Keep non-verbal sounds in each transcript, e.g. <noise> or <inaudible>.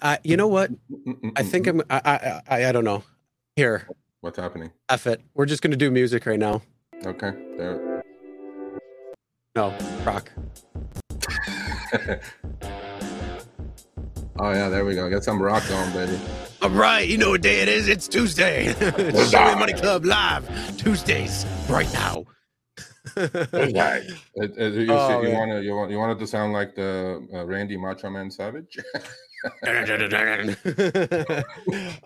I, you know what? I think I'm. I, I. I. I don't know. Here, What's happening? F it. We're just gonna do music right now. Okay. There. No, rock. <laughs> oh yeah, there we go. Get some rock on, baby. All right, you know what day it is? It's Tuesday. <laughs> Show Me Money Club live Tuesdays right now. It- it- <laughs> you, Oh, you want to you want you want it to sound like the uh, Randy Macho Man Savage? <laughs>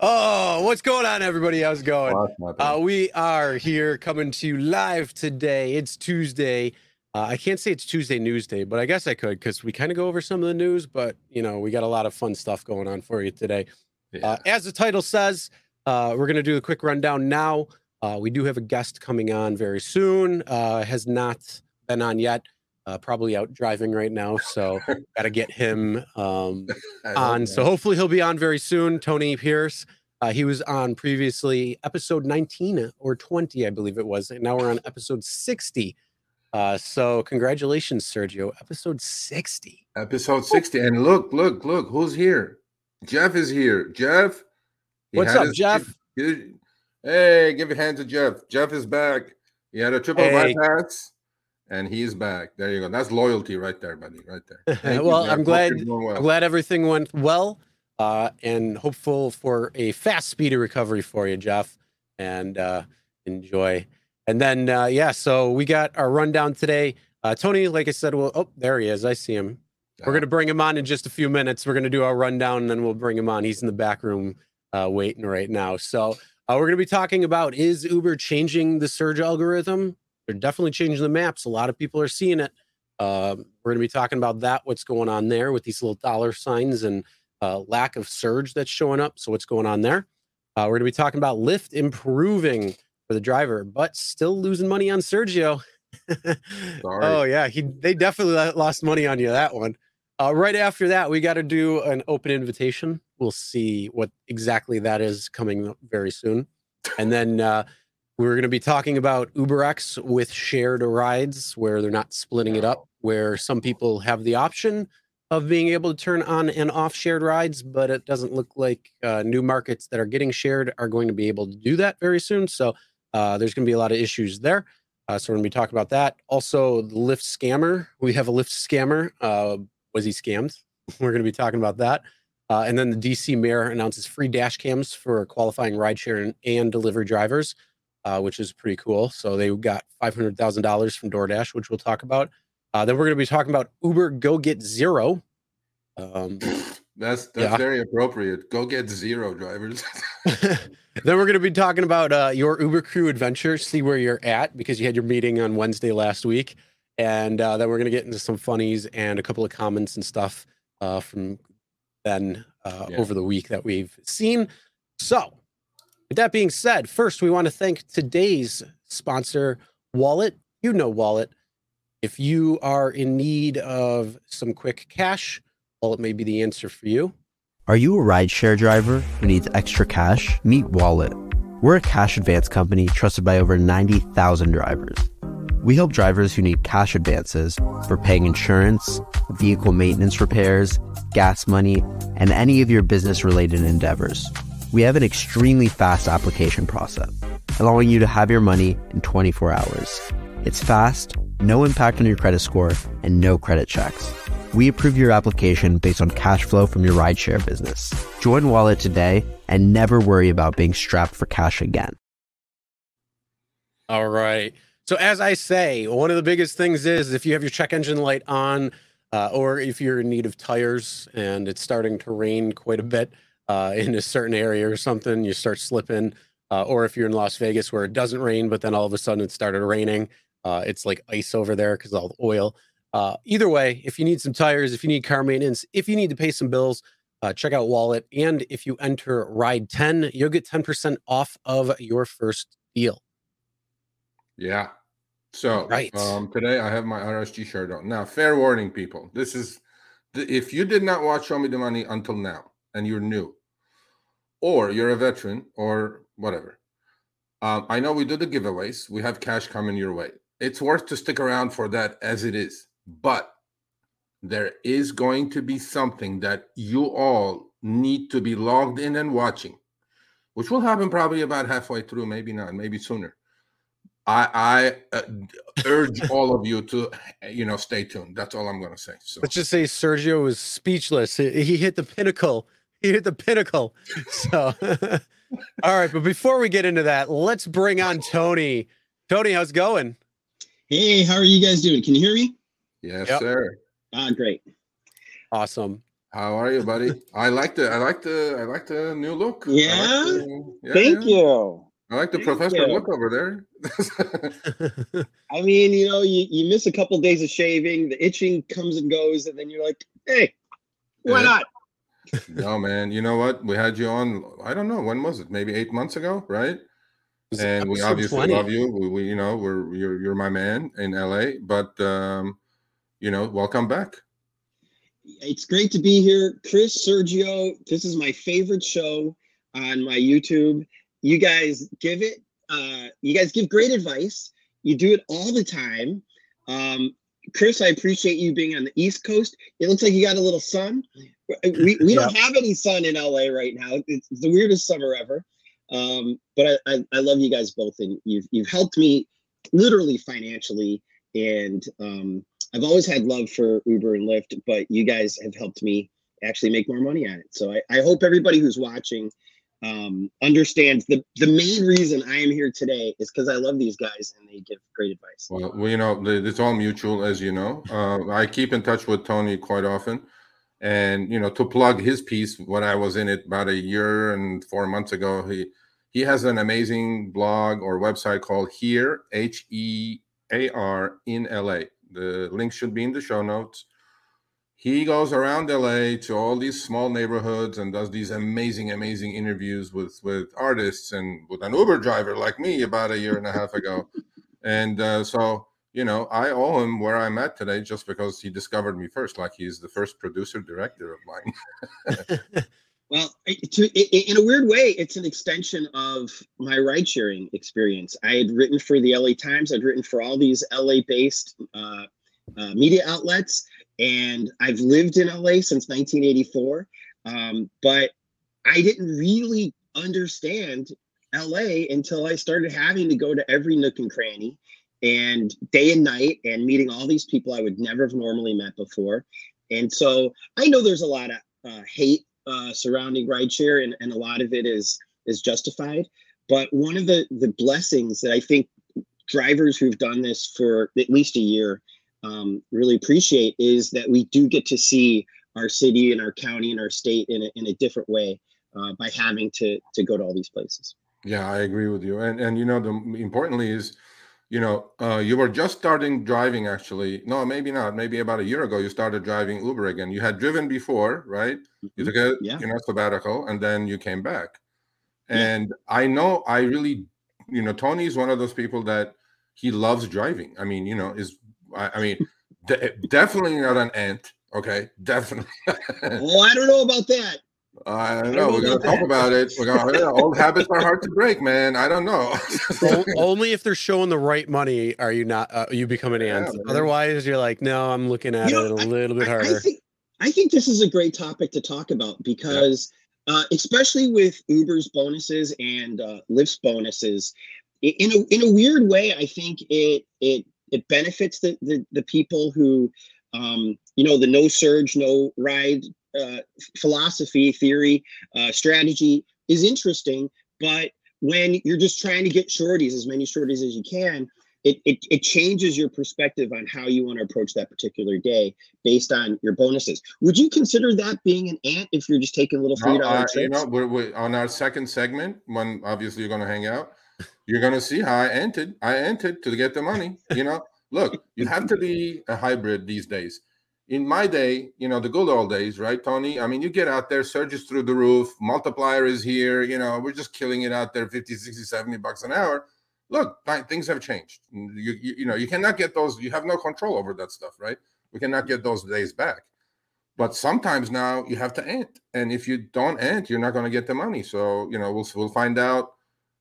oh, what's going on, everybody? How's it going? Happening? Uh, we are here coming to you live today. It's Tuesday. Uh, I can't say it's Tuesday News Day, but I guess I could because we kind of go over some of the news. But you know, we got a lot of fun stuff going on for you today. Yeah. Uh, as the title says, uh, we're going to do a quick rundown now. Uh, we do have a guest coming on very soon. Uh, has not been on yet. Uh, probably out driving right now, so <laughs> got to get him um, on. So hopefully he'll be on very soon. Tony Pierce. Uh, he was on previously episode 19 or 20, I believe it was. And now we're on episode 60. Uh, so congratulations, Sergio. Episode 60. episode sixty, and look, look, look, who's here? Jeff is here. Jeff. he What's up, his- Jeff? Hey, give a hand to Jeff. Jeff is back. He had a triple Hey. bypass, and he's back. There you go. That's loyalty right there, buddy. Right there. <laughs> Thank you, well, I'm glad well. I'm glad everything went well. Uh, and hopeful for a fast, speedy recovery for you, Jeff. And uh, enjoy. And then, uh, yeah, so we got our rundown today. Uh, Tony, like I said, well, oh, there he is. I see him. We're going to bring him on in just a few minutes. We're going to do our rundown and then we'll bring him on. He's in the back room uh, waiting right now. So uh, we're going to be talking about is Uber changing the surge algorithm? They're definitely changing the maps. A lot of people are seeing it. Um, we're going to be talking about that, what's going on there with these little dollar signs and uh, lack of surge that's showing up. So, what's going on there? Uh, we're going to be talking about Lyft improving for the driver, but still losing money on Sergio. <laughs> oh yeah, he they definitely lost money on you that one. Uh, right after that, we got to do an open invitation. We'll see what exactly that is coming very soon, and then uh, we're going to be talking about UberX with shared rides, where they're not splitting it up, where some people have the option of being able to turn on and off shared rides, but it doesn't look like uh, new markets that are getting shared are going to be able to do that very soon. So uh, there's going to be a lot of issues there. Uh, so we're going to be talking about that. Also, the Lyft scammer. We have a Lyft scammer. Uh, was he scammed? <laughs> We're going to be talking about that. Uh, and then the DC mayor announces free dash cams for qualifying rideshare and, and delivery drivers, uh, which is pretty cool. So they got $500,000 from DoorDash, which we'll talk about. Uh, then we're going to be talking about Uber Go Get Zero. Um, <laughs> That's that's Yeah. very appropriate. Go get zero drivers. <laughs> <laughs> then we're going to be talking about uh, your Uber crew adventure, see where you're at because you had your meeting on Wednesday last week. And uh, then we're going to get into some funnies and a couple of comments and stuff uh, from Ben uh, Yeah. over the week that we've seen. So, with that being said, first, we want to thank today's sponsor, Ualett. You know Ualett. If you are in need of some quick cash, Ualett may be the answer for you. Are you a rideshare driver who needs extra cash? Meet Ualett. We're a cash advance company trusted by over 90,000 drivers. We help drivers who need cash advances for paying insurance, vehicle maintenance repairs, gas money, and any of your business related endeavors. We have an extremely fast application process, allowing you to have your money in 24 hours. It's fast, no impact on your credit score, and no credit checks. We approve your application based on cash flow from your rideshare business. Join Ualett today and never worry about being strapped for cash again. All right. So as I say, one of the biggest things is if you have your check engine light on, uh, or if you're in need of tires and it's starting to rain quite a bit uh, in a certain area or something, you start slipping. Uh, or if you're in Las Vegas where it doesn't rain, but then all of a sudden it started raining, uh, it's like ice over there because all the oil. Uh, either way, if you need some tires, if you need car maintenance, if you need to pay some bills, uh, check out Ualett. And if you enter Ride 10, you'll get 10% off of your first deal. Yeah. So Right. um, today I have my RSG shirt on. Now, fair warning, people. This is if you did not watch Show Me the Money until now, and you're new, or you're a veteran, or whatever. Um, I know we do the giveaways. We have cash coming your way. It's worth to stick around for that as it is. But there is going to be something that you all need to be logged in and watching, which will happen probably about halfway through, maybe not, maybe sooner. I, I uh, urge all of you to, you know, stay tuned. That's all I'm going to say. So let's just say Sergio was speechless. He hit the pinnacle. He hit the pinnacle. So, <laughs> all right. But before we get into that, let's bring on Tony. Tony, how's it going? Hey, how are you guys doing? Can you hear me? Yes, yep. sir. Ah, great. Awesome. How are you, buddy? I like the I like the I like the new look. Yeah. Like the, yeah Thank yeah. you. I like the Thank professor you. look over there. <laughs> I mean, you know, you, you miss a couple days of shaving, the itching comes and goes, and then you're like, hey, why yeah. not? no, man. You know what? We had you on, I don't know, when was it? Maybe eight months ago, right? And we obviously 20. love you. We, we, you know, we're you're you're my man in LA, but um, you know, welcome back. It's great to be here. Chris, Sergio, this is my favorite show on my YouTube. You guys give it, uh, you guys give great advice. You do it all the time. Um, Chris, I appreciate you being on the East Coast. It looks like you got a little sun. We, we don't have any sun in LA right now. It's the weirdest summer ever. Um, but I, I, I, love you guys both, and you've you've helped me literally financially, and um, I've always had love for Uber and Lyft, but you guys have helped me actually make more money on it. So I, I hope everybody who's watching um, understands the the main reason I am here today is because I love these guys and they give great advice. Well, you know, it's all mutual, as you know. Uh, I keep in touch with Tony quite often, and you know, to plug his piece, when I was in it about a year and four months ago, he he has an amazing blog or website called Hear H E A R in LA. The link should be in the show notes. He goes around LA to all these small neighborhoods and does these amazing, amazing interviews with with artists and with an Uber driver like me about a year and a half ago. And uh, so, you know, I owe him where I'm at today just because he discovered me first. Like he's the first producer director of mine. <laughs> Well, to, in a weird way, it's an extension of my ride sharing experience. I had written for the LA Times, I'd written for all these LA based uh, uh, media outlets, and I've lived in LA since 1984. Um, but I didn't really understand LA until I started having to go to every nook and cranny and day and night and meeting all these people I would never have normally met before. And so I know there's a lot of uh, hate uh, surrounding rideshare, and, and a lot of it is is justified. But one of the the blessings that I think drivers who've done this for at least a year um, really appreciate is that we do get to see our city and our county and our state in a, in a different way uh, by having to to go to all these places. Yeah, I agree with you. And and you know the importantly is you know, uh, you were just starting driving actually. No, maybe not. Maybe about a year ago, you started driving Uber again. You had driven before, right? You mm-hmm. took a yeah. you know sabbatical, and then you came back. And yeah. I know, I really, you know, Tony is one of those people that he loves driving. I mean, you know, is I, I mean, de- definitely not an ant. Okay, definitely. well, <laughs> I don't know about that. I don't know. We're gonna talk about it. We're gonna old habits are hard to break, man. I don't know. <laughs> Only if they're showing the right money are you not uh, you become an ant. Yeah, Otherwise, you're like, no, I'm looking at you it know, a little I, bit harder. I think, I think this is a great topic to talk about because, yeah. uh, especially with Uber's bonuses and uh, Lyft's bonuses, in a in a weird way, I think it it it benefits the the, the people who, um, you know, the no surge, no ride uh, philosophy, theory, uh, strategy is interesting, but when you're just trying to get shorties, as many shorties as you can, it, it, it changes your perspective on how you want to approach that particular day based on your bonuses. Would you consider that being an ant if you're just taking little three dollar trips? You know, we're, we're, on our second segment when obviously you're going to hang out. You're going to see how I entered. I entered to get the money. You know, look, you have to be a hybrid these days in my day, you know, the good old days, right, Tony? I mean, you get out there, surges through the roof, multiplier is here, you know, we're just killing it out there 50, 60, 70 bucks an hour. Look, things have changed. You, you, you know, you cannot get those, you have no control over that stuff, right? We cannot get those days back. But sometimes now you have to ant. And if you don't ant, you're not going to get the money. So, you know, we'll, we'll find out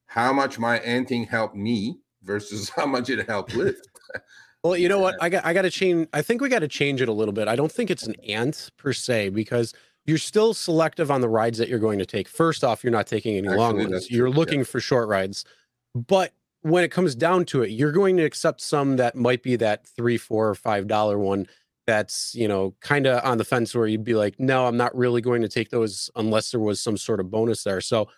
how much my anting helped me versus <laughs> how much it helped Lyft. Well, you know what? I got I got to change. I think we got to change it a little bit. I don't think it's an ant per se because you're still selective on the rides that you're going to take. First off, you're not taking any long Actually, ones. You're true, looking for short rides. But when it comes down to it, you're going to accept some that might be that three, four, or five dollar one that's you know kind of on the fence where you'd be like, no, I'm not really going to take those unless there was some sort of bonus there. So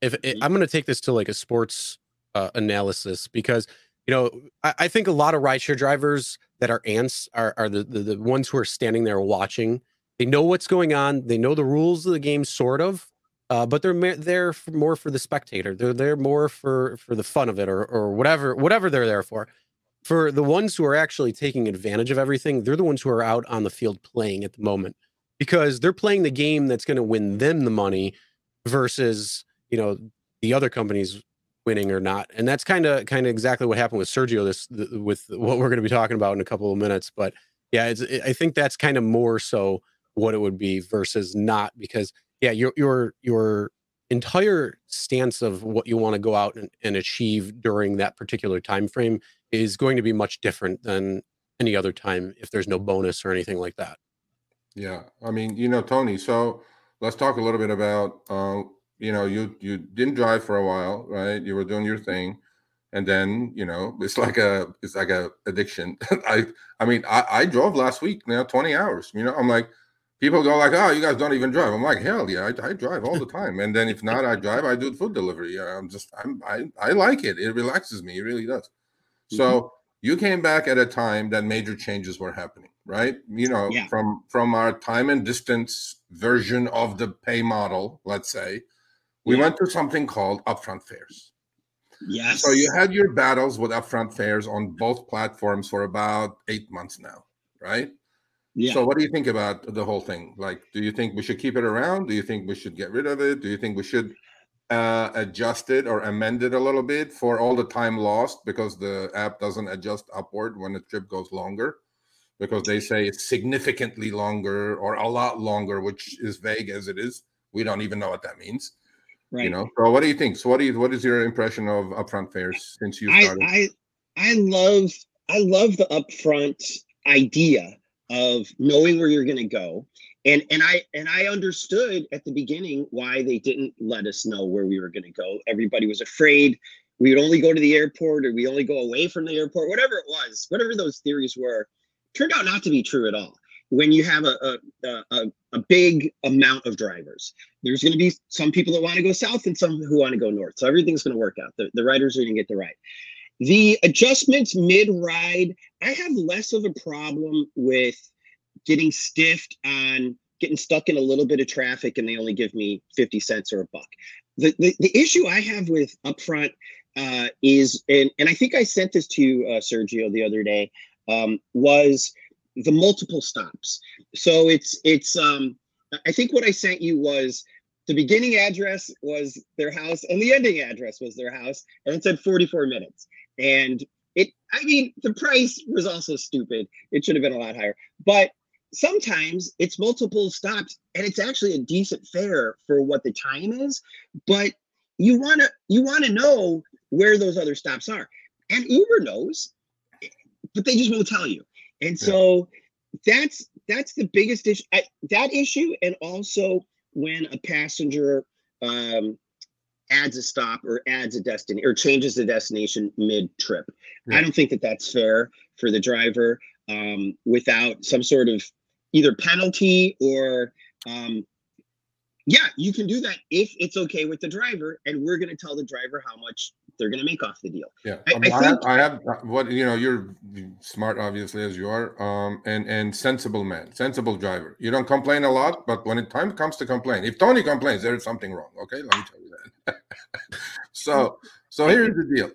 if it, Mhm. I'm going to take this to like a sports uh, analysis because you know I, I think a lot of rideshare drivers that are ants are, are the, the the ones who are standing there watching. They know what's going on. They know the rules of the game, sort of, uh, but they're there for, more for the spectator. They're there more for for the fun of it, or or whatever whatever they're there for. For the ones who are actually taking advantage of everything, they're the ones who are out on the field playing at the moment because they're playing the game that's going to win them the money versus you know the other companies winning or not and that's kind of kind of exactly what happened with sergio this th- with what we're going to be talking about in a couple of minutes but yeah it's, i think that's kind of more so what it would be versus not because yeah your your your entire stance of what you want to go out and, and achieve during that particular time frame is going to be much different than any other time if there's no bonus or anything like that Yeah, I mean, you know, Tony. So let's talk a little bit about, uh, you know, you you didn't drive for a while, right? You were doing your thing, and then you know, <laughs> it's like a it's like a addiction. <laughs> I I mean, I, I drove last week, you know, twenty hours. You know, I'm like, people go like, oh, you guys don't even drive. I'm like, hell yeah, I, I drive all the time. And then if not, I drive. I do food delivery. I'm just I'm I I like it. It relaxes me. It really does. So mm-hmm. you came back at a time that major changes were happening, right? You know, Yeah. from from our time and distance version of the pay model, let's say, we went to something called upfront fares. Yes. So you had your battles with upfront fares on both platforms for about eight months now, right? yeah. So what do you think about the whole thing? Like, do you think we should keep it around? Do you think we should get rid of it? Do you think we should uh, adjust it or amend it a little bit for all the time lost because the app doesn't adjust upward when the trip goes longer? Because they say it's significantly longer or a lot longer, which is vague as it is. We don't even know what that means. Right. You know. So what do you think? So what do you what is your impression of upfront fares since you I, started? I I love I love the upfront idea of knowing where you're going to go. And and I and I understood at the beginning why they didn't let us know where we were going to go. Everybody was afraid we would only go to the airport or we only go away from the airport, whatever it was, whatever those theories were, turned out not to be true at all. When you have a a, a, a big amount of drivers, there's going to be some people that want to go south and some who want to go north. So everything's going to work out. The, the riders are going to get the ride. The adjustments mid ride, I have less of a problem with getting stiffed on getting stuck in a little bit of traffic and they only give me 50 cents or a buck. The, the, the issue I have with upfront uh, is, and, and I think I sent this to you, uh, Sergio, the other day, um, was the multiple stops. So it's, it's, um, I think what I sent you was the beginning address was their house and the ending address was their house and it said 44 minutes. And it i mean the price was also stupid. It should have been a lot higher. But sometimes it's multiple stops and it's actually a decent fare for what the time is but you want to you want to know where those other stops are. And uber knows but they just won't tell you and so that's that's the biggest issue I, that issue and also when a passenger um, adds a stop or adds a destination or changes the destination mid trip. Yeah. I don't think that that's fair for the driver um, without some sort of either penalty or um, yeah, you can do that if it's okay with the driver, and we're going to tell the driver how much they're going to make off the deal. Yeah, I- um, I I, have, I have uh, what you know. You're smart, obviously, as you are, um, and and sensible man, sensible driver. You don't complain a lot, but when it time comes to complain, if Tony complains, there is something wrong. Okay, let me tell you that. <laughs> so, so here's the deal.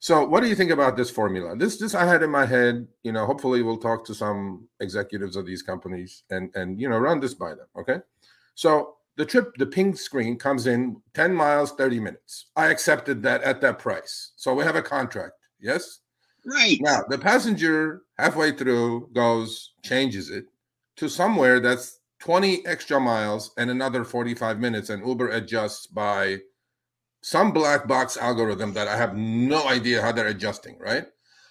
So, what do you think about this formula? This, this I had in my head. You know, hopefully, we'll talk to some executives of these companies and and you know run this by them. Okay, so the trip, the ping screen comes in 10 miles, 30 minutes. I accepted that at that price. So we have a contract. Yes. Right. Now the passenger halfway through goes, changes it to somewhere that's 20 extra miles and another 45 minutes, and Uber adjusts by some black box algorithm that I have no idea how they're adjusting, right?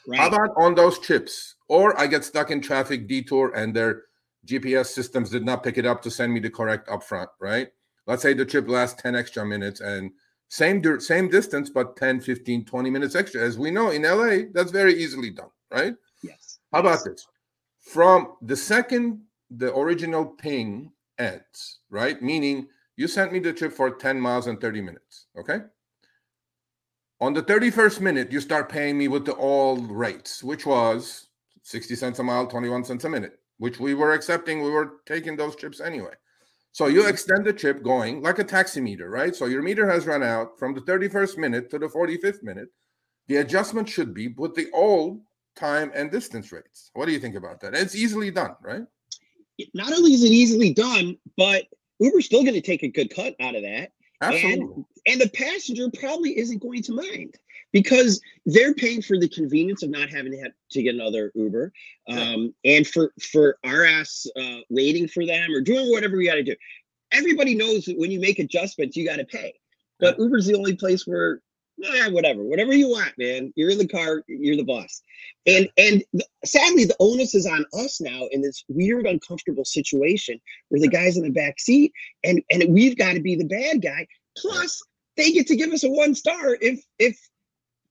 right. How about on those trips or I get stuck in traffic detour and their GPS systems did not pick it up to send me the correct upfront, right? Let's say the trip lasts 10 extra minutes and same same distance, but 10, 15, 20 minutes extra. As we know in LA, that's very easily done, right? Yes. How about this? From the second the original ping ends, right? Meaning you sent me the trip for 10 miles and 30 minutes, okay? On the 31st minute, you start paying me with the all rates, which was 60 cents a mile, 21 cents a minute, which we were accepting. We were taking those trips anyway. So you mm-hmm. extend the trip going like a taxi meter, right? So your meter has run out from the 31st minute to the 45th minute. The adjustment should be with the old time and distance rates. What do you think about that? It's easily done, right? Not only is it easily done, but Uber's still going to take a good cut out of that. Absolutely. And, and the passenger probably isn't going to mind because they're paying for the convenience of not having to have to get another Uber, um, yeah. and for for our ass uh, waiting for them or doing whatever we got to do. Everybody knows that when you make adjustments, you got to pay. But yeah. Uber's the only place where, yeah, whatever, whatever you want, man. You're in the car, you're the boss. And and sadly, the onus is on us now in this weird, uncomfortable situation where the guy's in the back seat, and and we've got to be the bad guy. Plus, they get to give us a one star if if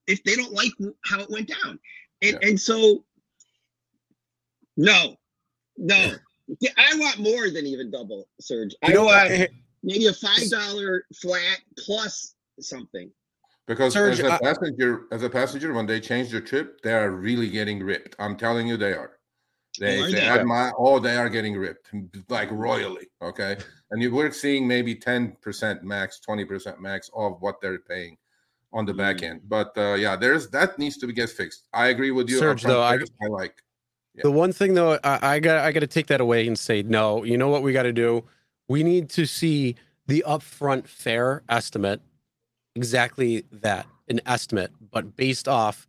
if they don't like how it went down. And yeah. and so no, no. Yeah, I want more than even double surge. I know want maybe a five dollar flat plus something. Because Serge, as a passenger, as a passenger, when they change the trip, they are really getting ripped. I'm telling you, they are. They, oh, they, they my oh, they are getting ripped like royally. Okay, and you, we're seeing maybe ten percent max, twenty percent max of what they're paying on the mm. back end. But uh, yeah, there's that needs to be get fixed. I agree with you. Serge, though, I, I like. Yeah. The one thing though, I, I got I got to take that away and say no. You know what we got to do? We need to see the upfront fare estimate, exactly that, an estimate, but based off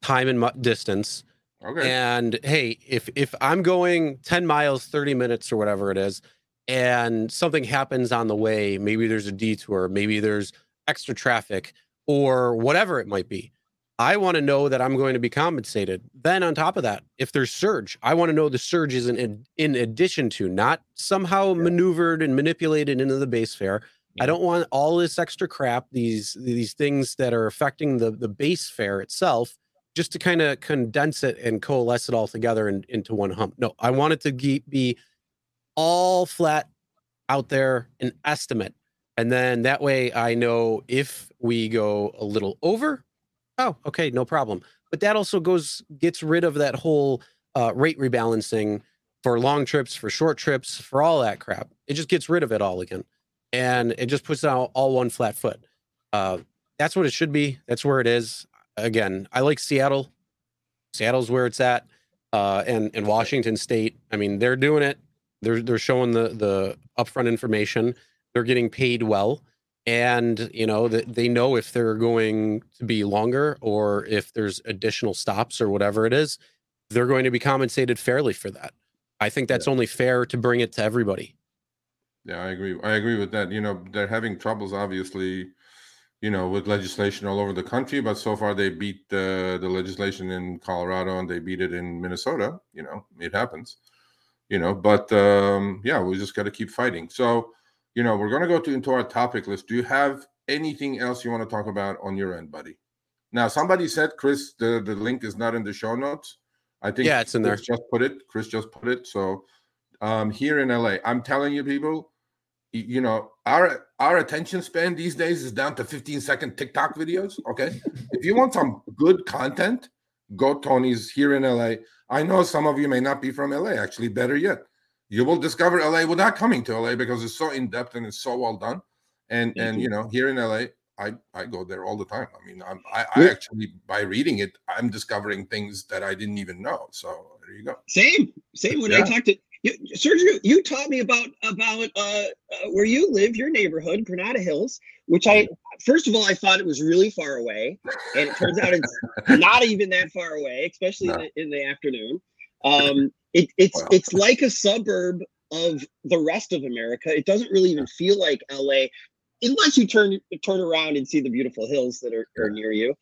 time and distance. Okay. And hey, if if I'm going 10 miles, 30 minutes or whatever it is, and something happens on the way, maybe there's a detour, maybe there's extra traffic, or whatever it might be. I want to know that I'm going to be compensated. Then on top of that, if there's surge, I want to know the surge is in in addition to, not somehow yeah. maneuvered and manipulated into the base fare. Yeah. I don't want all this extra crap, these these things that are affecting the the base fare itself, just to kind of condense it and coalesce it all together in, into one hump. No, I want it to be all flat out there, an estimate and then that way I know if we go a little over, oh, okay, no problem. But that also goes gets rid of that whole uh, rate rebalancing for long trips, for short trips, for all that crap. It just gets rid of it all again, and it just puts out all one flat foot. Uh, that's what it should be. That's where it is. Again, I like Seattle. Seattle's where it's at, uh, and and Washington State. I mean, they're doing it. They're they're showing the the upfront information they're getting paid well. And you know that they know if they're going to be longer or if there's additional stops or whatever it is they're going to be compensated fairly for that. I think that's yeah. only fair to bring it to everybody. Yeah i agree i agree with that. You know they're having troubles obviously you know with legislation all over the country but so far they beat the the legislation in colorado and they beat it in minnesota you know it happens you know but um yeah we just got to keep fighting. So you know, we're going to go to into our topic list. Do you have anything else you want to talk about on your end, buddy? Now, somebody said, Chris, the, the link is not in the show notes. I think yeah, it's in Chris there. Just put it. Chris just put it. So, um, Hear In LA, I'm telling you, people, you know, our our attention span these days is down to 15 second TikTok videos. Okay, <laughs> if you want some good content, go Tony's Hear In LA. I know some of you may not be from LA. Actually, better yet, you will discover LA without coming to LA because it's so in depth and it's so well done. And mm-hmm. and you know Hear In LA, I I go there all the time. I mean, I'm, I, I actually by reading it, I'm discovering things that I didn't even know. So there you go. Same, same. When yeah. I talked to you, Sergio, you taught me about about uh, uh, where you live, your neighborhood, Granada Hills, which I first of all I thought it was really far away, and it turns out it's <laughs> not even that far away, especially no. in, the, in the afternoon. Um, it, it's wow. it's like a suburb of the rest of America. It doesn't really even feel like LA unless you turn turn around and see the beautiful hills that are, are near you.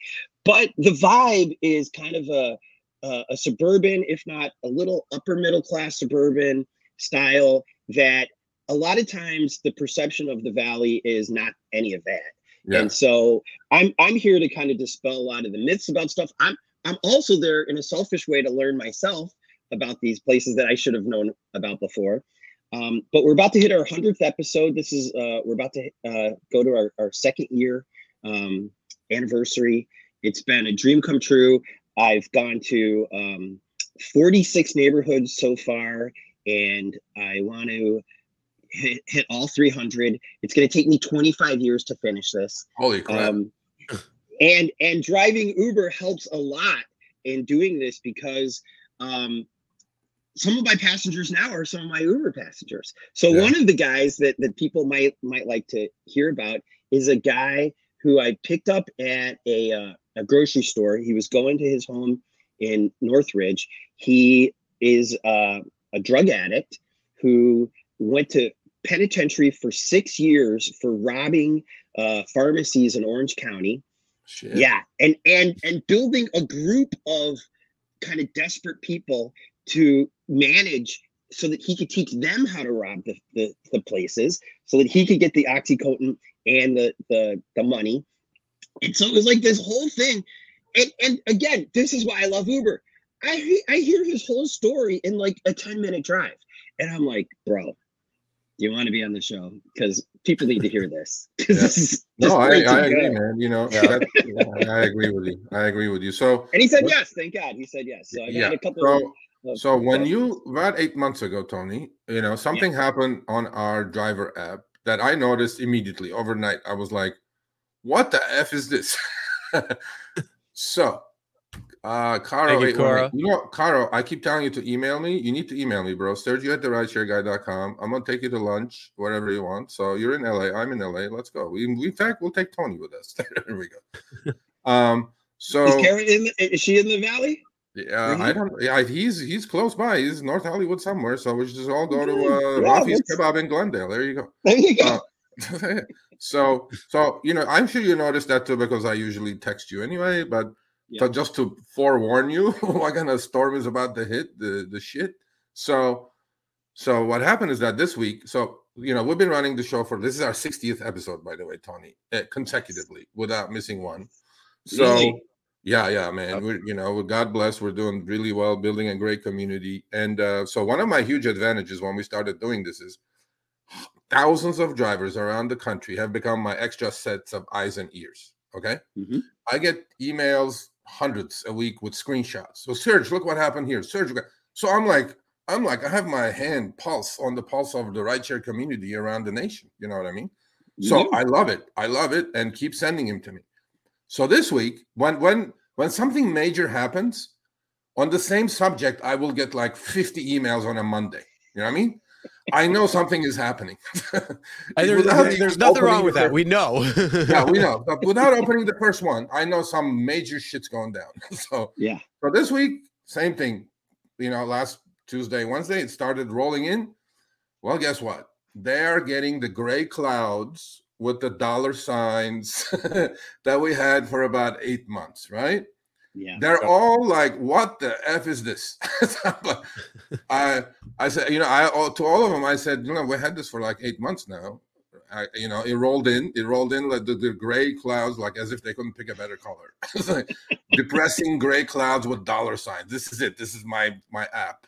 But the vibe is kind of a uh, a suburban, if not a little upper middle class suburban style that a lot of times the perception of the valley is not any of that. Yeah. And so I'm I'm here to kind of dispel a lot of the myths about stuff. I'm I'm also there in a selfish way to learn myself about these places that I should have known about before. Um, but we're about to hit our hundredth episode. This is uh, we're about to uh, go to our, our second year um, anniversary. It's been a dream come true. I've gone to um, 46 neighborhoods so far, and I want to hit, hit all 300. It's going to take me 25 years to finish this. Holy crap! Um, and and driving Uber helps a lot in doing this because um, some of my passengers now are some of my Uber passengers. So yeah. one of the guys that that people might might like to hear about is a guy who I picked up at a uh, a grocery store. He was going to his home in Northridge. He is uh, a drug addict who went to penitentiary for six years for robbing uh, pharmacies in Orange County. Shit. Yeah, and and and building a group of kind of desperate people to manage so that he could teach them how to rob the, the, the places so that he could get the oxycontin and the, the the money and so it was like this whole thing and and again this is why i love uber i i hear his whole story in like a 10 minute drive and i'm like bro you want to be on the show because people need to hear this. <laughs> Yeah. this no, I, I agree, man. You know, yeah. I agree with you. I agree with you. So, and he said what, yes. Thank God, he said yes. So I yeah. a couple. So, of, so when you about eight months ago, Tony, you know something yeah. happened on our driver app that I noticed immediately overnight. I was like, "What the f is this?" <laughs> so uh, Caro, you, Caro. you know, Caro, I keep telling you to email me. You need to email me, bro. Sergio at the rideshareguy.com. I'm gonna take you to lunch, whatever you want. So you're in LA, I'm in LA. Let's go. We, in fact, we'll take Tony with us. <laughs> there we go. <laughs> Um, so is Karen in? The, is she in the valley? Yeah, I don't. Yeah, he's he's close by. He's North Hollywood somewhere. So we just all go to uh, yeah, Rafi's Kebab in Glendale. There you go. There you go. Uh, <laughs> so so you know, I'm sure you noticed that too because I usually text you anyway, but yeah. So just to forewarn you, <laughs> what kind of storm is about to hit the the shit. So, so what happened is that this week, so you know, we've been running the show for this is our 60th episode, by the way, Tony, uh, consecutively without missing one. So. Really? Yeah, yeah, man. We're you know, God bless, we're doing really well, building a great community. And uh, so one of my huge advantages when we started doing this is thousands of drivers around the country have become my extra sets of eyes and ears. Okay. Mm-hmm. I get emails hundreds a week with screenshots. So Serge, look what happened here. Serge, so I'm like, I'm like, I have my hand pulse on the pulse of the rideshare community around the nation. You know what I mean? So I love it. I love it, and keep sending him to me. So this week, when when when something major happens on the same subject, I will get like 50 emails on a Monday. You know what I mean? I know something is happening. there's, <laughs> there's nothing wrong with that. we know. <laughs> yeah, we know. <laughs> But without opening the first one, I know some major shit's going down. so yeah. So this week, same thing. You know, last Tuesday, Wednesday, it started rolling in. Well, guess what? They're getting the gray clouds with the dollar signs <laughs> that we had for about eight months, right? Yeah. They're so, all like, "What the f is this?" <laughs> I I said, you know, I to all of them, I said, you know, we had this for like eight months now. I, you know, it rolled in, it rolled in like the, the gray clouds, like as if they couldn't pick a better color. <laughs> like depressing gray clouds with dollar signs. This is it. This is my my app.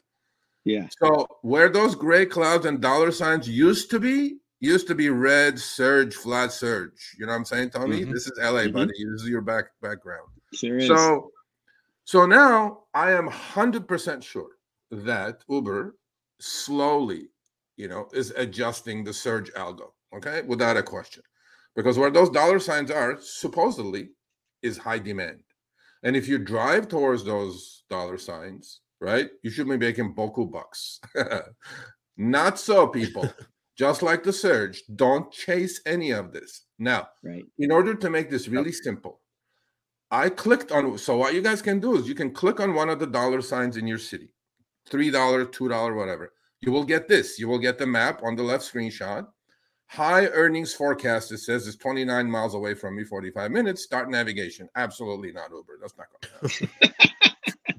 Yeah. So where those gray clouds and dollar signs used to be, used to be red surge, flat surge. You know what I'm saying, Tony? Mm-hmm. This is LA, mm-hmm. buddy. This is your back background. Sure so so now I am 100% sure that Uber slowly, you know, is adjusting the surge algo, okay, without a question. Because where those dollar signs are, supposedly, is high demand. And if you drive towards those dollar signs, right, you should be making boku bucks. <laughs> Not so, people. Just like the surge, don't chase any of this. Now, right. in order to make this really simple, I clicked on so what you guys can do is you can click on one of the dollar signs in your city. $3, $2, whatever. You will get this. You will get the map on the left screenshot. High earnings forecast, it says, is 29 miles away from me, 45 minutes. Start navigation. Absolutely not Uber. That's not going to happen. <laughs>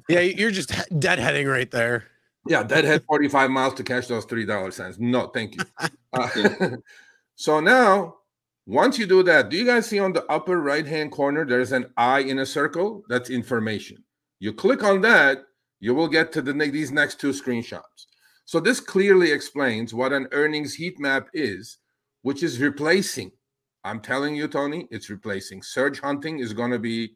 Yeah, you're just deadheading right there. Yeah, deadhead 45 miles to catch those three dollar signs. No, thank you. <laughs> Uh, <laughs> so now, once you do that, do you guys see on the upper right hand corner there's an eye in a circle? That's information. You click on that, you will get to the these next two screenshots. So this clearly explains what an earnings heat map is, which is replacing. I'm telling you, Tony, it's replacing. Surge hunting is going to be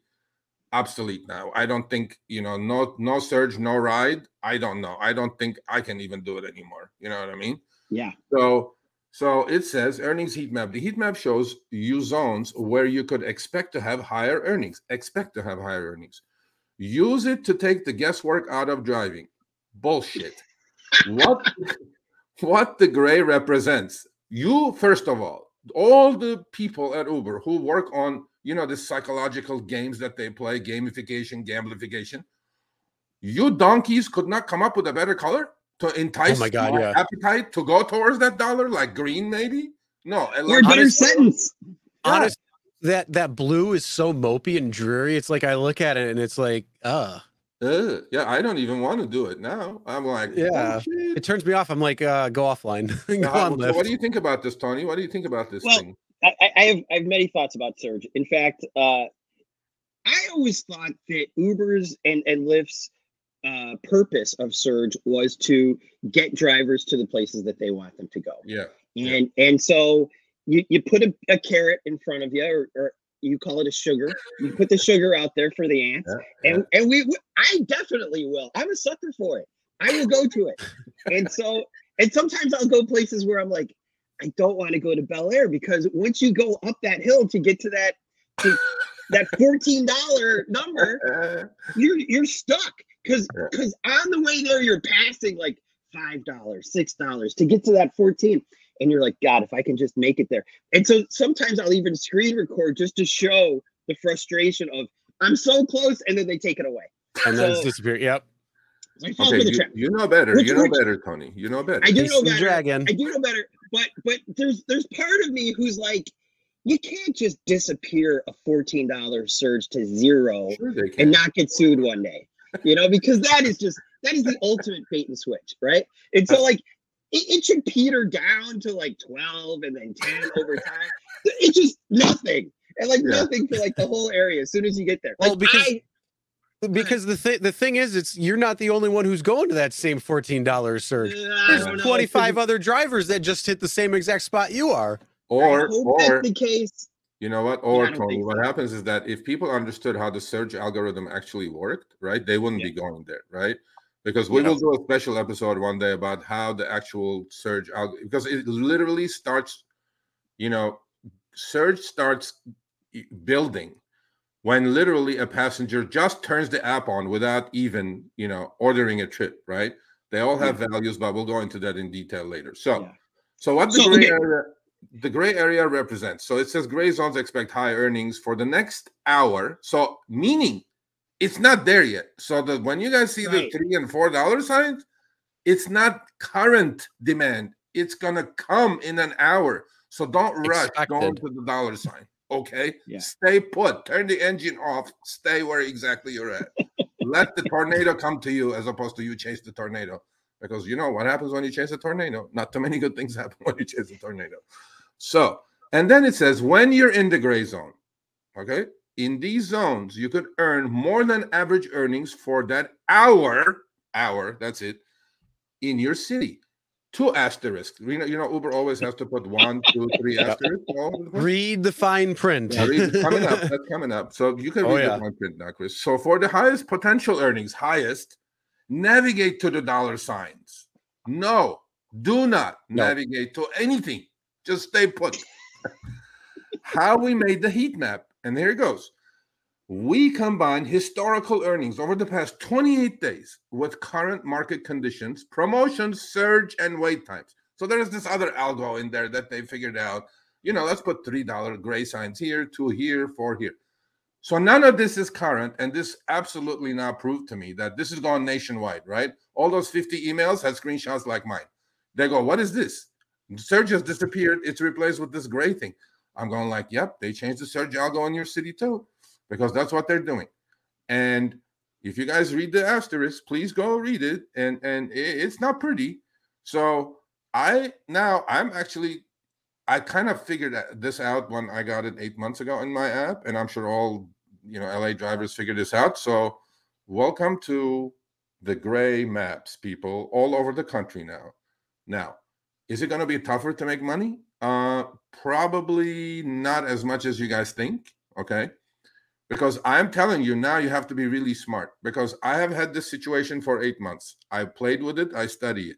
obsolete now. I don't think, you know, no no surge, no ride. I don't know. I don't think I can even do it anymore. You know what I mean? Yeah. So so it says earnings heat map. The heat map shows you zones where you could expect to have higher earnings. Expect to have higher earnings. Use it to take the guesswork out of driving. Bullshit. what <laughs> what the gray represents. You first of all, all the people at Uber who work on you know the psychological games that they play, gamification, gamblification. You donkeys could not come up with a better color to entice Oh my God, yeah. appetite to go towards that dollar, like green, maybe. No, and Or a better honestly- sentence. Honestly, that that blue is so mopey and dreary. It's like I look at it and it's like, uh, Uh, yeah, I don't even want to do it now. I'm like, oh, Yeah. shit. it turns me off. I'm like, uh, go offline. <laughs> go Now, on so what do you think about this, Tony? What do you think about this Well, thing? I, I- have I have many thoughts about Surge. In fact, uh, I always thought that Uber's and and Lyft's uh, purpose of Surge was to get drivers to the places that they want them to go. Yeah, Yeah. And and so you you put a, a carrot in front of you, or, or you call it a sugar. You put the sugar out there for the ants, yeah, and and we we- I definitely will. I'm a sucker for it. I will go to it. and so and sometimes I'll go places where I'm like, I don't want to go to Bel Air because once you go up that hill to get to that to <laughs> that fourteen dollar number, <laughs> you're you're stuck because because on the way there you're passing like five dollars, six dollars to get to that fourteen, and you're like, God, if I can just make it there. And so sometimes I'll even screen record just to show the frustration of I'm so close, and then they take it away. and then it's so- disappear. Yep. Okay, you, you know better. Which- you know which- better, Tony. You know better. I do know better. dragon. I do know better, but but there's there's part of me who's like, you can't just disappear a fourteen dollar surge to zero Sure and not get sued one day, you know, because that is just that is the ultimate bait and switch, right? And so like it, it should peter down to like twelve and then ten over time. It's just nothing. And like Yeah. nothing for like the whole area as soon as you get there. Well, because- I, Because the thing the thing is, it's you're not the only one who's going to that same fourteen dollars surge. I There's don't know, 25 'cause other drivers that just hit the same exact spot you are. I or hope or that's the case. you know what? Or I don't Tony, think what so. happens is that if people understood how the surge algorithm actually worked, right, they wouldn't be going there, right? Because we Yeah. will do a special episode one day about how the actual surge alg because it literally starts, you know, surge starts building when literally a passenger just turns the app on without even, you know, ordering a trip, right? They all have mm-hmm. values, but we'll go into that in detail later. So, Yeah. so what the So, gray okay. area, the gray area represents. So it says gray zones expect high earnings for the next hour. So meaning it's not there yet. So that when you guys see Right. the three and four dollar signs, it's not current demand. It's gonna come in an hour. So don't rush going to the dollar sign. Okay. Yeah. Stay put. Turn the engine off. Stay where exactly you're at. <laughs> Let the tornado come to you as opposed to you chase the tornado. Because you know what happens when you chase a tornado? Not too many good things <laughs> happen when you chase a tornado. So, and then it says when you're in the gray zone, okay, in these zones, you could earn more than average earnings for that hour, hour, that's it, in your city. Two asterisks. You know, you know, Uber always has to put one, two, three asterisks. all the. Read the fine print. Yeah, read- coming up. <laughs> That's coming up. So you can Oh, read yeah. the fine print now, Chris. So for the highest potential earnings, highest, navigate to the dollar signs. No, do not No. navigate to anything. Just stay put. <laughs> How we made the heat map, and here it goes. We combine historical earnings over the past 28 days with current market conditions, promotions, surge, and wait times. So there's this other algo in there that they figured out. You know, let's put $3 gray signs here, two here, four here. So none of this is current, and this absolutely now proved to me that this is gone nationwide, right? All those 50 emails had screenshots like mine. They go, What is this? Surge has disappeared. It's replaced with this gray thing. I'm going like, yep, they changed the surge algo in your city too, because that's what they're doing. And If you guys read the asterisk, please go read it. And and it's not pretty. So I now I'm actually I kind of figured this out when I got it eight months ago in my app, and I'm sure all you know LA drivers figured this out. So welcome to the gray maps, people, all over the country now. Now, is it going to be tougher to make money? Uh, probably not as much as you guys think. Okay. Because I'm telling you now, you have to be really smart because I have had this situation for eight months. I played with it, I study it.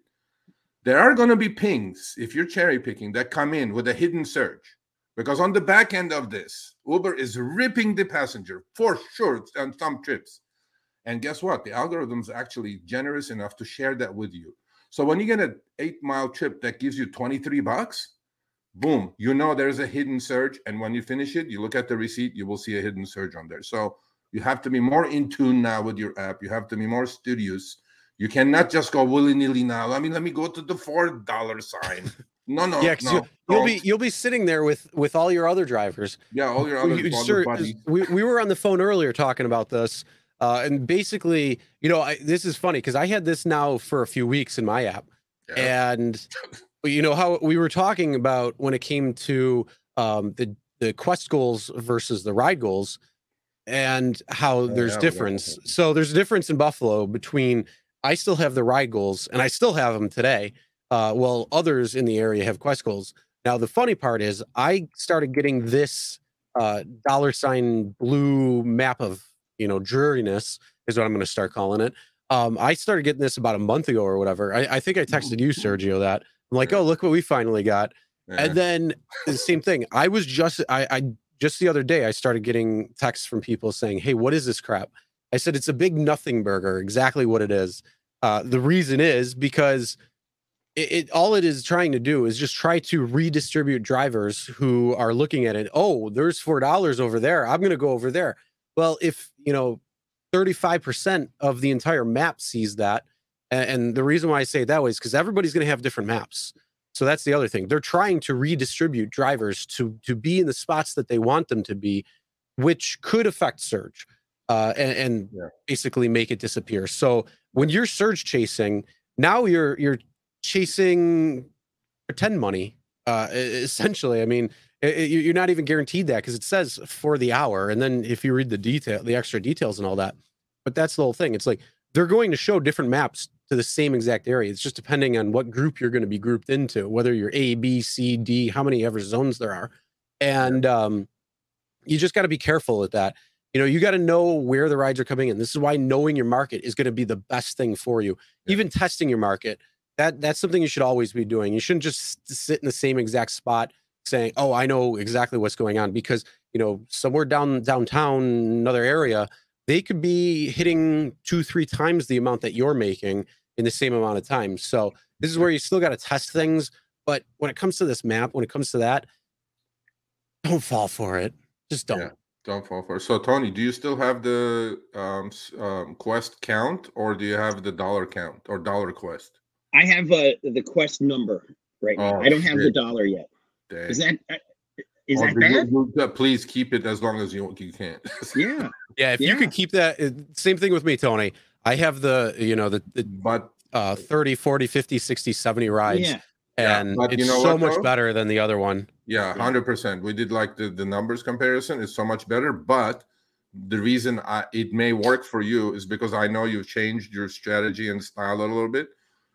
There are going to be pings if you're cherry picking that come in with a hidden surge because on the back end of this, Uber is ripping the passenger for sure on some trips. And guess what? The algorithm is actually generous enough to share that with you. So when you get an eight mile trip that gives you 23 bucks, boom, you know there's a hidden surge. And when you finish it, you look at the receipt, you will see a hidden surge on there. So you have to be more in tune now with your app. You have to be more studious. You cannot just go willy nilly now. I mean, let me go to the four dollar sign. <laughs> No, no, yeah, no. You'll, you'll be you'll be sitting there with with all your other drivers. Yeah, all your other, You- sir, buddies. we, we were on the phone earlier talking about this, uh, and basically, you know, I, this is funny because I had this now for a few weeks in my app, Yeah. and <laughs> you know how we were talking about when it came to um, the the quest goals versus the ride goals, and how Oh, there's yeah, difference. that. So there's a difference in Buffalo between I still have the ride goals, and I still have them today. Uh, well, others in the area have quest goals. Now the funny part is I started getting this uh, dollar sign blue map of you know dreariness is what I'm going to start calling it. Um, I started getting this about a month ago or whatever. I, I think I texted you, Sergio, that I'm like, Yeah. oh, look what we finally got. Yeah. And then the same thing. I was just I, I just the other day I started getting texts from people saying, "Hey, what is this crap?" I said it's a big nothing burger. Exactly what it is. Uh, the reason is because it, it all it is trying to do is just try to redistribute drivers who are looking at it. Oh, there's four dollars over there. I'm going to go over there. Well, if you know, 35 percent of the entire map sees that, and, and the reason why I say it that way is because everybody's going to have different maps. So that's the other thing. They're trying to redistribute drivers to to be in the spots that they want them to be, which could affect surge, uh, and, and Yeah. basically make it disappear. So when you're surge chasing, now you're you're chasing pretend money. Uh, essentially, I mean, i- i- you- you're not even guaranteed that because it says for the hour, and then if you read the detail, the extra details and all that. But that's the whole thing. It's like they're going to show different maps to the same exact area. It's just depending on what group you're going to be grouped into, whether you're A, B, C, D, how many ever zones there are, and um, you just got to be careful with that. You know, you got to know where the rides are coming in. This is why knowing your market is going to be the best thing for you. Yeah. Even testing your market, that that's something you should always be doing. You shouldn't just sit in the same exact spot saying, "Oh, I know exactly what's going on," because you know somewhere down downtown, another area, they could be hitting two, three times the amount that you're making in the same amount of time. So this is where you still got to test things. But when it comes to this map, when it comes to that, don't fall for it. Just don't. Yeah. Don't fall for it. So, Tony, do you still have the um, um, quest count, or do you have the dollar count or dollar quest? I have uh, the quest number right now. Oh, I don't have the dollar yet. Dang. Is that is Or that do you- bad? you- please keep it as long as you you can. <laughs> Yeah. Yeah, if you Yeah. could keep that same thing with me, Tony. I have the, you know, the, the but uh 30, 40, 50, 60, 70 rides. Yeah. Yeah, And you it's know so what, much though? better than the other one. Yeah, Yeah. hundred percent. We did like the, the numbers comparison is so much better, but the reason I, it may work for you is because I know you've changed your strategy and style a little bit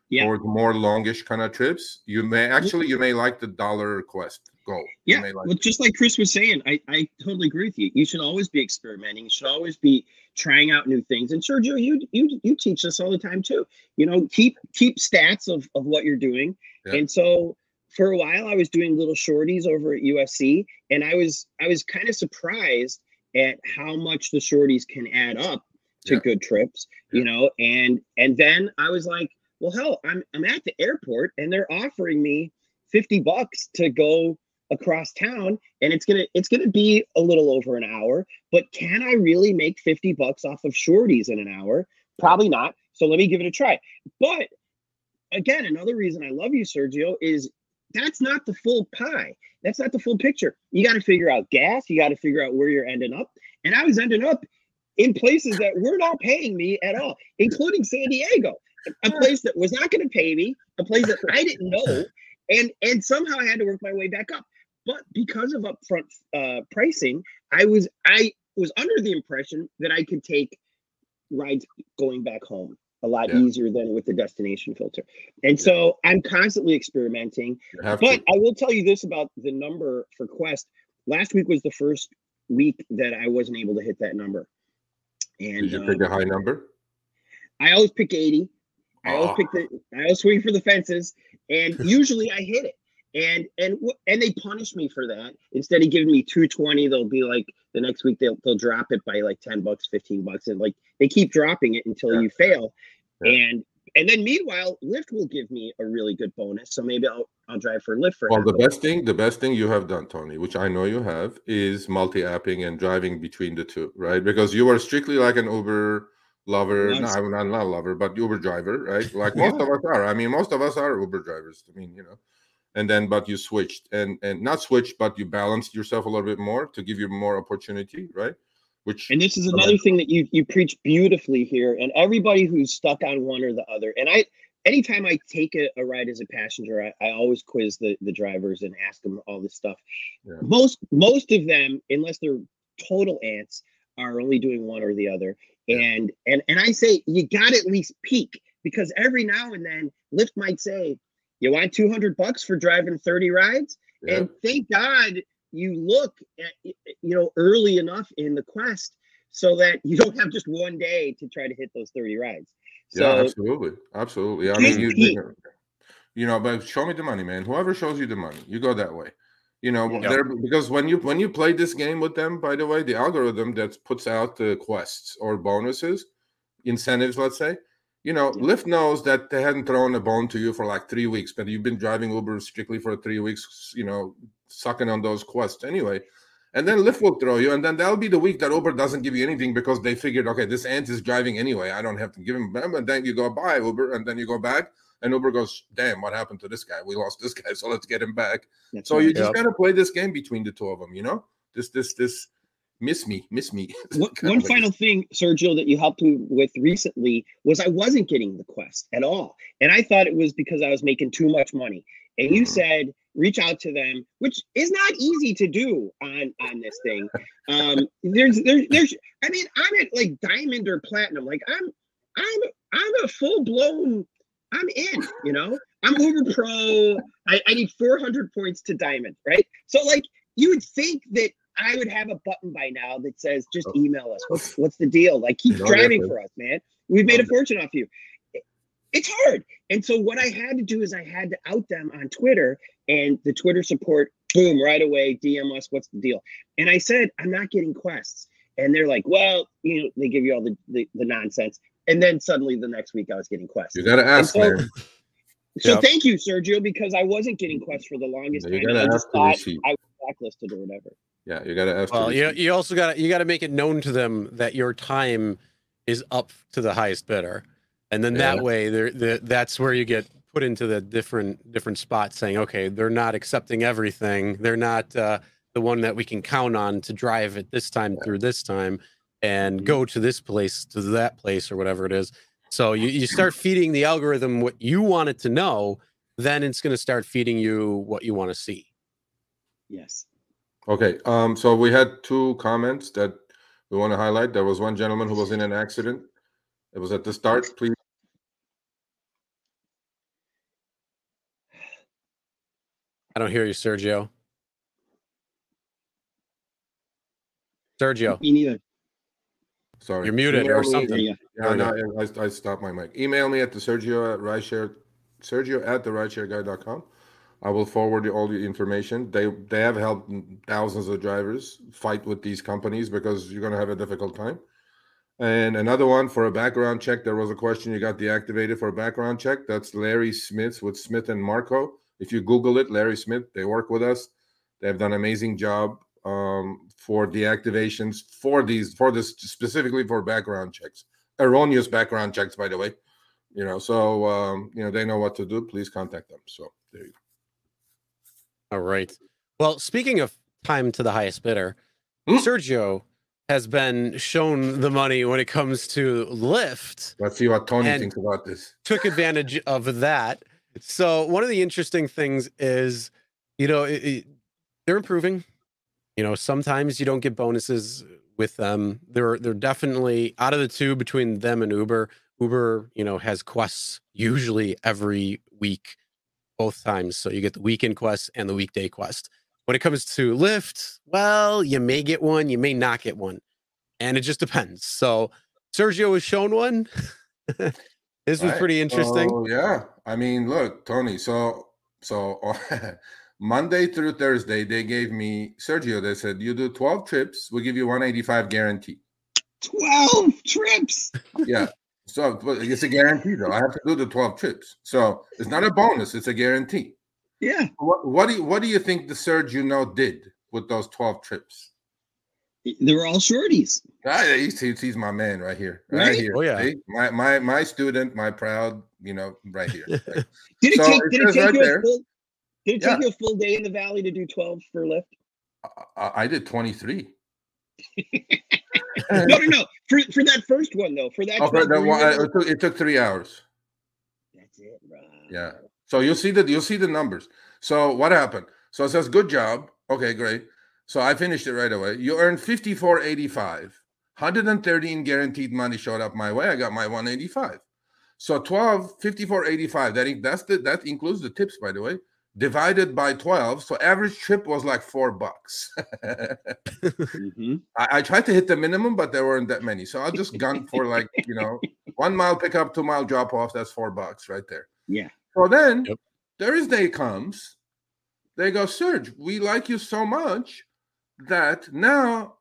Yeah. for more longish kind of trips. You may actually you may like the dollar quest You Yeah, like well, just like Chris was saying, I, I totally agree with you. You should always be experimenting. You should always be trying out new things. And Sergio, you you you teach us all the time too. You know, keep keep stats of of what you're doing. Yeah. And so for a while, I was doing little shorties over at USC, and I was I was kind of surprised at how much the shorties can add up to Yeah. good trips. You know, and and then I was like, well, hell, I'm I'm at the airport, and they're offering me fifty bucks to go across town and it's gonna it's gonna be a little over an hour but can i really make 50 bucks off of shorties in an hour? Probably not so let me give it a try. But again another reason i love you sergio is that's not the full pie. That's not the full picture. You got to figure out gas you got to figure out where you're ending up and i was ending up in places that were not paying me at all, including San Diego, a place that was not going to pay me, a place that I didn't know, and and somehow I had to work my way back up. But because of upfront uh, pricing, I was I was under the impression that I could take rides going back home a lot Yeah. easier than with the destination filter. And so I'm constantly experimenting. But to. I will tell you this about the number for Quest. Last week was the first week that I wasn't able to hit that number. And Did you uh, pick a high number? I always pick 80. I always Oh. pick the I always swing for the fences. And <laughs> usually I hit it. And and and they punish me for that. Instead of giving me 220, they'll be like the next week they'll they'll drop it by like 10 bucks, 15 bucks. And like they keep dropping it until Yeah. you fail. Yeah. And and then meanwhile, Lyft will give me a really good bonus. So maybe I'll I'll drive for Lyft for Well, the best thing, the best thing you have done, Tony, which I know you have, is multi-apping and driving between the two, right? Because you are strictly like an Uber lover. No, I'm not, not a lover, but Uber driver, right? Like <laughs> most of us are. I mean, most of us are Uber drivers. I mean, you know. And then, but you switched and and not switched, but you balanced yourself a little bit more to give you more opportunity, right? Which And this is another thing that you you preach beautifully here. And everybody who's stuck on one or the other, and I anytime I take a, a ride as a passenger, I, I always quiz the, the drivers and ask them all this stuff. Yeah. Most most of them, unless they're total ants, are only doing one or the other. Yeah. And and and I say you got to at least peek because every now and then Lyft might say, "You want two hundred bucks for driving thirty rides?" yeah, and thank god you look at you know early enough in the quest so that you don't have just one day to try to hit those 30 rides yeah, so absolutely, absolutely. I mean, you, you know, you know, but show me the money, man. Whoever shows you the money, you go that way. You know, Yeah. because when you when you play this game with them, by the way, the algorithm that puts out the quests or bonuses, incentives, let's say, you know, Yeah. Lyft knows that they hadn't thrown a bone to you for like three weeks, but you've been driving Uber strictly for three weeks, you know, sucking on those quests anyway. And then Lyft will throw you, and then that'll be the week that Uber doesn't give you anything because they figured, okay, this ant is driving anyway. I don't have to give him. And then you go buy Uber, and then you go back, and Uber goes, "Damn, what happened to this guy? We lost this guy, so let's get him back." that's So right. you just Yep. gotta play this game between the two of them, you know. This, this, this, miss me, miss me. <laughs> one, final thing sergio that you helped me with recently was i wasn't getting the quest at all. And i thought it was because i was making too much money. And you Mhm. said reach out to them which is not easy to do on on this thing. Um <laughs> there's there's there's i mean i'm at like diamond or platinum. Like i'm i'm i'm a full-blown i'm in you know? I'm uber pro. I, I need 400 points to diamond right? So like you would think that i would have a button by now that says just Oh. email us. What's what's the deal? Like keep No, driving for us man. We've made a um, fortune off you. It's hard. And so what i had to do is i had to out them on twitter and the twitter support boom right away dm us what's the deal? And i said i'm not getting quests. And they're like well you know they give you all the the, the nonsense. And then suddenly the next week i was getting quests. You gotta ask, so- man. so Yep. thank you sergio because i wasn't getting quests for the longest You time. i just thought i was blacklisted or whatever Yeah, you gotta ask. Well, you, you also got to you got to make it known to them that your time is up to the highest bidder, and then Yeah. that way, they're, they that's where you get put into the different different spots, saying, okay, they're not accepting everything. They're not uh, the one that we can count on to drive it this time through this time, and Mhm. go to this place to that place or whatever it is. So you, you start feeding the algorithm what you want it to know, then it's going to start feeding you what you want to see. yes Okay, um, so we had two comments that we want to highlight. There was one gentleman who was in an accident. It was at the start. Please, I don't hear you, Sergio. Sergio, me neither sorry. You're muted Email or me- something. yeah Yeah, no, I, I stopped my mic. Email me at the Sergio at rideshare, Sergio at the rideshareguy.com. I will forward you all the information. They they have helped thousands of drivers fight with these companies because you're gonna have a difficult time. And another one for a background check. There was a question you got deactivated for a background check. That's Larry Smith with Smith and Marco. If you Google it, Larry Smith, they work with us. They've done an amazing job um, for deactivations for these for this specifically for background checks erroneous background checks, by the way. You know, so um, you know they know what to do. Please contact them. So there you All right. Well, speaking of time to the highest bidder, Hmm? Sergio has been shown the money when it comes to Lyft. Let's see what Tony thinks about this. Took advantage of that. So one of the interesting things is, you know, it, it- they're improving. You know, sometimes you don't get bonuses with them. They're they're definitely out of the two between them and Uber. Uber, you know, has quests usually every week, both times. So you get the weekend quest and the weekday quest. When it comes to Lyft, well, you may get one, you may not get one, and it just depends. So Sergio was shown one. <laughs> this was Right. pretty interesting. So, yeah, I mean, look, Tony. So, so <laughs> Monday through Thursday, they gave me Sergio. They said you do twelve trips, we'll give you one eighty five guarantee. 12 trips. Yeah. So it's a guarantee, though. I have to do the twelve trips. So it's not a bonus; it's a guarantee. Yeah. What, what do you What do you think the surge you know did with those twelve trips? They were all shorties. Ah, he's, he's, he's my man right here, right, Right? here. Oh, yeah. See? my my my student, my proud, you know, right here. <laughs> Right. Did it take, did it take right you there- a full did it Yeah. take you a full day in the valley to do 12 for Lyft? I, I did twenty three. <laughs> no, no, no. For for that first one though, for that, Oh, 12, that one, uh, it, took, it took three hours. that's it, right. Yeah. So you'll see that you'll see the numbers. So what happened? So it says good job. Okay, great. So I finished it right away. You earned 54.85. 113 guaranteed money showed up my way. I got my 185. So 12, 54.85. That that's the that includes the tips, by the way. Divided by 12. So average trip was like four bucks. <laughs> Mhm. I, I tried to hit the minimum, but there weren't that many. So I'll just gunned for like, <laughs> you know, one mile pickup, two mile drop off. That's four bucks right there. Yeah. So then Yep. Thursday comes, they go, Serge, we like you so much that now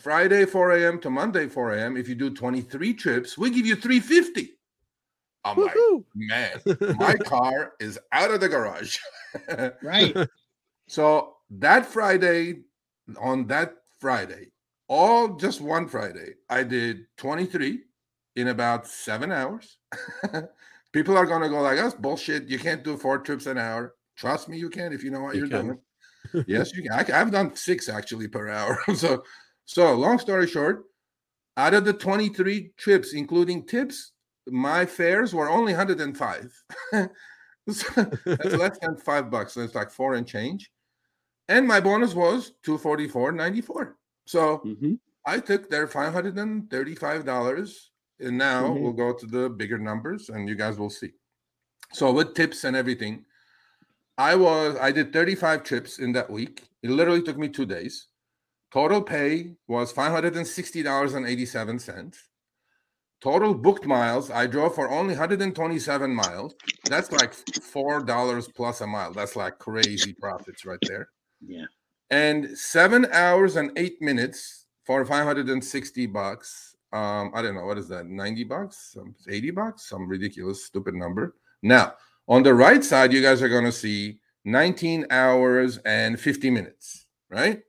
Friday 4 a.m. to Monday 4 a.m. If you do 23 trips, we give you 350. I'm like, man, <laughs> my car is out of the garage. <laughs> Right. So that Friday, on that Friday, all just one Friday, I did 23 in about seven hours. <laughs> People are gonna go like, "That's bullshit. You can't do four trips an hour." Trust me, you can if you know what You are doing. yes, you can. I, have done six actually per hour. so, so long story short, out of the 23 trips, including tips, my fares were only 105. <laughs> So that's less than <laughs> five bucks. So it's like four and change. And my bonus was 244.94. So Mhm. I took their $535. And now Mhm. we'll go to the bigger numbers and you guys will see. So with tips and everything, I was I did 35 trips in that week. It literally took me two days. Total pay was $560.87. Total booked miles, I drove for only 127 miles. That's like four dollars plus a mile. That's like crazy profits right there. Yeah. And seven hours and eight minutes for 560 bucks. Um, I don't know what is that, 90 bucks, some 80 bucks, some ridiculous, stupid number. Now, on the right side, you guys are going to see 19 hours and 50 minutes, right?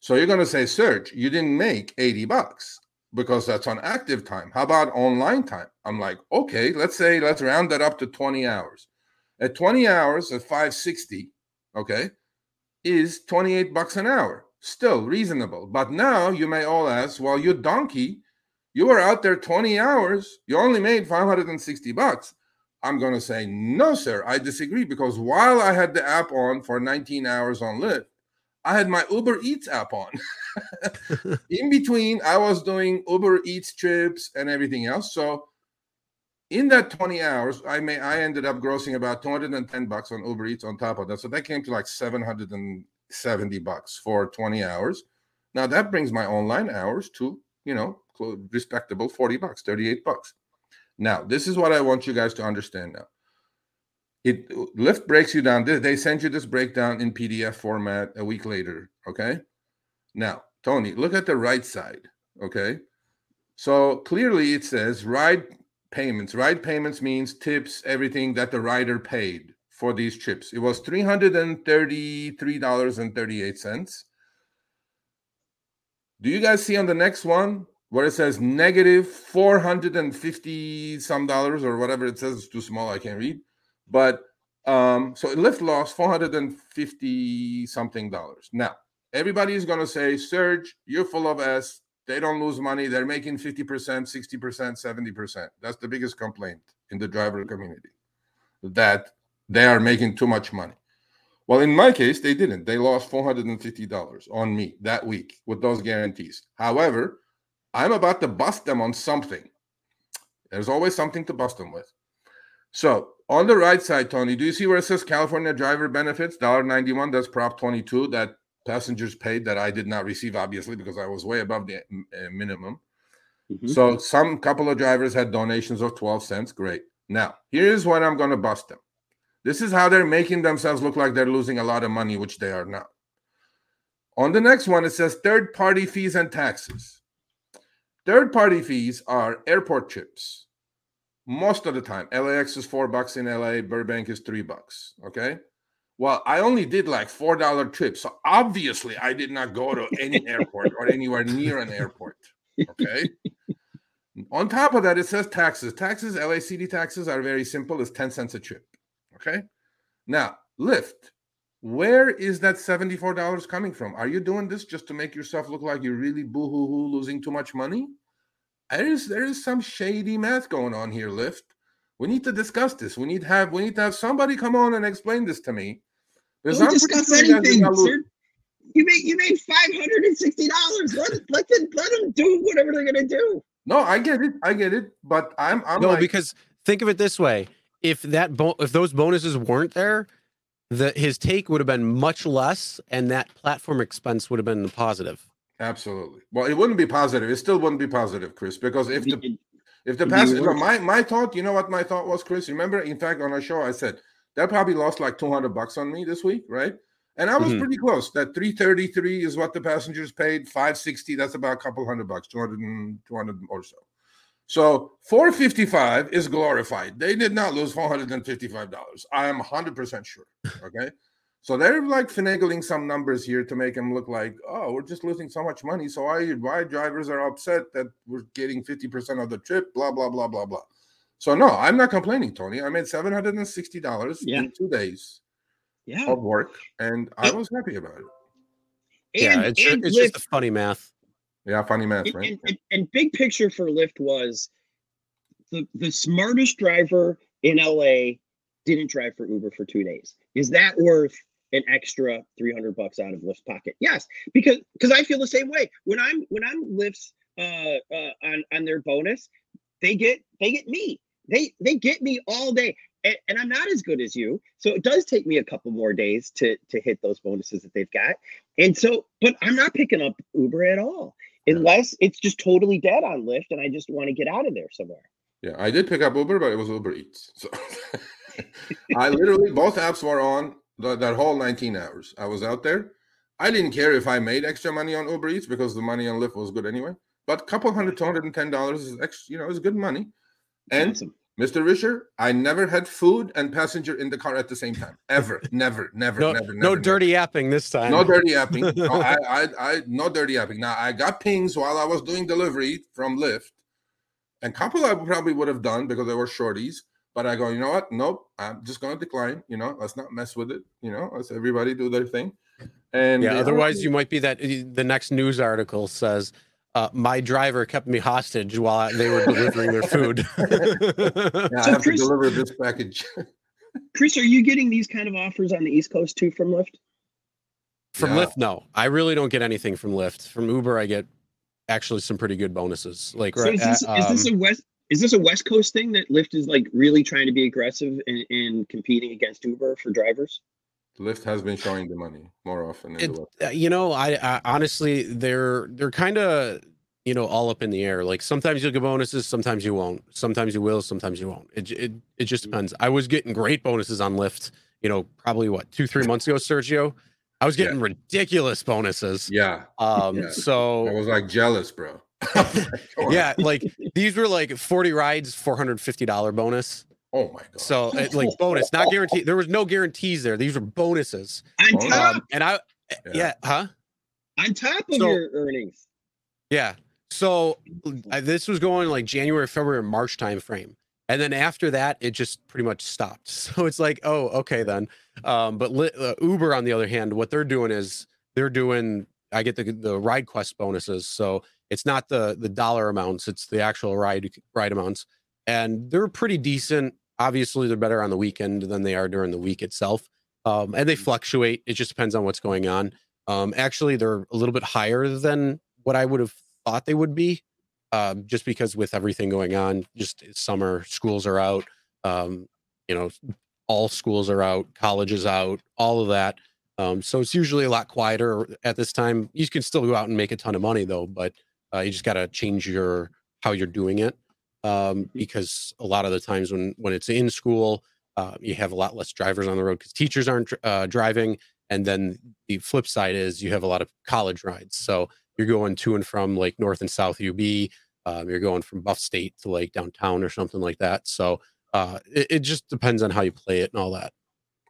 So you're going to say, Serge, you didn't make 80 bucks because that's on active time. How about online time? I'm like, okay, let's say, let's round that up to 20 hours. At 20 hours at 560, okay, is 28 bucks an hour. Still reasonable. But now you may all ask, well, you donkey, you were out there 20 hours, you only made 560 bucks. I'm going to say, no, sir, I disagree because while I had the app on for 19 hours on Lyft, I had my Uber Eats app on. <laughs> <laughs> in between, I was doing Uber Eats trips and everything else. So in that 20 hours, I may I ended up grossing about 210 bucks on Uber Eats on top of that. So that came to like 770 bucks for 20 hours. Now that brings my online hours to, you know, respectable 40 bucks, 38 bucks. Now, this is what I want you guys to understand now. It Lyft breaks you down. They- They send you this breakdown in PDF format a week later. Okay. Now, Tony, look at the right side. Okay. So clearly it says ride payments. Ride payments means tips, everything that the rider paid for these trips. It was $333.38. Do you guys see on the next one where it says negative 450 some dollars or whatever it says? It's too small, I can't read. But um, so Lyft lost 450 something dollars. Now, everybody is going to say, Serge, you're full of S. They don't lose money. They're making 50%, 60%, 70%. That's the biggest complaint in the driver community that they are making too much money. Well, in my case, they didn't. They lost $450 on me that week with those guarantees. However, I'm about to bust them on something. There's always something to bust them with. So on the right side, Tony, do you see where it says California driver benefits, $1.91? That's Prop 22 that passengers paid that I did not receive, obviously, because I was way above the uh, minimum. Mm-hmm. So some couple of drivers had donations of 12 cents. Great. Now, here's what I'm going to bust them. This is how they're making themselves look like they're losing a lot of money, which they are not. On the next one, it says third party fees and taxes. Third party fees are airport trips. Most of the time, LAX is four bucks in LA, Burbank is three bucks. Okay. Well, I only did like four dollar trips. So obviously I did not go to any <laughs> airport or anywhere near an airport. Okay. On top of that, it says taxes. Taxes, LACD taxes are very simple. It's 10 cents a trip. Okay. Now, Lyft, where is that $74 coming from? Are you doing this just to make yourself look like you're really boo hoo hoo losing too much money? There is there is some shady math going on here, Lyft. We need to discuss this. We need to have we need to have somebody come on and explain this to me. There's Don't discuss anything, sir. You made you made five hundred and sixty dollars. Let let them let them do whatever they're gonna do. No, I get it. I get it. But I'm I'm no like, because think of it this way: if that bo- if those bonuses weren't there, the his take would have been much less, and that platform expense would have been the positive. Absolutely. Well, it wouldn't be positive. It still wouldn't be positive, Chris, because if the if the pass my my thought, you know what my thought was, Chris. Remember, in fact, on our show, I said that probably lost like two hundred bucks on me this week, right? And I was mm-hmm. pretty close. That 333 is what the passengers paid. 560, that's about a couple hundred bucks, 200, 200 or so. So 455 is glorified. They did not lose $455. I am 100% sure. Okay. So they're like finagling some numbers here to make them look like, oh, we're just losing so much money. So why, why drivers are upset that we're getting 50% of the trip, blah, blah, blah, blah, blah. So no, I'm not complaining, Tony. I made $760 yeah. in two days yeah. of work, and I was happy about it. And, yeah, it's, just, it's just a funny math. Yeah, funny math, and, right? And, and, and, big picture for Lyft was the the smartest driver in LA didn't drive for Uber for two days. Is that worth an extra 300 bucks out of Lyft's pocket? Yes, because because I feel the same way. When I'm when I'm Lyft's uh, uh, on on their bonus, they get they get me. They they get me all day and, and, I'm not as good as you. So it does take me a couple more days to to hit those bonuses that they've got. And so, but I'm not picking up Uber at all unless it's just totally dead on Lyft and I just want to get out of there somewhere. Yeah, I did pick up Uber, but it was Uber Eats. So <laughs> I literally both apps were on the, that whole 19 hours. I was out there. I didn't care if I made extra money on Uber Eats because the money on Lyft was good anyway. But a couple hundred, two hundred and ten dollars is extra, you know, is good money. And awesome. Mr. Risher, I never had food and passenger in the car at the same time. Ever. <laughs> never, never, no, never, No never, dirty never. yapping this time. No dirty yapping. <laughs> no, I, I, I, no dirty yapping. Now, I got pings while I was doing delivery from Lyft. And couple I probably would have done because they were shorties. But I go, you know what? Nope. I'm just going to decline. You know, let's not mess with it. You know, let's everybody do their thing. And yeah, otherwise, you might be that the next news article says uh, my driver kept me hostage while they were delivering their food. <laughs> <laughs> yeah, I have Chris, to deliver this package. <laughs> Chris, are you getting these kind of offers on the East Coast too from Lyft? From yeah. Lyft, no. I really don't get anything from Lyft. From Uber, I get actually some pretty good bonuses. Like, so is, this, um, is this a West? Is this a West Coast thing that Lyft is like really trying to be aggressive in, in competing against Uber for drivers? Lyft has been showing the money more often. It, uh, you know, I, I, honestly, they're they're kind of you know all up in the air. Like sometimes you'll get bonuses, sometimes you won't. Sometimes you will, sometimes you won't. It it it just mm. depends. I was getting great bonuses on Lyft. You know, probably what two three months ago, Sergio. I was getting yeah. ridiculous bonuses. Yeah. Um. Yeah. So I was like jealous, bro. <laughs> yeah, like these were like 40 rides, $450 bonus. Oh my god! So like <laughs> bonus, not guaranteed. There was no guarantees there. These were bonuses. On top, um, and I, yeah. yeah. huh? On top of so, your earnings. Yeah. So I, this was going like January, February, March time frame, and then after that, it just pretty much stopped. <laughs> So it's like, oh, okay then. Um, but uh, Uber, on the other hand, what they're doing is they're doing. I get the the ride quest bonuses, so it's not the the dollar amounts; it's the actual ride ride amounts, and they're pretty decent. Obviously, they're better on the weekend than they are during the week itself, um, and they fluctuate. It just depends on what's going on. Um, actually, they're a little bit higher than what I would have thought they would be, um, just because with everything going on, just summer, schools are out. Um, you know, all schools are out, colleges out, all of that. Um, so it's usually a lot quieter at this time. You can still go out and make a ton of money though, but uh, you just got to change your how you're doing it um, because a lot of the times when when it's in school, uh, you have a lot less drivers on the road because teachers aren't uh, driving, and then the flip side is you have a lot of college rides. So you're going to and from like North and South UB. Um, you're going from Buff State to like downtown or something like that. So uh, it, it just depends on how you play it and all that.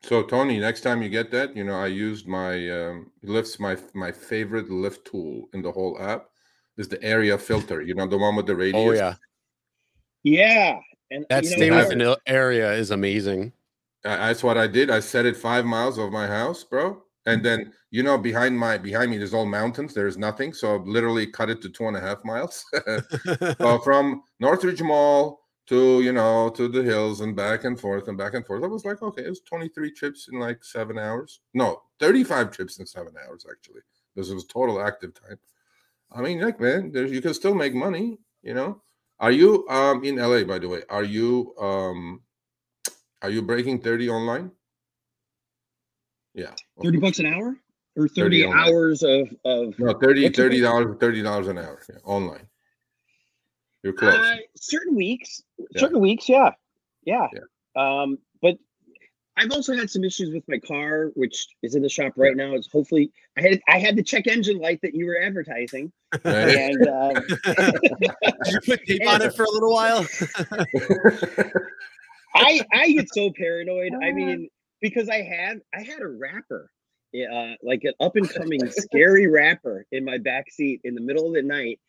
So Tony, next time you get that, you know, I used my um, Lyft's my my favorite Lyft tool in the whole app is the area filter. You know, the one with the radius. Oh yeah, Yeah. And that you know stay what? within the area is amazing. Uh, That's what I did. I set it five miles of my house, bro. And then you know, behind my behind me, there's all mountains. There's nothing. So I literally cut it to two and a half miles. <laughs> so <laughs> from Northridge Mall to you know to the hills and back and forth and back and forth. I was like, okay, it was 23 trips in like seven hours. No, 35 trips in seven hours actually, This was total active time. I mean, like man, there's you can still make money. You know, are you um in LA by the way? Are you um are you breaking 30 online? Yeah. 30 bucks an hour or 30, 30 hours of of No, 30 30 dollars 30 dollars an hour yeah, online. You're close. Uh, certain weeks, Yeah. certain weeks, yeah, yeah. Yeah. Um, but I've also had some issues with my car, which is in the shop right now. It's hopefully I had I had the check engine light that you were advertising, Right? and uh, <laughs> Did you put tape on it for a little while? <laughs> I I get so paranoid. I mean, because I had I had a rapper, uh, like an up and coming scary rapper in my back seat in the middle of the night,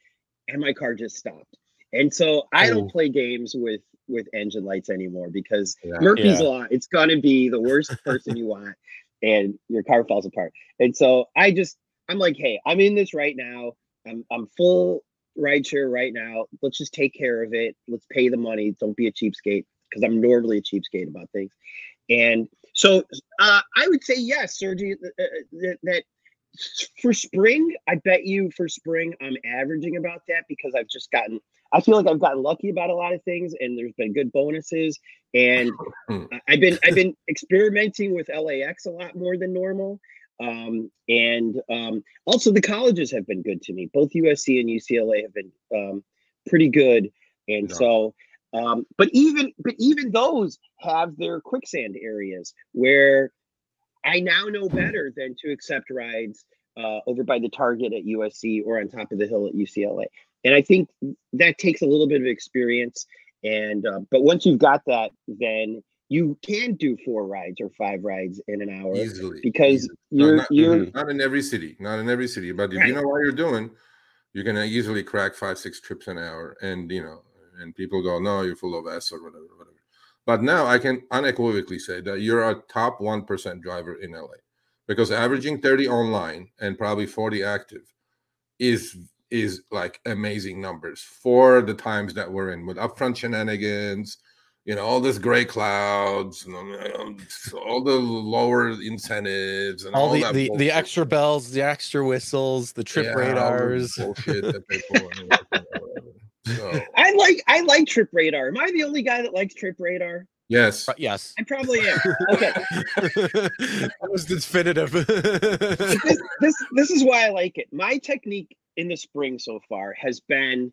and my car just stopped. And so I Oh. don't play games with with engine lights anymore because Yeah. Murphy's Yeah. law. It's gonna be the worst <laughs> person you want, and your car falls apart. And so I just I'm like, hey, I'm in this right now. I'm I'm full rideshare right now. Let's just take care of it. Let's pay the money. Don't be a cheapskate because I'm normally a cheapskate about things. And so uh, I would say yes, Sergi, uh, uh, that, that for spring, I bet you for spring, I'm averaging about that because I've just gotten, I feel like I've gotten lucky about a lot of things and there's been good bonuses. And Hmm. I've been, I've been experimenting with LAX a lot more than normal. Um, and um, also the colleges have been good to me. Both USC and UCLA have been um, pretty good. And Yeah. so, um, but even but even those have their quicksand areas where I now know better than to accept rides uh, over by the Target at USC or on top of the hill at UCLA. And I think that takes a little bit of experience. And uh, but once you've got that, then you can do four rides or five rides in an hour easily because easily. You're not, you're Mhm. not in every city, not in every city, but if Right. you know what you're doing, you're gonna easily crack five, six trips an hour, and you know, and people go, "No, you're full of S or whatever, whatever." But now I can unequivocally say that you're a top one percent driver in LA, because averaging thirty online and probably forty active is is like amazing numbers for the times that we're in with upfront shenanigans you know all this gray clouds and um, <laughs> all the lower incentives and all, all the that the, the extra bells, the extra whistles, the trip Yeah, radars. bullshit that they <laughs> pull and whatever. so I like I like Trip Radar. Am I the only guy that likes Trip Radar? yes But yes. I probably am. Okay. <laughs> that was definitive. this, this this is why I like it. My technique in the spring so far has been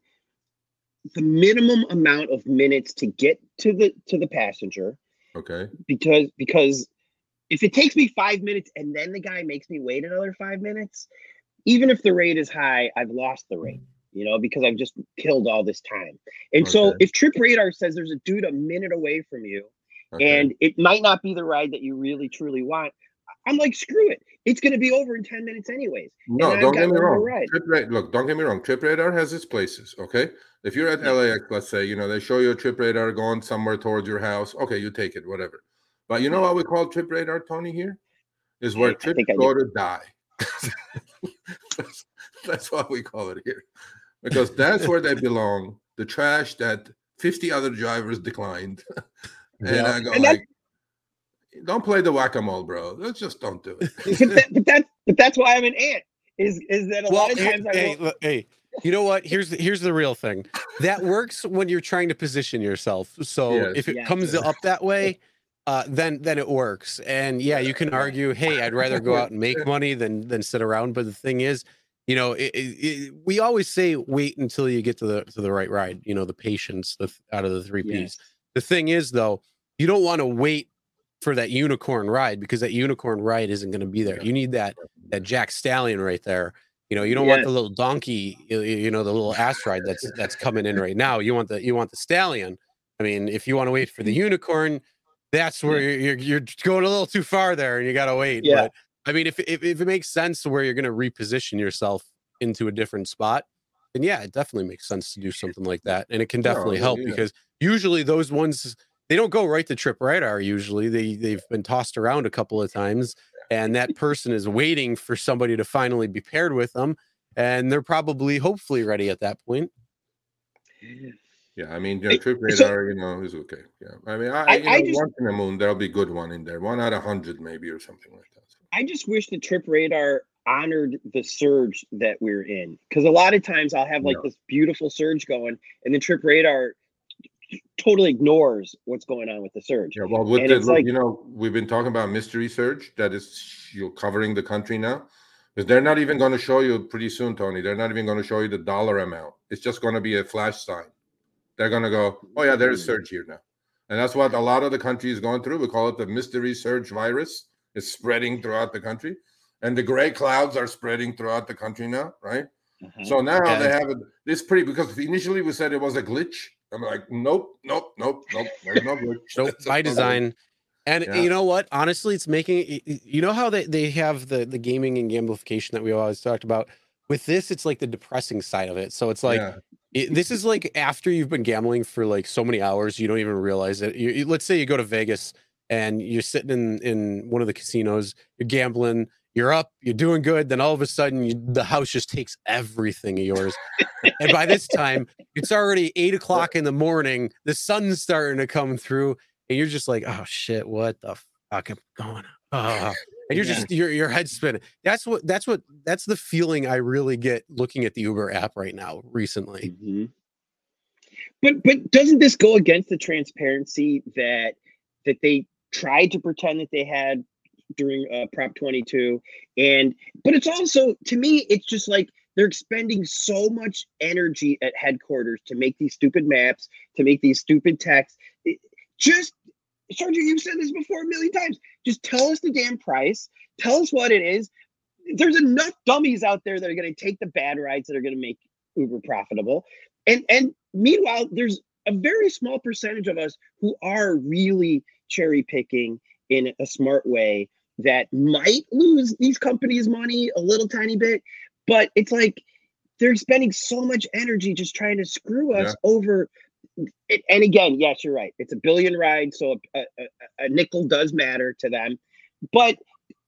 the minimum amount of minutes to get to the to the passenger okay because because if it takes me five minutes and then the guy makes me wait another five minutes, even if the rate is high, I've lost the rate, you know, because I've just killed all this time. And so if Trip Radar says there's a dude a minute away from you okay. and it might not be the ride that you really truly want, I'm like, screw it. It's going to be over in 10 minutes anyways. no don't get me wrong trip look don't get me wrong trip radar has its places okay if you're at lax let's say you know they show you a trip radar going somewhere towards your house okay you take it whatever but you know what we call trip radar tony here is where <laughs> trips go to die <laughs> that's, that's what we call it here, because that's where they belong. The trash that 50 other drivers declined. <laughs> and Yeah. I go And like, don't play the whack-a-mole, bro. Let's just don't do it. <laughs> but, that, but that but that's why I'm an ant. Is is that a well, lot of hey, times I hey, will, look, hey, you know what? Here's the, here's the real thing. That works when you're trying to position yourself. So Yes. if it Yes. comes up that way, uh, then then it works. And yeah, you can argue, hey, I'd rather go out and make <laughs> money than than sit around. But the thing is, you know, it, it, it, we always say wait until you get to the to the right ride. You know, the patience the, out of the three P's. Yes. The thing is, though, you don't want to wait for that unicorn ride because that unicorn ride isn't going to be there. You need that that Jack Stallion right there. You know, you don't want the little donkey, you, know, the little ass ride that's that's coming in right now. You want the you want the stallion. I mean, if you want to wait for the unicorn, that's where you're you're, going a little too far there, and you got to wait. Yeah. But I mean, if, if if it makes sense to where you're going to reposition yourself into a different spot, then yeah, it definitely makes sense to do something like that, and it can definitely help because usually those ones they don't go right to trip radar. Usually they they've been tossed around a couple of times, and that person is waiting for somebody to finally be paired with them, and they're probably hopefully ready at that point. Yeah, I mean, the I- trip so- radar, you know, is okay. Yeah, I mean, I, I- you know, I just- once in a moon there'll be good one in there, one out of hundred maybe or something like that. I just wish the trip radar honored the surge that we're in because a lot of times I'll have like No. this beautiful surge going, and the trip radar totally ignores what's going on with the surge. Yeah, well, with And the, look, like- you know, we've been talking about mystery surge that is you know, covering the country now. Because they're not even going to show you pretty soon, Tony. They're not even going to show you the dollar amount. It's just going to be a flash sign. They're going to go, oh yeah, there's surge here now, and that's what a lot of the country is going through. We call it the mystery surge virus. It's spreading throughout the country, and the gray clouds are spreading throughout the country now, right? Uh-huh. So now Yeah. they have it. It's pretty because initially we said it was a glitch. I'm like, nope, nope, nope, nope. There's no. <laughs> Nope, <laughs> by design. And Yeah. you know what? Honestly, it's making you know how they, they have the the gaming and gamification that we always talked about. With this, it's like the depressing side of it. So it's like Yeah. it, this is like after you've been gambling for like so many hours, you don't even realize it. You, you- let's say you go to Vegas and you're sitting in in one of the casinos, you're gambling, you're up, you're doing good. Then all of a sudden, you, the house just takes everything of yours. and by this time, it's already eight o'clock in the morning. The sun's starting to come through, and you're just like, "Oh shit, what the fuck am going on?" Ah." and you're Yeah. just your your head spinning. That's what that's what that's the feeling I really get looking at the Uber app right now. Recently, Mhm. But but doesn't this go against the transparency that that they tried to pretend that they had during uh, Prop 22? And but it's also to me, it's just like they're expending so much energy at headquarters to make these stupid maps, to make these stupid texts. Just Sergio, you've said this before a million times. Just tell us the damn price. Tell us what it is. There's enough dummies out there that are going to take the bad rides that are going to make Uber profitable. And and meanwhile, there's a very small percentage of us who are really cherry picking in a smart way that might lose these companies money a little tiny bit, but it's like they're spending so much energy just trying to screw us over. it- And again, yes, you're right. It's a billion ride, so a, a, a- a nickel does matter to them, but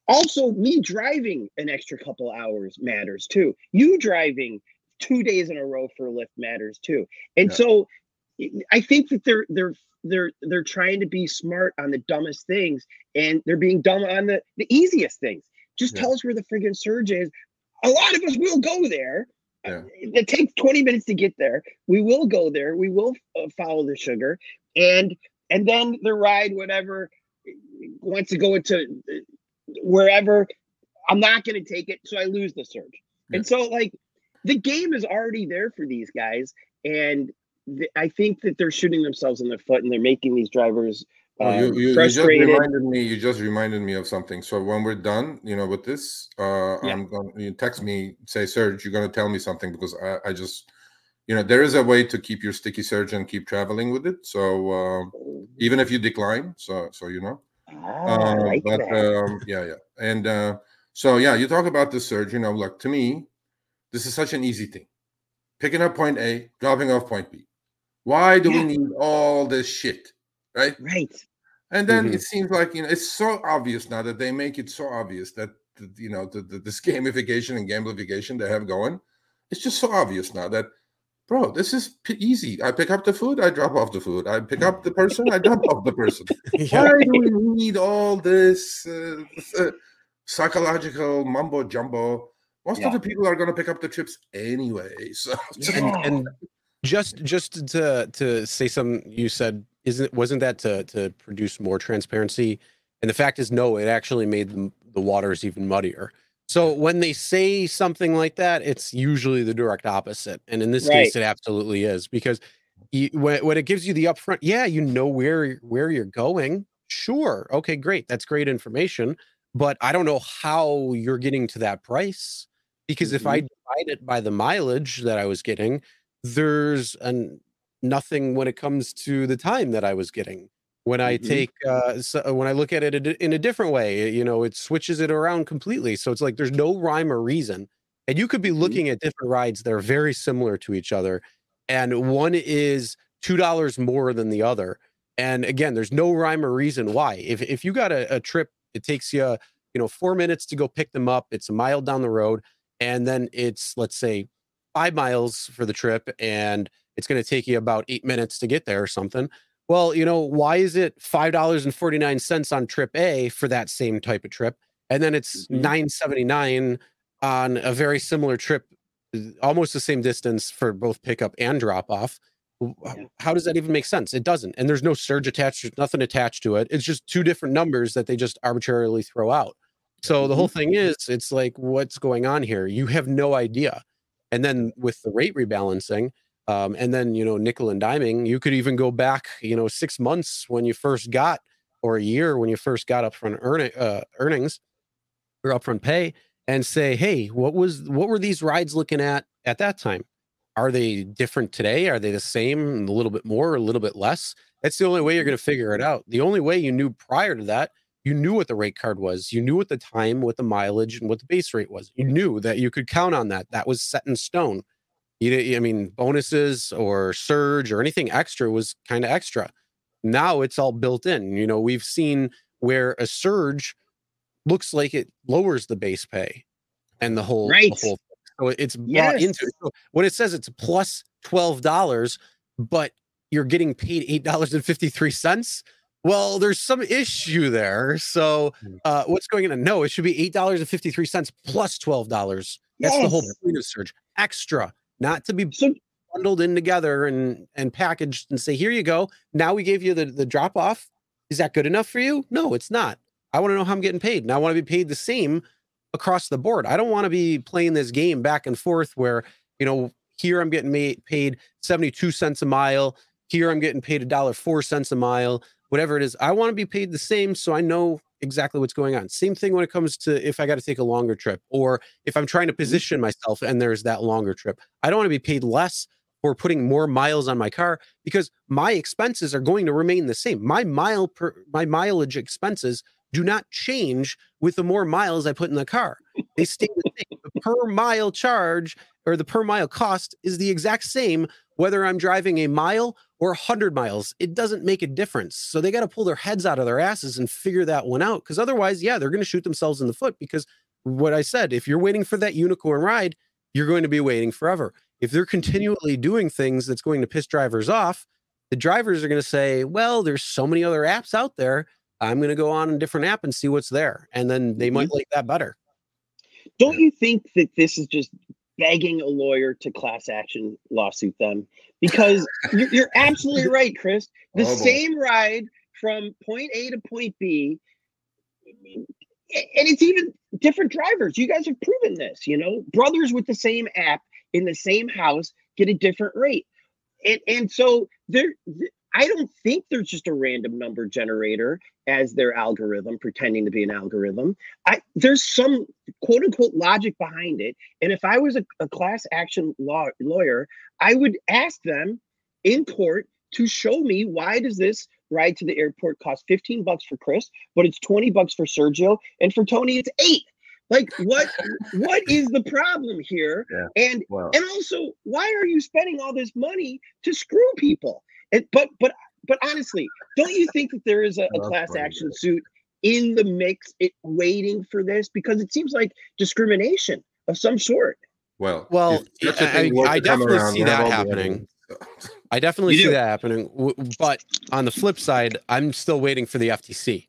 also me driving an extra couple hours matters too. You driving two days in a row for Lyft matters too. And Yeah. so I think that they're they're they're they're trying to be smart on the dumbest things and they're being dumb on the, the easiest things. Just Yeah. tell us where the friggin' surge is. A lot of us will go there. Yeah. It takes 20 minutes to get there. We will go there. We will uh, follow the sugar and and then the ride whatever wants to go into uh, wherever I'm not going to take it so I lose the surge. And so like the game is already there for these guys and th- I think that they're shooting themselves in the foot and they're making these drivers Well, um, you, you, you just reminded me. You just reminded me of something. So when we're done, you know, with this, uh, Yeah. I'm going. You text me, say, Serge, you're going to tell me something because I, I just, you know, there is a way to keep your sticky surge and keep traveling with it. So uh, even if you decline, so so you know. Ah, I Uh, like but that. um, yeah, yeah, and uh, so yeah, you talk about the surge. You know, look to me, this is such an easy thing: picking up point A, dropping off point B. Why do Yeah. we need all this shit, right? right. And then Mhm. it seems like you know it's so obvious now that they make it so obvious that you know the, the, this <laughs> gamification and gamification they have going it's just so obvious now that bro this is p- easy i pick up the food i drop off the food i pick up the person i drop off the person <laughs> Yeah. why do we need all this uh, uh, psychological mumbo jumbo most Yeah. of the people are going to pick up the chips anyway <laughs> so and, and just just to to say something you said isn't wasn't that to to produce more transparency? And the fact is no it actually made the, the waters even muddier. So when they say something like that it's usually the direct opposite. And in this case it absolutely is because you, when, when it gives you the upfront yeah you know where where you're going. Sure. Okay great. That's great information. But i don't know how you're getting to that price because if i mm-hmm. divide it by the mileage that i was getting there's an nothing when it comes to the time that I was getting. When I Mhm. take uh so when I look at it in a different way, you know, it switches it around completely. So it's like there's no rhyme or reason. And you could be Mhm. looking at different rides that are very similar to each other and one is $2 more than the other. And again, there's no rhyme or reason why. If if you got a, a trip, it takes you, you know, 4 minutes to go pick them up, it's a mile down the road and then it's let's say 5 miles for the trip and it's going to take you about eight minutes to get there or something. Well, you know, why is it five dollars and forty nine cents on trip A for that same type of trip, and then it's Mhm. seventy nine on a very similar trip, almost the same distance for both pickup and drop off? Yeah. How does that even make sense? It doesn't, and there's no surge attached. There's nothing attached to it. It's just two different numbers that they just arbitrarily throw out. So the whole thing is, it's like, what's going on here? You have no idea. And then with the rate rebalancing, um, and then you know nickel and diming you could even go back you know six months when you first got or a year when you first got upfront earning, uh, earnings or upfront pay and say hey what was what were these rides looking at at that time? Are they different today? Are they the same a little bit more a little bit less? That's the only way you're going to figure it out. The only way you knew prior to that you knew what the rate card was you knew what the time what the mileage and what the base rate was you knew that you could count on that that was set in stone you I mean, bonuses or surge or anything extra was kind of extra. Now it's all built in. You know, we've seen where a surge looks like it lowers the base pay and the whole, the whole thing. So it's brought Yes. into it. So when it says it's plus twelve dollars, but you're getting paid eight dollars and fifty three cents. Well, there's some issue there. So, Hmm. uh, what's going on? No, it should be eight dollars and fifty three cents plus twelve dollars. That's the whole point of surge. Extra, not to be bundled in together and and packaged and say, here you go. Now we gave you the the drop off. Is that good enough for you? No, it's not. I want to know how I'm getting paid, and I want to be paid the same across the board. I don't want to be playing this game back and forth where you know here I'm getting made, paid 72 cents a mile. Here I'm getting paid a dollar four cents a mile. Whatever it is, I want to be paid the same so I know exactly what's going on. Same thing when it comes to if I got to take a longer trip or if I'm trying to mm-hmm. position myself and there's that longer trip. I don't want to be paid less for putting more miles on my car because my expenses are going to remain the same. My mile per my mileage expenses do not change with the more miles I put in the car. They stay the same. The per mile charge or the per mile cost is the exact same whether I'm driving a mile or 100 miles. It doesn't make a difference. So they got to pull their heads out of their asses and figure that one out because otherwise, yeah, they're going to shoot themselves in the foot because what I said, if you're waiting for that unicorn ride, you're going to be waiting forever. If they're continually doing things that's going to piss drivers off, the drivers are going to say, well, there's so many other apps out there. I'm going to go on a different app and see what's there. And then they might mm-hmm. like that better. don't you think that this is just begging a lawyer to class action lawsuit them? Because <laughs> you're, you're absolutely right, Chris. The Oh, same ride from point A to point B, and it's even different drivers. You guys have proven this. You know, brothers with the same app in the same house get a different rate, and and so there. I don't think there's just a random number generator as their algorithm, pretending to be an algorithm. I there's some quote unquote logic behind it. And if I was a, a class action law, lawyer, I would ask them in court to show me why does this ride to the airport cost 15 bucks for Chris, but it's 20 bucks for Sergio, and for Tony it's eight. Like what what is the problem here? Yeah. And Wow. and also, why are you spending all this money to screw people? And but but but honestly, don't you think that there is a, a class funny, action dude. suit in the mix, it waiting for this because it seems like discrimination of some sort. Well, Well, if such a I- thing I definitely around, see that happening. <laughs> I definitely see that happening. But on the flip side, I'm still waiting for the FTC.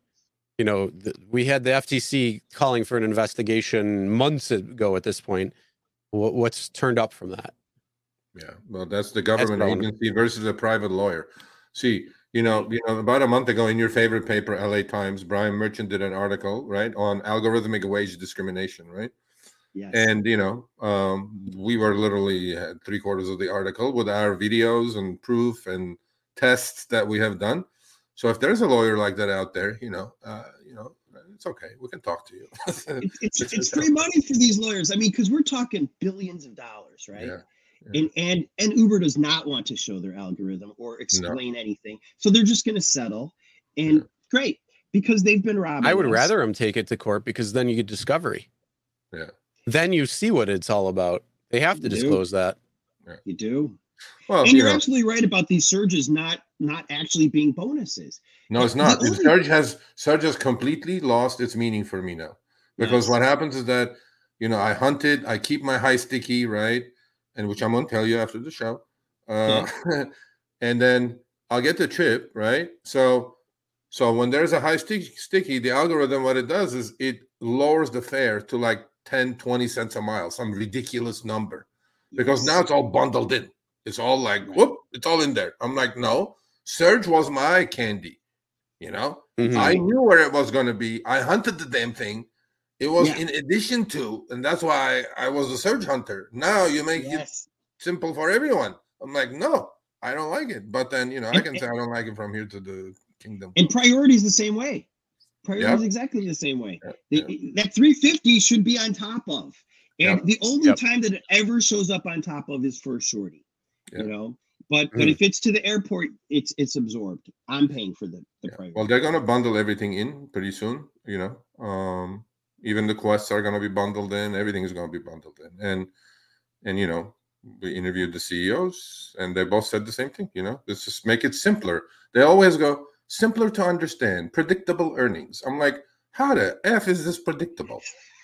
You know, th- we had the FTC calling for an investigation months ago at this point. Wh- What's turned up from that? Yeah, well, that's the government what agency versus a private lawyer. See, you know, you know, about a month ago in your favorite paper, LA Times, Brian Merchant did an article, right, on algorithmic wage discrimination, right? Yes. And you know, um, we were literally had three quarters of the article with our videos and proof and tests that we have done. So if there's a lawyer like that out there, you know, uh, you know, it's okay. We can talk to you. it's, it's, <laughs> it's free money for these lawyers. I mean, because we're talking billions of dollars, right? Yeah. And and and Uber does not want to show their algorithm or explain anything, so they're just going to settle. And Yeah. great because they've been robbed. I would rather them take it to court because then you get discovery. Yeah. Then you see what it's all about. They have to You do. disclose that. You do, Well, and you you're know, absolutely right about these surges not not actually being bonuses. No, it's The not. The only- surge has surge has completely lost its meaning for me now. Because Yes. what happens is that you know I hunted, I keep my high sticky right, and which I'm gonna tell you after the show, uh, <laughs> and then I'll get the trip right. So, so when there's a high sticky, sticky, the algorithm what it does is it lowers the fare to like 10, 20 cents a mile, some ridiculous number, because now it's all bundled in. It's all like whoop, it's all in there. I'm like, no, surge was my candy, you know. Mhm. I knew where it was going to be. I hunted the damn thing. It was Yeah. in addition to, and that's why I was a surge hunter. Now you make it simple for everyone. I'm like, no, I don't like it. But then you know, I And- can say I don't like it from here to the kingdom. and priorities the same way. Priorities Yep. exactly the same way. Yeah, The- That 350 should be on top of. And Yep. the only Yep. time that it ever shows up on top of is for a shorty. Yep. You know, but but Mhm. if it's to the airport, it's it's absorbed. I'm paying for the, the Yeah. priority. Well, they're gonna bundle everything in pretty soon. You know, um, even the quests are gonna be bundled in. Everything is gonna be bundled in, and and you know, we interviewed the CEOs, and they both said the same thing. You know, let's just make it simpler. They always go simpler to understand, predictable earnings. I'm like, how the f is this predictable?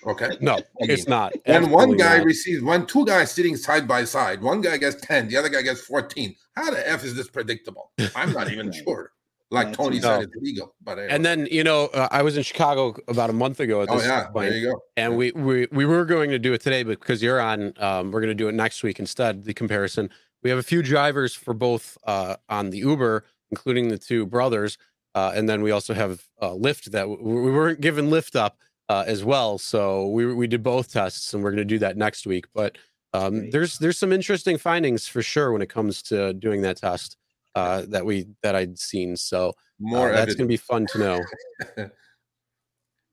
Okay. <laughs> No, I it's not. and one guy not. receives, when two guys sitting side by side, one guy gets 10, the other guy gets 14. How the F is this predictable? I'm not even <laughs> sure. Like Tony right. said, No. it's legal. But anyway. And then you know, uh, I was in Chicago about a month ago at oh, yeah, point, there you go. and we, we we were going to do it today, but because you're on, um, we're going to do it next week instead. The comparison. We have a few drivers for both uh, on the Uber, including the two brothers, uh, and then we also have uh, Lyft that w- we weren't given Lyft up uh, as well. So we we did both tests, and we're going to do that next week. But um, there's there's some interesting findings for sure when it comes to doing that test uh, that we that I'd seen. So More uh, that's going to be fun to know. <laughs>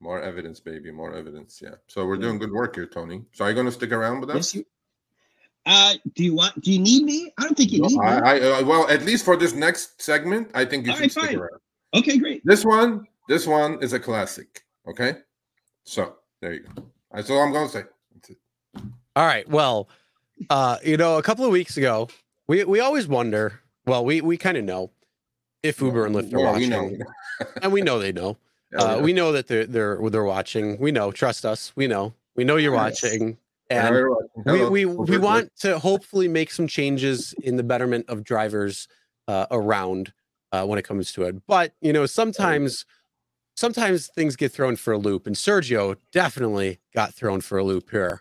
More evidence, baby. More evidence. Yeah. So we're doing good work here, Tony. So are you going to stick around with us? yes, you. Uh, do you want? Do you need me? I don't think you No, need me. I, I, uh, well, at least for this next segment, I think you All should right, stick fine. around. okay, great. This one, this one is a classic. Okay. So there you go. That's all I'm going to say. That's it. All right. Well, uh, you know, a couple of weeks ago, we we always wonder. Well, we we kind of know if Uber and Lyft are we watching, know. <laughs> and we know they know. <laughs> Yeah, Uh, know. we know that they're they're they're watching. We know. Trust us. We know. We know you're Yes. watching, and we we, we want to hopefully make some changes in the betterment of drivers uh, around uh, when it comes to it. But you know, sometimes sometimes things get thrown for a loop, and Sergio definitely got thrown for a loop here.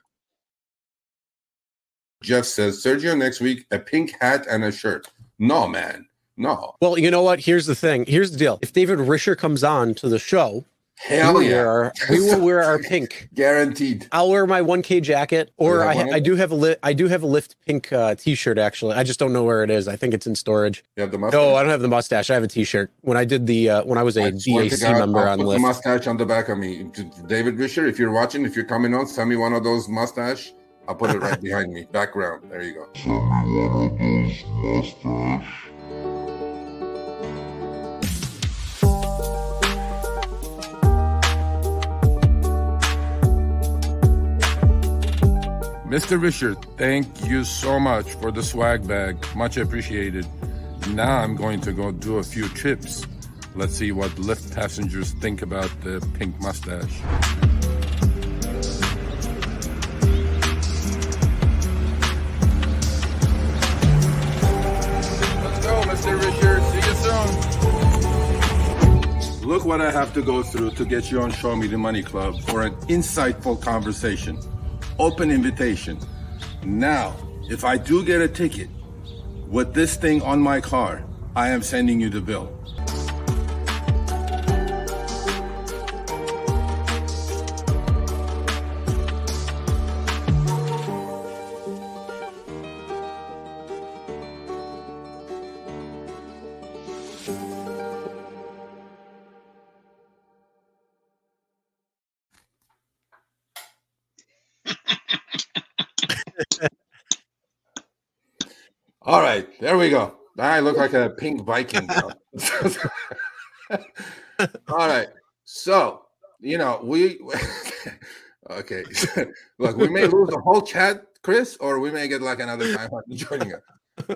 Jeff says Sergio next week a pink hat and a shirt. No, man, no. Well, you know what? Here's the thing. Here's the deal. If David Risher comes on to the show, Hell we, will yeah, wear our, we will wear our <laughs> pink. guaranteed. I'll wear my 1K jacket, or I, I do have a li- I do have a Lyft pink uh, T-shirt. Actually, I just don't know where it is. I think it's in storage. You have the mustache. No, I don't have the mustache. I have a T-shirt. When I did the uh, when I was a I DAC God, member I'll on put the mustache on the back of me. David Risher, if you're watching, if you're coming on, send me one of those mustache. I'll put it right behind me. Background. There you go. Mr. Risher, thank you so much for the swag bag. Much appreciated. Now I'm going to go do a few trips. Let's see what Lyft passengers think about the pink mustache. Mr. Risher. See you soon. Look what I have to go through to get you on Show Me the Money Club for an insightful conversation. Open invitation. Now, if I do get a ticket with this thing on my car, I am sending you the bill. All right, there we go. I look like a pink Viking. <laughs> All right, so you know we. <laughs> okay, <laughs> look, we may lose the whole chat, Chris, or we may get like another time joining us.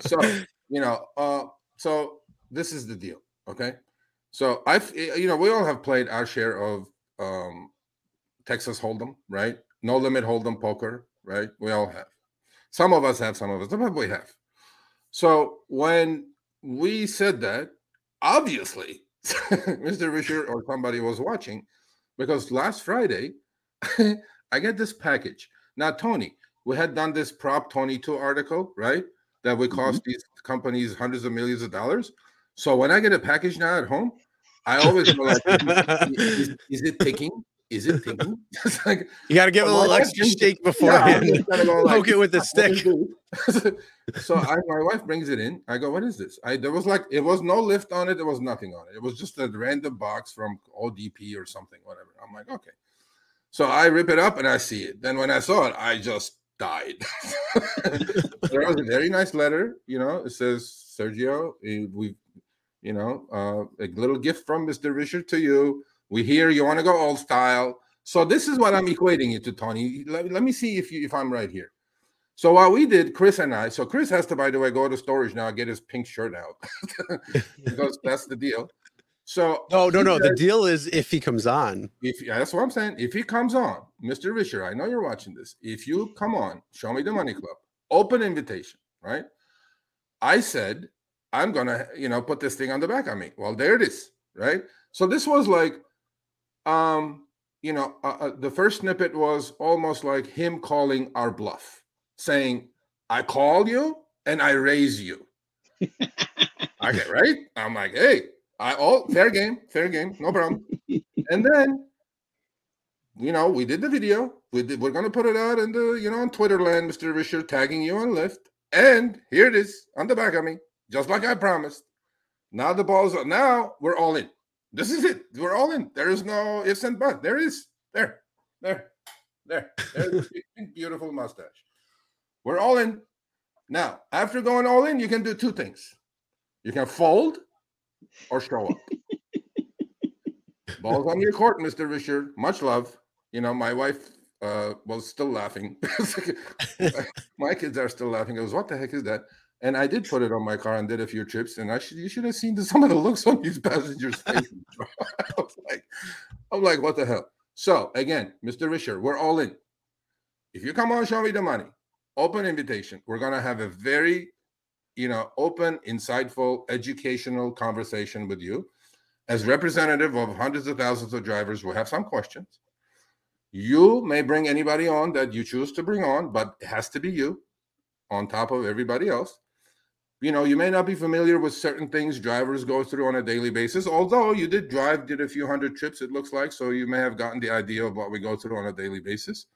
So you know, uh, so this is the deal. Okay, so I've you know we all have played our share of um, Texas Hold'em, right? No limit Hold'em poker, right? We all have. Some of us have, some of us, but we have. So when we said that, obviously, <laughs> Mr. Risher or somebody was watching because last Friday <laughs> I get this package. Now, Tony, we had done this Prop 22 article, right? That would cost mm-hmm. these companies hundreds of millions of dollars. So when I get a package now at home, I always go like, is, is- is it ticking? Is it? It's <laughs> <laughs> like, You got to give it a little extra shake yeah, beforehand. gonna <laughs> like, Poke it with the "What is stick. so I, my wife brings it in. I go, "What is this?" I there was like it was no Lyft on it. There was nothing on it. It was just a random box from ODP or something, whatever. I'm like, okay. So I rip it up and I see it. Then when I saw it, I just died. there was a very nice letter. You know, it says Sergio, eh, we, you know, uh, a little gift from Mr. Risher to you. We hear you want to go old style. So this is what I'm equating it to, Tony. Let, let me see if you if I'm right here. So what we did, Chris and I. So Chris has to, by the way, go to storage now, get his pink shirt out <laughs> because that's the deal. So No, no, no. The deal is if he comes on. if that's what I'm saying. If he comes on, Mr. Risher, I know you're watching this. If you come on, show me the money club, open invitation, right? I said, I'm gonna, you know, put this thing on the back of me. Well, there it is, right? So this was like, um, you know, uh, uh, the first snippet was almost like him calling our bluff, saying, "I call you and I raise you." <laughs> okay, right? I'm like, hey, I all fair game, fair game, no problem. <laughs> and then, you know, we did the video. We did. We're gonna put it out in the, you know, on Twitter land, Mr. Risher, tagging you on Lyft. And here it is on the back of me, just like I promised. Now the ball's are now we're all in. This is it. We're all in. There is no ifs and buts. There is. There, there, there. There's the <laughs> beautiful mustache. We're all in. Now, after going all in, you can do two things. You can fold or show up. Balls on your court, Mr. Risher. Much love. You know, my wife uh, was still laughing. <laughs> my kids are still laughing. I was, what the heck is that? And I did put it on my car and did a few trips. And I should you should have seen the, <laughs> some of the looks on these passengers' <laughs> faces. I was <laughs> like, I'm like, what the hell? So again, Mr. Risher, we're all in. If you come on, show me the money. Open invitation. We're gonna have a very, you know, open, insightful, educational conversation with you. As representative of hundreds of thousands of drivers, we'll have some questions. You may bring anybody on that you choose to bring on, but it has to be you on top of everybody else. You know, you may not be familiar with certain things drivers go through on a daily basis, although you did drive, did a few hundred trips, it looks like. So you may have gotten the idea of what we go through on a daily basis.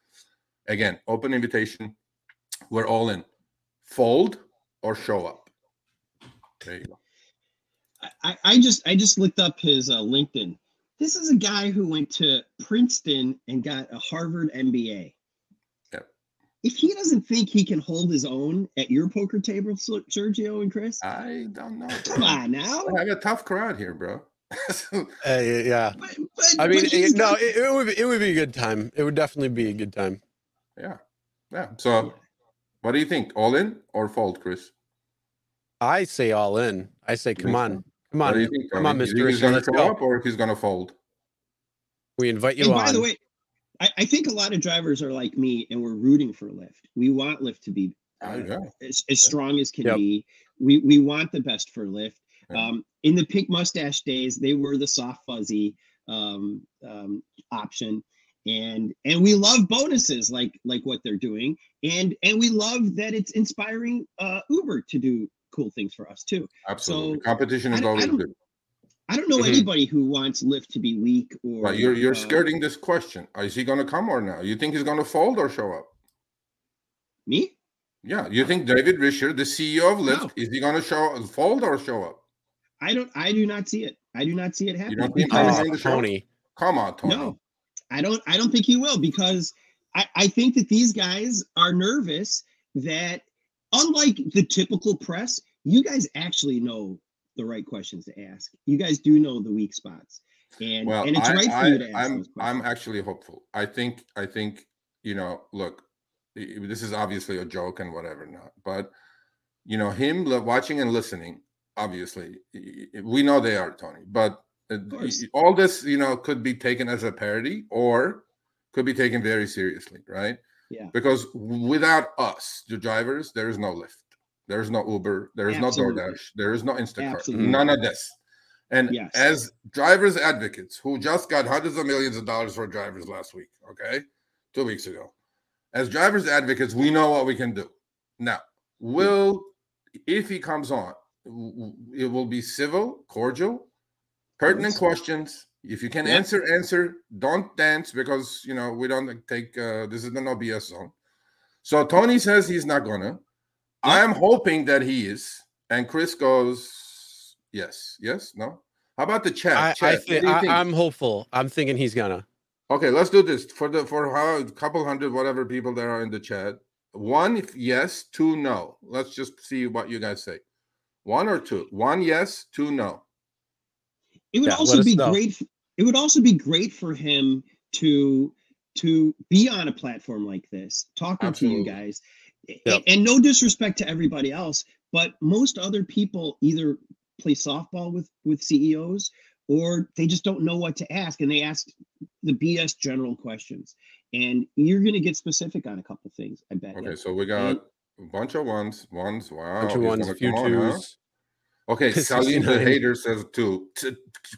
Again, open invitation. We're all in. Fold or show up. There you go. I, I just I just looked up his uh, LinkedIn. This is a guy who went to Princeton and got a Harvard MBA. Yep. If he doesn't think he can hold his own at your poker table, Sergio and Chris, I don't know. come on now. I have a tough crowd here, bro. <laughs> Uh, yeah. But, but, I mean, but he's it, no, it, it would be, it would be a good time. It would definitely be a good time. yeah. Yeah. So what do you think? All in or fold, Chris? I say all in. I say, come on. Come on, do you think, come on, Mr. think He's going to let's show go. up or he's going to fold. we invite you And on. by the way, I, I think a lot of drivers are like me and we're rooting for Lyft. We want Lyft to be uh, as, as strong as can Yep. be. We we want the best for Lyft. Um, in the pink mustache days, they were the soft fuzzy um, um, option, and and we love bonuses like like what they're doing, and and we love that it's inspiring uh, Uber to do cool things for us too. Absolutely. So, Competition is always good. I don't know Mhm. anybody who wants Lyft to be weak or. But you're you're uh, skirting this question. Is he going to come or no? You think he's going to fold or show up? me. Yeah. You think David Risher, the CEO of Lyft, No. is he going to show fold or show up? I don't. I do not see it. I do not see it happening. don't think because- Oh, on? Tony. Come on, Tony. No, I don't. I don't think he will because I, I think that these guys are nervous that, unlike the typical press, you guys actually know the right questions to ask. You guys do know the weak spots, and Well, and it's I, right for I, you to ask I'm I'm actually hopeful. I think I think you know. Look, this is obviously a joke and whatever not, but you know him watching and listening. Obviously, we know they are Tony, but uh, all this you know could be taken as a parody or could be taken very seriously, right? Yeah. Because without us, the drivers, there is no Lyft, there is no Uber, there is Absolutely. no DoorDash, there is no Instacart, Absolutely. none of this. And Yes. as drivers advocates who just got hundreds of millions of dollars for drivers last week, okay, two weeks ago, as drivers advocates, we know what we can do. Now, will if he comes on, it will be civil, cordial, pertinent questions. If you can Yeah. answer, answer. Don't dance because you know we don't take. Uh, this is the no BS zone. So Tony says he's not gonna. I am hoping that he is. And Chris goes, yes, yes, no. How about the chat? I, I Chat, what think do you I, think? I'm hopeful. I'm thinking he's gonna. Okay, let's do this for the for how a couple hundred whatever people there are in the chat. One if yes, two no. Let's just see what you guys say. One or two. One yes, two no. It would Yeah, also be know. great. It would also be great for him to to be on a platform like this, talking Absolutely. to you guys. A- Yep. And no disrespect to everybody else, but most other people either play softball with with CEOs or they just don't know what to ask and they ask the BS general questions. And you're going to get specific on a couple things, I bet. Okay, you. so we got a bunch of ones. Ones. Wow. Bunch of ones, gonna few come on, huh? twos. Okay, Salim the hater says two.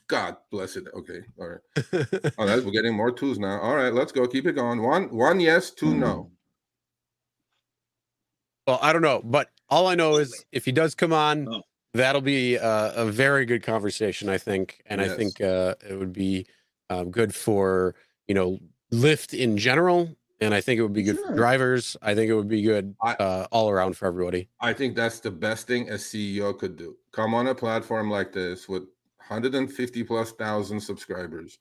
God bless it. Okay, all right. <laughs> All right, we're getting more twos now. All right, let's go. Keep it going. One, one yes, two no. Hmm. Well, I don't know, but all I know is if he does come on, Oh. that'll be a, a very good conversation, I think, and I think uh, it would be um, good for you know Lyft in general, and I think it would be good for drivers. I think it would be good I- uh, all around for everybody. I think that's the best thing a CEO could do. Come on a platform like this with 150 plus thousand subscribers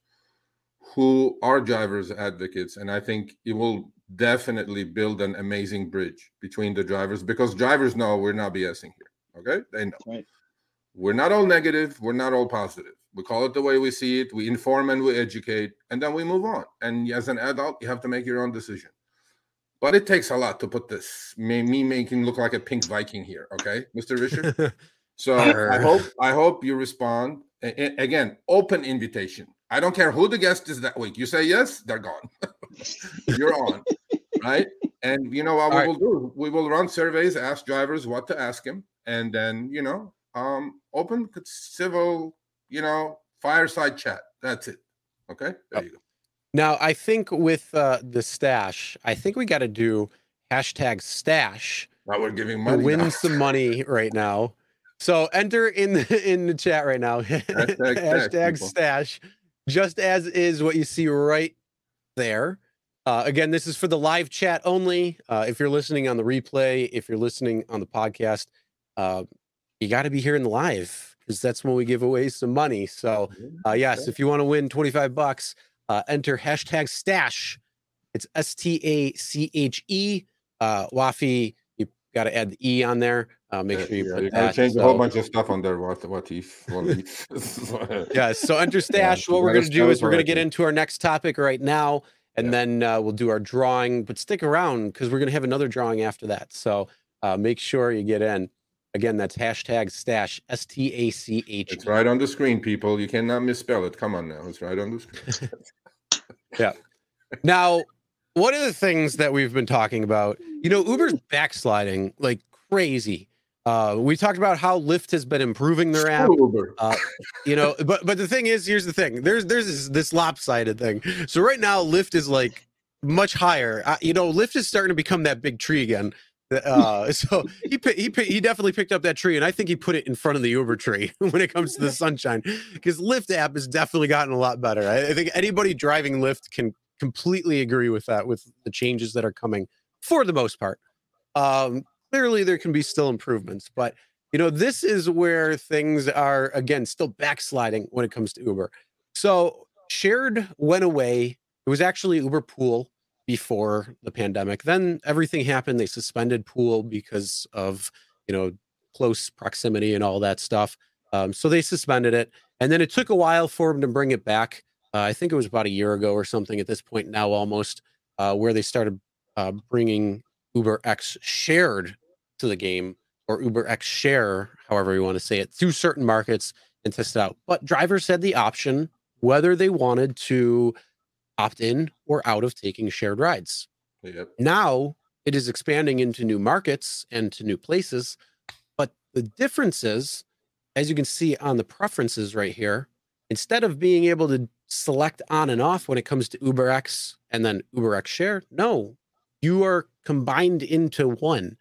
who are drivers advocates. And I think it will definitely build an amazing bridge between the drivers because drivers know we're not BSing here. Okay. They know. Right. We're not all negative. We're not all positive. We call it the way we see it. We inform and we educate, and then we move on. And as an adult, you have to make your own decision. But it takes a lot to put this me, me making look like a pink Viking here. Okay, Mr. Risher. <laughs> So I hope I hope you respond. A- a- again, open invitation. I don't care who the guest is that week. You say yes, they're gone. <laughs> You're on, right? And you know what we All right. will do? We will run surveys, ask drivers what to ask him, and then you know, um, open civil, you know, fireside chat. That's it. Okay, there you go. Now, I think with uh, the stash, I think we got to do hashtag stash Now we're giving to money. win now. some money <laughs> right now. So enter in the in the chat right now. <laughs> Hashtag Hashtag people. stash, just as is what you see right there. Uh, again, this is for the live chat only. Uh, if you're listening on the replay, if you're listening on the podcast, uh, you got to be here in the live because that's when we give away some money. So, uh, yes, if you want to win 25 bucks, uh, enter hashtag stash. It's S T A C H E. Uh, Wafi, got to add the E on there. Uh, make sure you yeah, put you that. change a whole bunch of stuff on there. What what if <laughs> yeah so under stash you what we're going to do is we're going to get into our next topic right now and Yeah. then uh, we'll do our drawing but stick around because we're going to have another drawing after that so uh, make sure you get in Again, that's hashtag stash S T A C H. It's right on the screen, people. You cannot misspell it. Come on now. It's right on the screen. <laughs> Yeah. Now, one of the things that we've been talking about, you know, Uber's backsliding like crazy. Uh, we talked about how Lyft has been improving their app. Uh, you know, <laughs> but but the thing is, here's the thing. There's there's this, this lopsided thing. So right now, Lyft is like much higher. Uh, you know, Lyft is starting to become that big tree again. Uh, <laughs> so he he he definitely picked up that tree, and I think he put it in front of the Uber tree <laughs> when it comes to the sunshine, because Lyft app has definitely gotten a lot better. I, I think anybody driving Lyft can completely agree with that, with the changes that are coming for the most part. Um, clearly, there can be still improvements, but you know, this is where things are again still backsliding when it comes to Uber. So shared went away. It was actually Uber Pool before the pandemic. Then everything happened. They suspended Pool because of you know close proximity and all that stuff. Um, so they suspended it, and then it took a while for them to bring it back. Uh, I think it was about a year ago or something. At this point now, almost uh, where they started uh, bringing Uber X shared to the game or Uber X share, however you want to say it, through certain markets and test it out. But drivers had the option whether they wanted to opt in or out of taking shared rides. Yep. Now it is expanding into new markets and to new places. But the difference is, as you can see on the preferences right here, instead of being able to select on and off when it comes to UberX and then UberX Share, no, you are combined into one.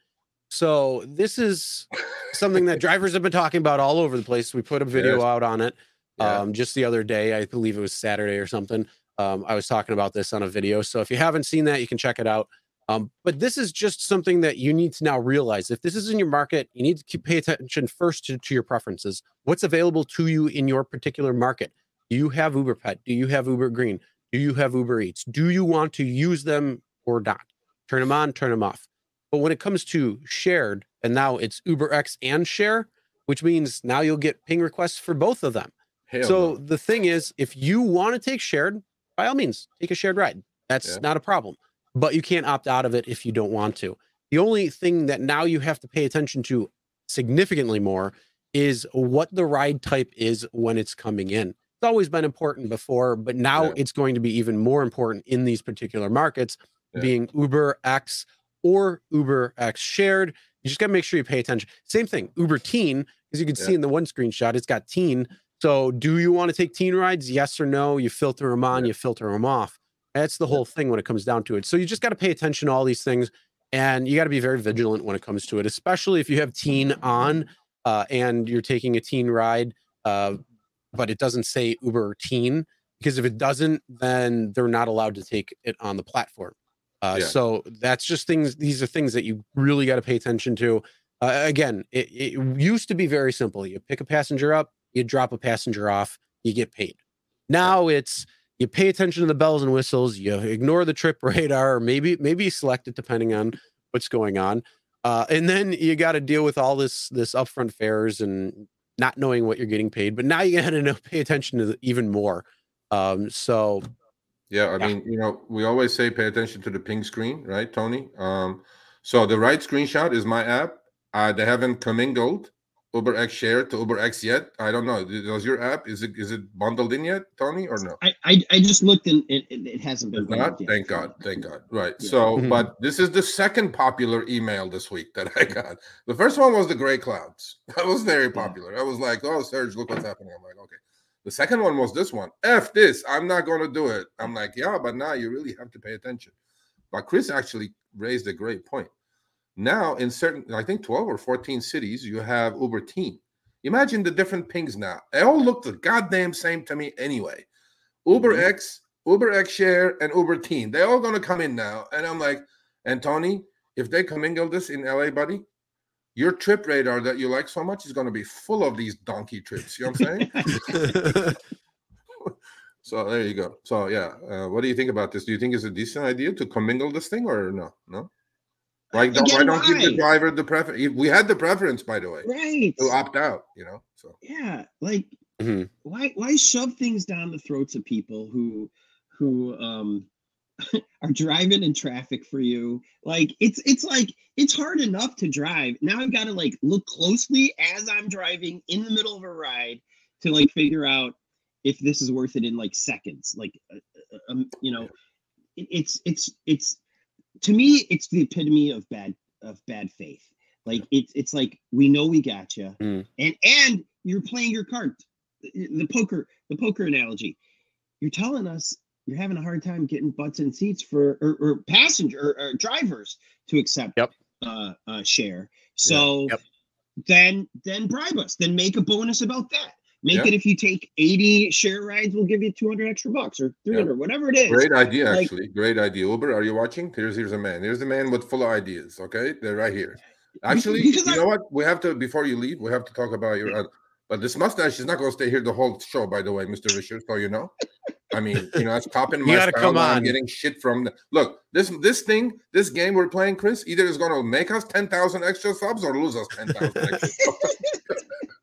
So this is something that <laughs> drivers have been talking about all over the place. We put a video out on it Yeah. um, just the other day. I believe it was Saturday or something. Um, I was talking about this on a video. So if you haven't seen that, you can check it out. Um, but this is just something that you need to now realize. If this is in your market, you need to keep pay attention first to, to your preferences. What's available to you in your particular market? Do you have Uber Pet? Do you have Uber Green? Do you have Uber Eats? Do you want to use them or not? Turn them on, turn them off. But when it comes to shared, and now it's Uber X and share, which means now you'll get ping requests for both of them. Hell so no. the thing is, if you want to take shared, by all means, take a shared ride. That's Yeah. not a problem. But you can't opt out of it if you don't want to. The only thing that now you have to pay attention to significantly more is what the ride type is when it's coming in. Always been important before, but now Yeah. it's going to be even more important in these particular markets, Yeah. being Uber X or Uber X shared. You just got to make sure you pay attention. Same thing, Uber Teen, as you can see in the one screenshot, it's got teen. So, do you want to take teen rides? Yes or no? You filter them on, you filter them off. That's the whole thing when it comes down to it. So, you just got to pay attention to all these things and you got to be very vigilant when it comes to it, especially if you have teen on uh, and you're taking a teen ride, uh, but it doesn't say Uber teen. Because if it doesn't, then they're not allowed to take it on the platform. Uh, Yeah. So that's just things. These are things that you really got to pay attention to. Uh, again, it, it used to be very simple. You pick a passenger up, you drop a passenger off, you get paid. Now it's you pay attention to the bells and whistles, you ignore the trip <laughs> radar, or maybe maybe select it depending on what's going on, uh, and then you got to deal with all this this upfront fares and not knowing what you're getting paid. But now you got to know pay attention to the, even more. Um, so Yeah, I Yeah. mean, you know, we always say pay attention to the ping screen, right, Tony? Um, so the right screenshot is my app. Uh, they haven't commingled Uber X Share to Uber X yet. I don't know. Does your app is it is it bundled in yet, Tony, or no? I, I, I just looked and it, it, it hasn't been. Not. yet. Thank God. Thank God. Right. Yeah. So, Mhm. but this is the second popular email this week that I got. The first one was the gray clouds. <laughs> That was very popular. I was like, oh, Serge, look what's happening. I'm like, okay. The second one was this one. F this. I'm not going to do it. I'm like, yeah, but now you really have to pay attention. But Chris actually raised a great point. Now, in certain, I think 12 or 14 cities, you have Uber Teen. Imagine the different pings now. They all look the goddamn same to me anyway. Uber Mhm. X, Uber X Share, and Uber Teen. They're all gonna come in now. And I'm like, and Tony, if they commingle this in LA, buddy, your trip radar that you like so much is gonna be full of these donkey trips. You know what I'm saying? <laughs> <laughs> so there you go. So yeah, uh, what do you think about this? Do you think it's a decent idea to commingle this thing or no? No. Why don't, why don't give the driver the preference? We had the preference, by the way, Right. to opt out. You know, so Yeah. Like Mhm. why why shove things down the throats of people who who um <laughs> are driving in traffic for you. Like it's it's like it's hard enough to drive. Now I've got to like look closely as I'm driving in the middle of a ride to like figure out if this is worth it in like seconds. Like, uh, uh, um, you know, it, it's it's it's to me it's the epitome of bad of bad faith. Like it's it's like we know we got you, Mm. and and you're playing your card. The the poker the poker analogy. You're telling us you're having a hard time getting butts and seats for or, or passenger or, or drivers to accept Yep. uh, uh share. So Yep. then then bribe us. Then make a bonus about that. Make Yeah. it if you take 80 share rides, we'll give you 200 extra bucks or 300, whatever it is. Great idea, Like- actually. Great idea. Uber, are you watching? Here's here's a man. Here's a man with full of ideas. Okay, they're right here. Actually, you I- know what? We have to before you leave. We have to talk about your. Uh, but this mustache is not going to stay here the whole show. By the way, Mister Risher, so you know. I mean, you know, that's topping <laughs> my gotta style come. I'm on. getting shit from the look. This this thing, this game we're playing, Chris, either is going to make us ten thousand extra subs or lose us ten thousand extra. <laughs> subs. <laughs>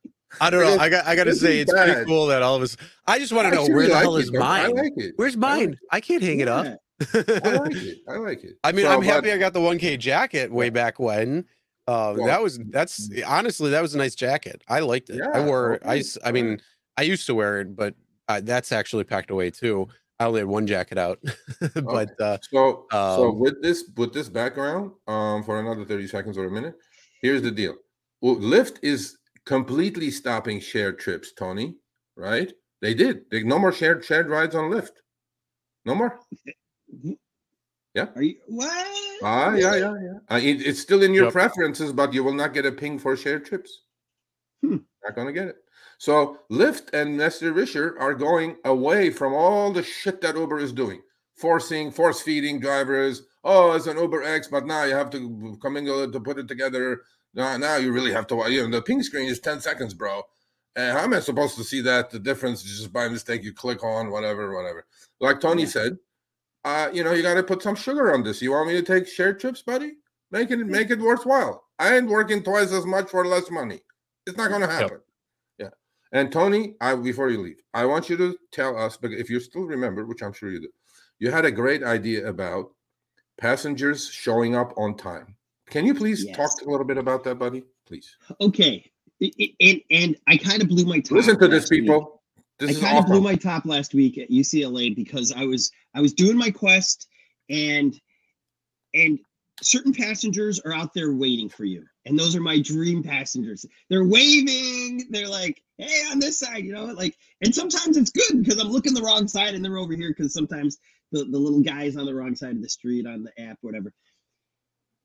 I don't know. I got. I got to say, it's pretty cool that all of us. I just want to know where the like hell it, is though. I mine? like it. Where's I like mine? I can't hang it up. I like it. I like it. <laughs> I mean, So, I'm but- happy I got the 1K jacket way back when. Uh, Well- that was that's honestly that was a nice jacket. I liked it. I Yeah, wore. I okay, s- I mean, I used to wear it, but uh, that's actually packed away too. I only had one jacket out, <laughs> but uh, So so Um, with this with this background, um, for another 30 seconds or a minute, here's the deal. Well, Lyft is completely stopping shared trips, Tony. Right? They did. They no more shared shared rides on Lyft. No more. Yeah. Are you what? Ah, yeah, Really? yeah, yeah. Uh, it- it's still in your Yep. preferences, but you will not get a ping for shared trips. Hmm. Not gonna get it. So Lyft and Mr. Risher are going away from all the shit that Uber is doing, forcing, force feeding drivers. Oh, it's an Uber X, but now you have to come in to put it together. Now, now you really have to. watch. You know, the ping screen is ten seconds, bro. And how am I supposed to see that? The difference is just by mistake. You click on whatever, whatever. Like Tony said, uh, you know, you got to put some sugar on this. You want me to take shared trips, buddy? Make it make it worthwhile. I ain't working twice as much for less money. It's not going to happen. Yeah. And Tony, I before you leave, I want you to tell us, but if you still remember, which I'm sure you do, you had a great idea about passengers showing up on time. Can you please Yes. talk a little bit about that, buddy? Please Okay. And and I kind of blew my top. listen to this, people. This I kind of blew my top last week at UCLA because I was I was doing my quest and and certain passengers are out there waiting for you. And those are my dream passengers. They're waving, they're like, hey, on this side, you know, like, and sometimes it's good because I'm looking the wrong side and they're over here because sometimes the, the little guy's on the wrong side of the street on the app, whatever.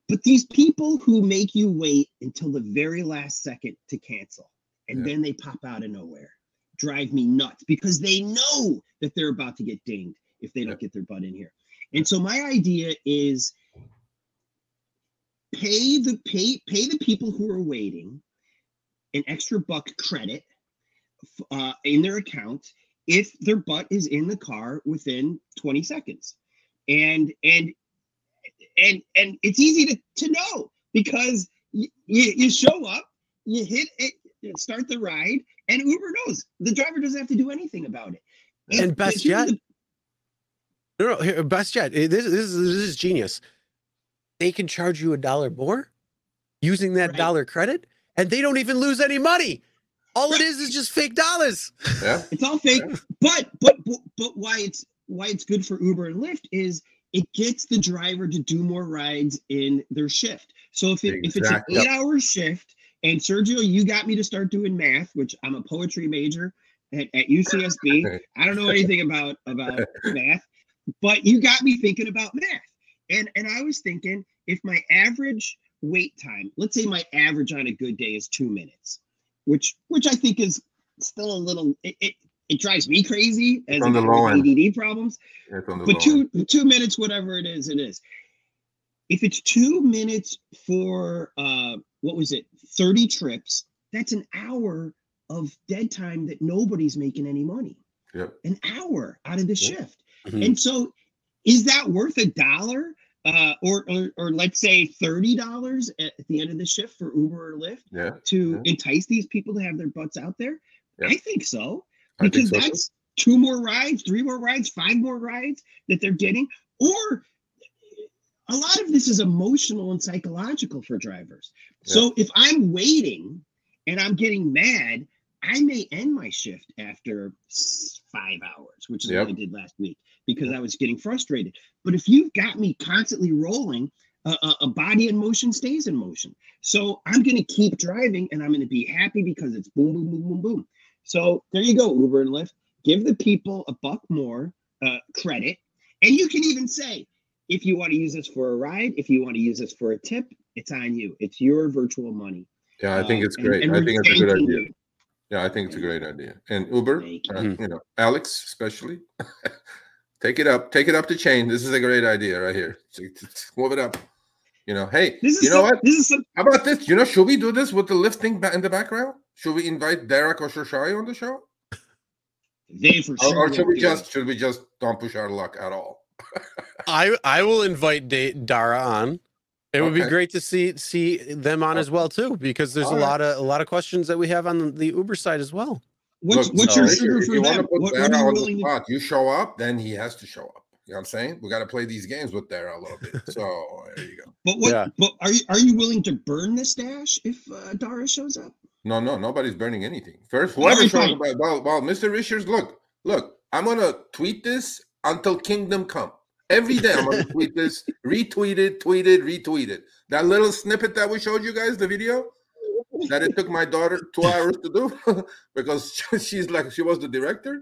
But these people who make you wait until the very last second to cancel and Yeah. then they pop out of nowhere drive me nuts because they know that they're about to get dinged if they don't get their butt in here. And so my idea is pay the pay pay the people who are waiting an extra buck credit uh, in their account if their butt is in the car within 20 seconds. And and and and it's easy to, to know because you, you, you show up, you hit it, start the ride, and Uber knows the driver doesn't have to do anything about it. And best here's yet, the- no, no, here, best yet. eh, This, this is this is genius. They can charge you a dollar more using that Right. dollar credit, and they don't even lose any money. All it is is just fake dollars. Yeah. It's all fake, but but but but why it's why it's good for Uber and Lyft is it gets the driver to do more rides in their shift. So if it if it's an eight hour shift, and Sergio, you got me to start doing math, which I'm a poetry major at, at UCSB. I don't know anything about about <laughs> math, but you got me thinking about math. And and I was thinking if my average wait time, let's say my average on a good day is two minutes, which which I think is still a little it it, it drives me crazy as on the low end. ADD problems. It's on the But low end. two two minutes, whatever it is, it is. If it's two minutes for uh what was it, 30 trips, that's an hour of dead time that nobody's making any money. Yep. An hour out of the Yep. shift. Mhm. And so is that worth a dollar? Uh, or, or or let's say thirty dollars at the end of the shift for Uber or Lyft Yeah. to entice these people to have their butts out there? Yeah. I think so I think because so that's two more rides, three more rides, five more rides that they're getting. or a lot of this is emotional and psychological for drivers. So if I'm waiting and I'm getting mad, I may end my shift after five hours, which is Yep. what I did last week because I was getting frustrated. But if you've got me constantly rolling, a body in motion stays in motion. So I'm going to keep driving and I'm going to be happy because it's boom, boom, boom, boom, boom. So there you go, Uber and Lyft. Give the people a buck more uh, credit. And you can even say, if you want to use this for a ride, if you want to use this for a tip, it's on you. It's your virtual money. Yeah, I think Um, it's and- great. and I think it's a good idea. you. Yeah, I think it's a great idea. And Uber, Thank uh, you. you know, Alex especially, <laughs> take it up, take it up the chain. This is a great idea right here. Move it up. You know, hey, This is you know some- what? This is some, How about this? You know, should we do this with the lifting in the background? Should we invite Dara Khosrowshahi on the show, they for or, sure. or should we do it. just should we just don't push our luck at all? <laughs> I I will invite da- Dara on. It would be great to see see them on as well too, because there's a All right. lot of a lot of questions that we have on the Uber side as well. What's, Look, what's so your if you- sugar if for you wanna them? put What, what Dara are you on the willing to? spot, you show up, then he has to show up. You know what I'm saying? We got to play these games with Dara a little bit. <laughs> So there you go. But what? Yeah. But are you are you willing to burn the stash if uh, Dara shows up? No, no, nobody's burning anything. First, All whoever right, shows fine. well, well, Mr. Risher, look, look, I'm gonna tweet this until kingdom come. Every day I'm gonna <laughs> tweet this, retweet it, tweet it, retweet it. That little snippet that we showed you guys, the video that it took my daughter two hours to do <laughs> because <laughs> she's like she was the director.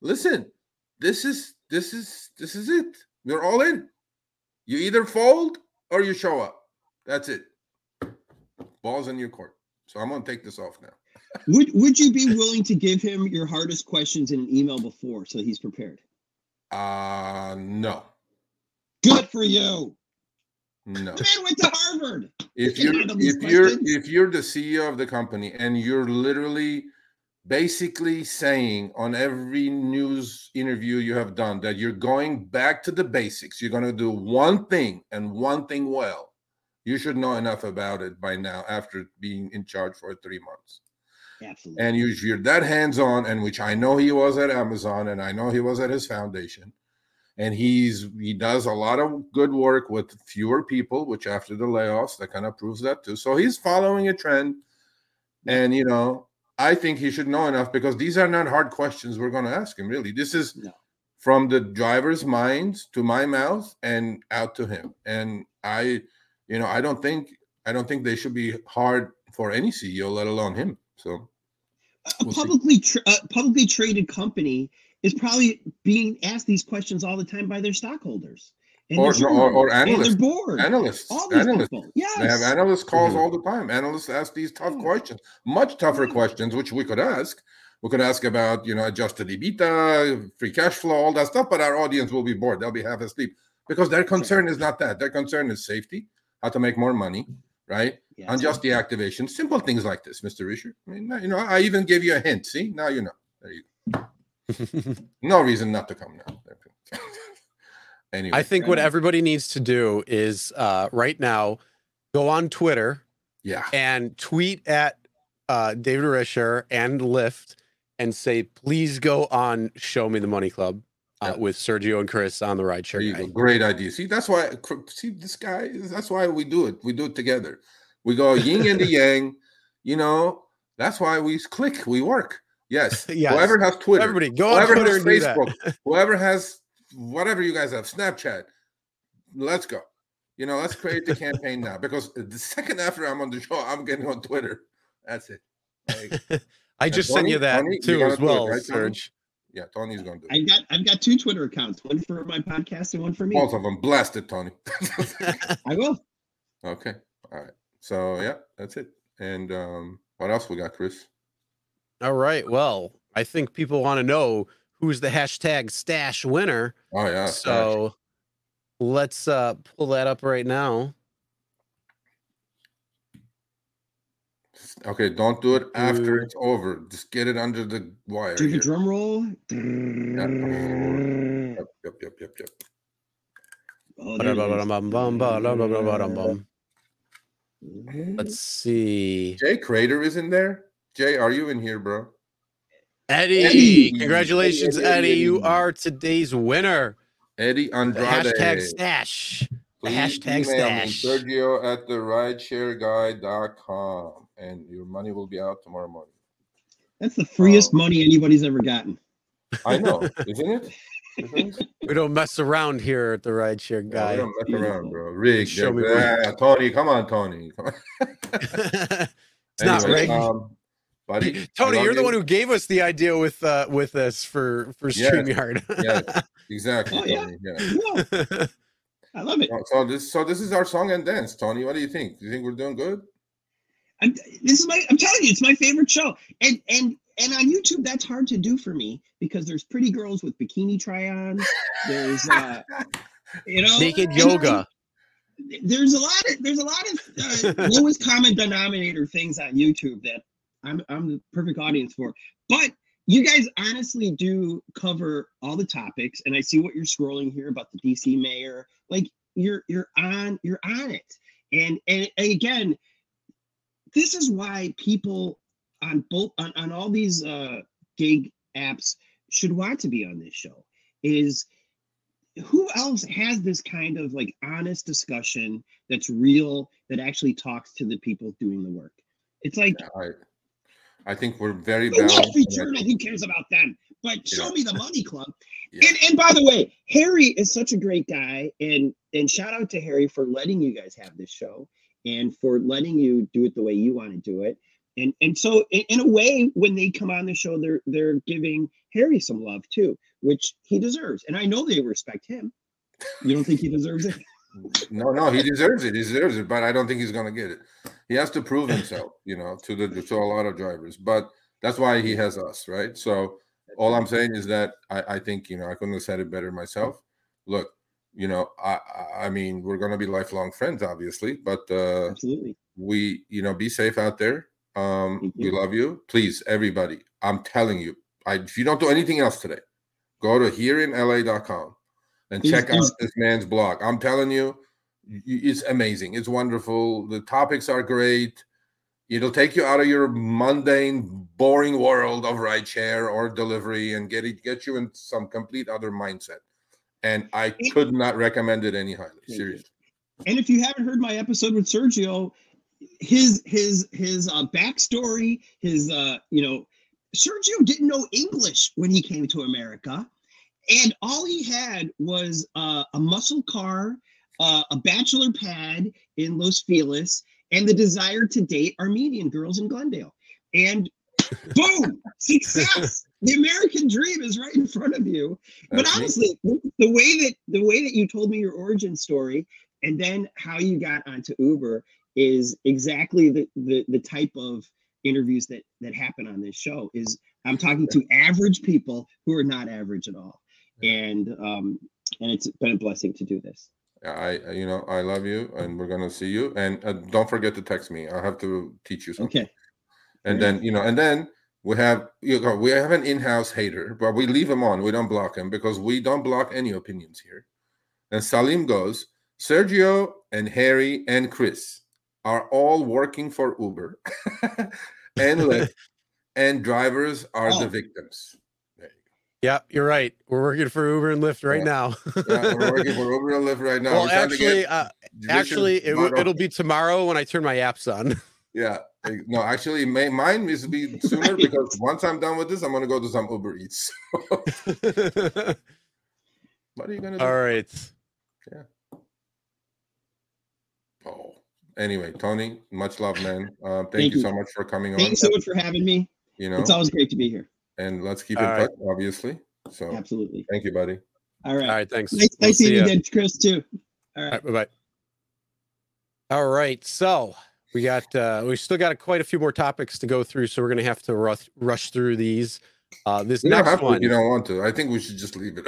Listen, this is this is this is it. We're all in. You either fold or you show up. That's it. Balls in your court. So I'm gonna take this off now. <laughs> Would Would you be willing to give him your hardest questions in an email before so he's prepared? Uh no. Good for you. No. The man went to Harvard. If you're if you're if you're the CEO of the company and you're literally basically saying on every news interview you have done that you're going back to the basics, you're going to do one thing and one thing well. You should know enough about it by now after being in charge for 3 months. Absolutely. and you, you're that hands-on and which i know he was at amazon and i know he was at his foundation and he's he does a lot of good work with fewer people which after the layoffs that kind of proves that too so he's following a trend and you know i think he should know enough because these are not hard questions we're going to ask him really this is No. from the driver's minds to my mouth and out to him and i you know i don't think i don't think they should be hard for any ceo let alone him so a we'll see. publicly tra- a publicly traded company is probably being asked these questions all the time by their stockholders and Or- their no, or- or shareholders and analysts. their board. analysts all these analysts people. Yes. they have analyst calls Mhm. all the time analysts ask these tough Yeah. questions much tougher Yeah. questions which we could ask we could ask about you know adjusted ebitda free cash flow all that stuff but our audience will be bored they'll be half asleep because their concern is not that their concern is safety how to make more money right? Yes. unjust deactivation simple things like this mr Risher i mean you know i even gave you a hint. See now you know. There you go <laughs> no reason not to come now. <laughs> Anyway I think what everybody needs to do is uh, right now go on Twitter yeah. and tweet at uh, David Risher and Lyft and say, please go on Show Me the Money Club uh, with Sergio and Chris on the you guy. go. Great idea. See, that's why. See, this guy. That's why we do it. We do it together. We go yin and the <laughs> yang. You know, that's why we click. We work. Yes. <laughs> Yes. Whoever has Twitter, Everybody go on whoever Twitter has and do that. Facebook, whoever has whatever you guys have, Snapchat. Let's go. You know, let's create the <laughs> campaign now because the second after I'm on the show, I'm getting on Twitter. That's it. Like, I just sent you that Tony, you too gotta as do it, well, right? Serge. Yeah, Tony's gonna do. I've got I've got two Twitter accounts, one for my podcast and one for me. Both of them. Blast it, Tony. <laughs> <laughs> I will. Okay. All right. So yeah, that's it. And um what else we got, Chris? All right. Well, I think people want to know who's the hashtag stash winner. Oh yeah. Stash. so let's uh pull that up right now. Okay, don't do it after it's over. Just get it under the wire. Do the drum roll. Yep, yep, yep, yep, yep. Oh, there it is. Ba-da-ba-da-bum-bum-ba-da-ba-da-bum. Let's see. Jay Crater is in there. Jay, are you in here, bro? Eddie, Eddie. congratulations, Eddie, Eddie, Eddie. You are today's winner. Eddie The Andrade. hashtag stash. The Please hashtag email me, stash. Sergio at the rideshareguy.com and your money will be out tomorrow morning. That's the freest Oh. money anybody's ever gotten. I know, isn't it? <laughs> We don't mess around here at the rideshare Yeah, guy. we don't mess around, bro. Rig, Show me yeah, Tony, come on, Tony. <laughs> Come on. it's not Anyway, rigged. Um, buddy, Tony, you're the you. one who gave us the idea with uh with this for for Yes, StreamYard. yes. Exactly, Oh, yeah. Tony. <laughs> Yeah. I love it. So- So this, so this is our song and dance, Tony. What do you think? Do you think we're doing good? I'm, this is my. I'm telling you, it's my favorite show. And and and on YouTube, that's hard to do for me because there's pretty girls with bikini try-ons. There's, uh, <laughs> you know, Naked yoga. There's a lot of there's a lot of uh, lowest common denominator things on YouTube that I'm I'm the perfect audience for. But you guys honestly do cover all the topics, and I see what you're scrolling here about the DC mayor. Like you're you're on you're on it, and and, and again, this is why people on both on, on all these uh gig apps should want to be on this show is who else has this kind of like honest discussion that's real that actually talks to the people doing the work it's like I, I think we're very balanced. Journal, who cares about them? But show Yeah. me the money club. <laughs> Yeah. And and by the way, Harry is such a great guy, and and shout out to Harry for letting you guys have this show and for letting you do it the way you want to do it. And and so in, in a way, when they come on the show, they're they're giving Harry some love too, which he deserves. And I know they respect him. You don't think he deserves it? <laughs> No, no, he deserves it. He deserves it, but I don't think he's gonna get it. He has to prove himself, you know, to the to a lot of drivers. But that's why he has us, right? So all I'm saying is that I, I think you know I couldn't have said it better myself. Look, you know, I I- mean we're gonna be lifelong friends, obviously, but uh Absolutely. we you know be safe out there. Um, we love you. Please, everybody. I'm telling you, I if you don't do anything else today, go to hearinla.com and Please, check out this man's blog. I'm telling you, it's amazing. It's wonderful. The topics are great. It'll take you out of your mundane, boring world of ride share or delivery and get it get you in some complete other mindset. And I could not recommend it any highly. Seriously. And if you haven't heard my episode with Sergio, his his his uh, backstory, his uh, you know, Sergio didn't know English when he came to America, and all he had was uh, a muscle car, uh, a bachelor pad in Los Feliz, and the desire to date Armenian girls in Glendale. And boom, success! The American dream is right in front of you but That's me. honestly the the way that the way that you told me your origin story and then how you got onto uber is exactly the the, the type of interviews that that happen on this show is i'm talking to average people who are not average at all and um and it's been a blessing to do this I, I- you know, I love you, and we're gonna see you. And uh, don't forget to text me. I have to teach you something. okay And then, you know, and then we have you know we have an in-house hater, but we leave him on. We don't block him because we don't block any opinions here. And Salim goes, Sergio and Harry and Chris are all working for Uber <laughs> and Lyft, <laughs> and drivers are the Oh. victims. There you Yep, you're right. We're working for Uber and Lyft right Yeah. now. Yeah, we're <laughs> working for Uber and Lyft right now. well, We're trying to actually, uh, actually, it, it'll be tomorrow when I turn my apps on. Yeah. No, actually, may, mine is to be sooner because once I'm done with this, I'm gonna go to some Uber Eats. <laughs> what are you gonna do? All right. Yeah. Oh, anyway, Tony, much love, man. Uh, thank, Thank you you. so much for coming thank on. you so much for having me You know, it's always great to be here and let's keep All in right. touch, obviously. So, absolutely thank you, buddy. all right, All right. Thanks. nice, We'll nice see seeing you ya. again chris too all All right right. Bye bye. All right. So we got uh we still got quite a few more topics to go through, so we're gonna have to rush rush through these. Uh this You don't next one. you don't want to. I think we should just leave it.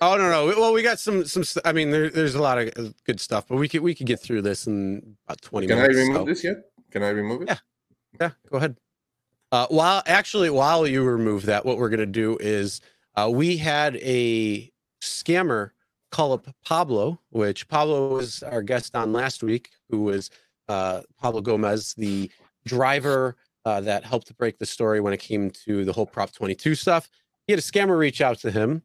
Oh no no. <laughs> Well, we got some some. I mean, there, there's a lot of uh, good stuff, but we could we could get through this in about 20 Can I minutes. remove so- this yet? Can I remove it? Yeah. Yeah, go ahead. Uh, while actually, while you remove that, what we're gonna do is uh, we had a scammer call up Pablo, which Pablo was our guest on last week, who was uh, Pablo Gomez, the driver uh, that helped break the story when it came to the whole Prop 22 stuff. He had a scammer reach out to him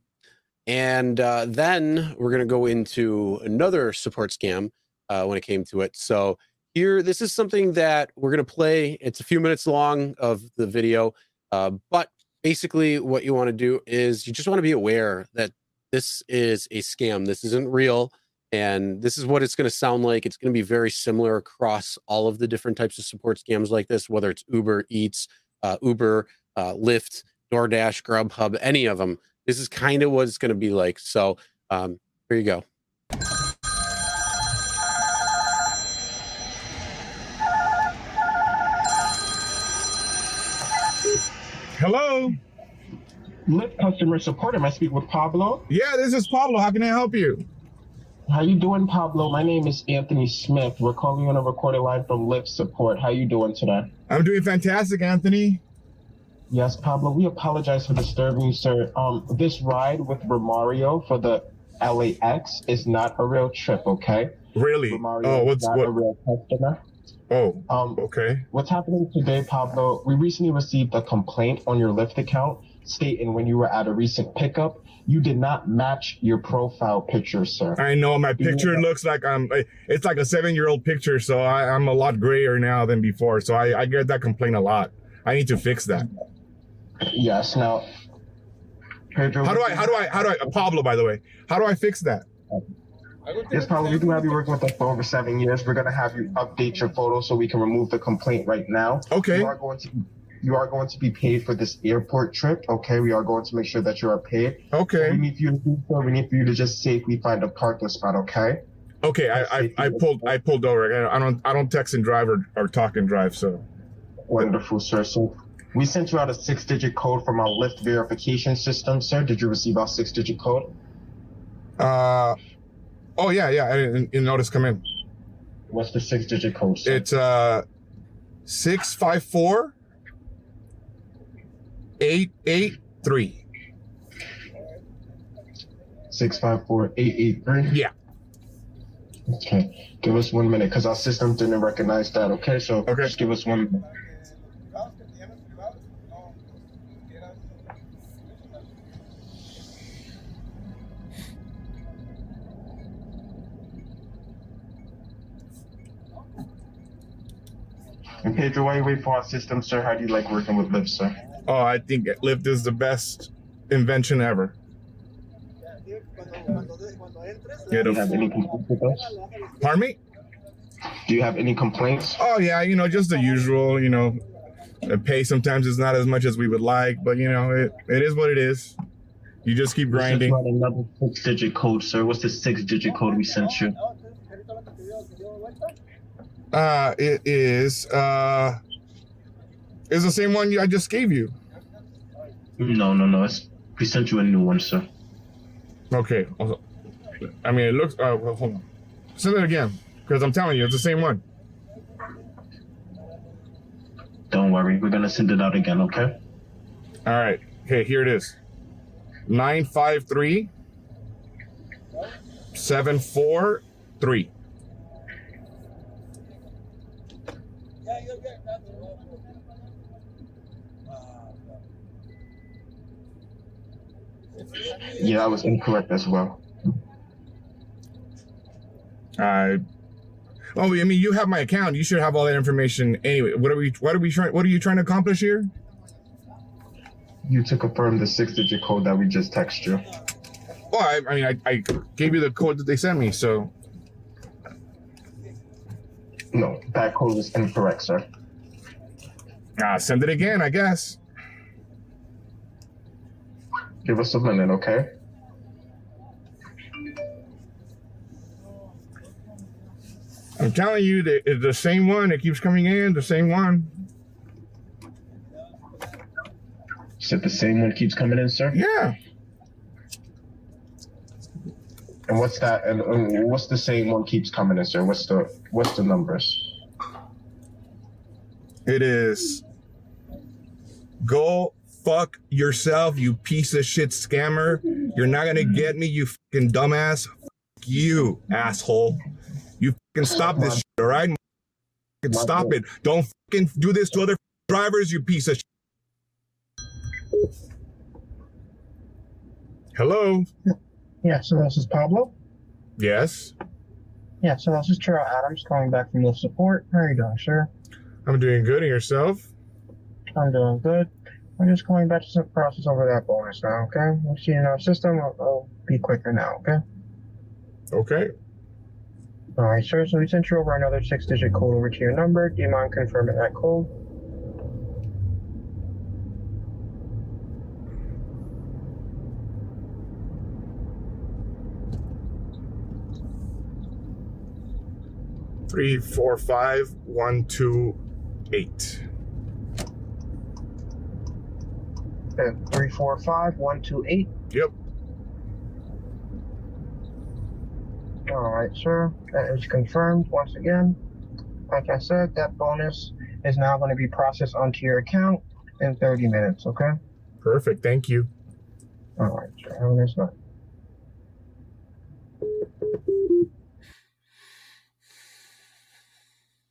and uh, then we're going to go into another support scam uh, when it came to it. So here, this is something that we're going to play. It's a few minutes long of the video, uh, but basically, what you want to do is you just want to be aware that this is a scam. This isn't real. And this is what it's going to sound like. It's going to be very similar across all of the different types of support scams like this, whether it's Uber Eats, uh, Uber, uh, Lyft, DoorDash, Grubhub, any of them. This is kind of what it's going to be like. So um, here you go. Hello. Lyft customer support. Am I speaking with Pablo? Yeah, this is Pablo. How can I help you? How you doing, Pablo? My name is Anthony Smith. We're calling you on a recorded line from Lyft support. How you doing today? I'm doing fantastic, Anthony. Yes, Pablo. We apologize for disturbing you, sir. Um, this ride with Romario for the LAX is not a real trip, okay? Really? Romario oh, is what's not what? a real customer. Oh, Um, okay. What's happening today, Pablo? We recently received a complaint on your Lyft account stating when you were at a recent pickup, you did not match your profile picture, sir. I know my picture looks like I'm. Eh, it's like a seven-year-old picture, so I, I'm a lot grayer now than before. So I, I get that complaint a lot. I need to fix that. Yes. Now, Pedro. How do I? How do I? How do I? Uh, Pablo, by the way, how do I fix that? Yes, Pablo. We do have you working with us for over seven years. We're gonna have you update your photo so we can remove the complaint right now. Okay. You are going to. You are going to be paid for this airport trip. Okay. We are going to make sure that you are paid. Okay. We need for you to do so. We need for you to just safely find a parking spot. Okay. Okay. I, I, I pulled. I pulled over. I don't. I don't text and drive or, or talk and drive. So. Wonderful, sir. So we sent you out a six-digit code from our Lyft verification system, sir. Did you receive our six-digit code? Uh. Oh yeah, yeah. I didn't, didn't notice come in. What's the six-digit code, sir? It's uh six five four eight eight three. Six five four eight eight three. Yeah. Okay. Give us one minute, because our system didn't recognize that. Okay. So Okay. just give us one minute. And Pedro, while you wait for our system, sir, how do you like working with Lyft, sir? Oh, I think Lyft is the best invention ever. Get Do you have a, any complaints pardon me? Do you have any complaints? Oh yeah, you know, just the usual, you know. The pay sometimes is not as much as we would like, but you know, it, it is what it is. You just keep grinding. out another six-digit code, sir. What's the six-digit code we sent you? Uh it is uh is the same one I just gave you. No, no, no. It's, we sent you a new one, sir. Okay. also- I mean, it looks. Uh, well, hold on. Send it again, because I'm telling you, it's the same one. Don't worry, we're gonna send it out again, okay? All right. Okay, here it is. Nine five three seven four three. Yeah, I was incorrect as well. I. oh, I mean, you have my account. You should have all that information anyway. What are we? What are we trying? What are you trying to accomplish here? You to confirm the six-digit code that we just texted you. Well, I, I mean, I, I gave you the code that they sent me, so No, that code is incorrect, sir. uh, send it again, I guess. Give us a minute, okay? I'm telling you, that it's the same one. It keeps coming in, the same one. Said the same one keeps coming in, sir. Yeah. And what's that? And uh, what's the same one keeps coming in, sir? What's the what's the numbers? It is. Go fuck yourself, you piece of shit scammer. You're not gonna get me, you fucking dumbass. Fuck you, asshole. You fucking stop this shit, all right? Fucking Stop it. Don't fucking do this to other drivers, you piece of shit. Hello. Yeah, so this is Pablo. Yes, Yeah, so this is Terrell Adams calling back from Lyft Support. How are you doing, sir? I'm doing good. And yourself? I'm doing good. I'm just going back to some process over that bonus now, okay? We'll see in our system. I'll, I'll be quicker now, okay? Okay. All right, sir. So we sent you over another six-digit code over to your number. Do you mind confirming that code? Three, four, five, one, two, eight. Okay, three, four, five, one, two, eight. Yep. All right, sir. That is confirmed once again. Like I said, that bonus is now going to be processed onto your account in 30 minutes, okay? Perfect. Thank you. All right, sir. Have a nice night.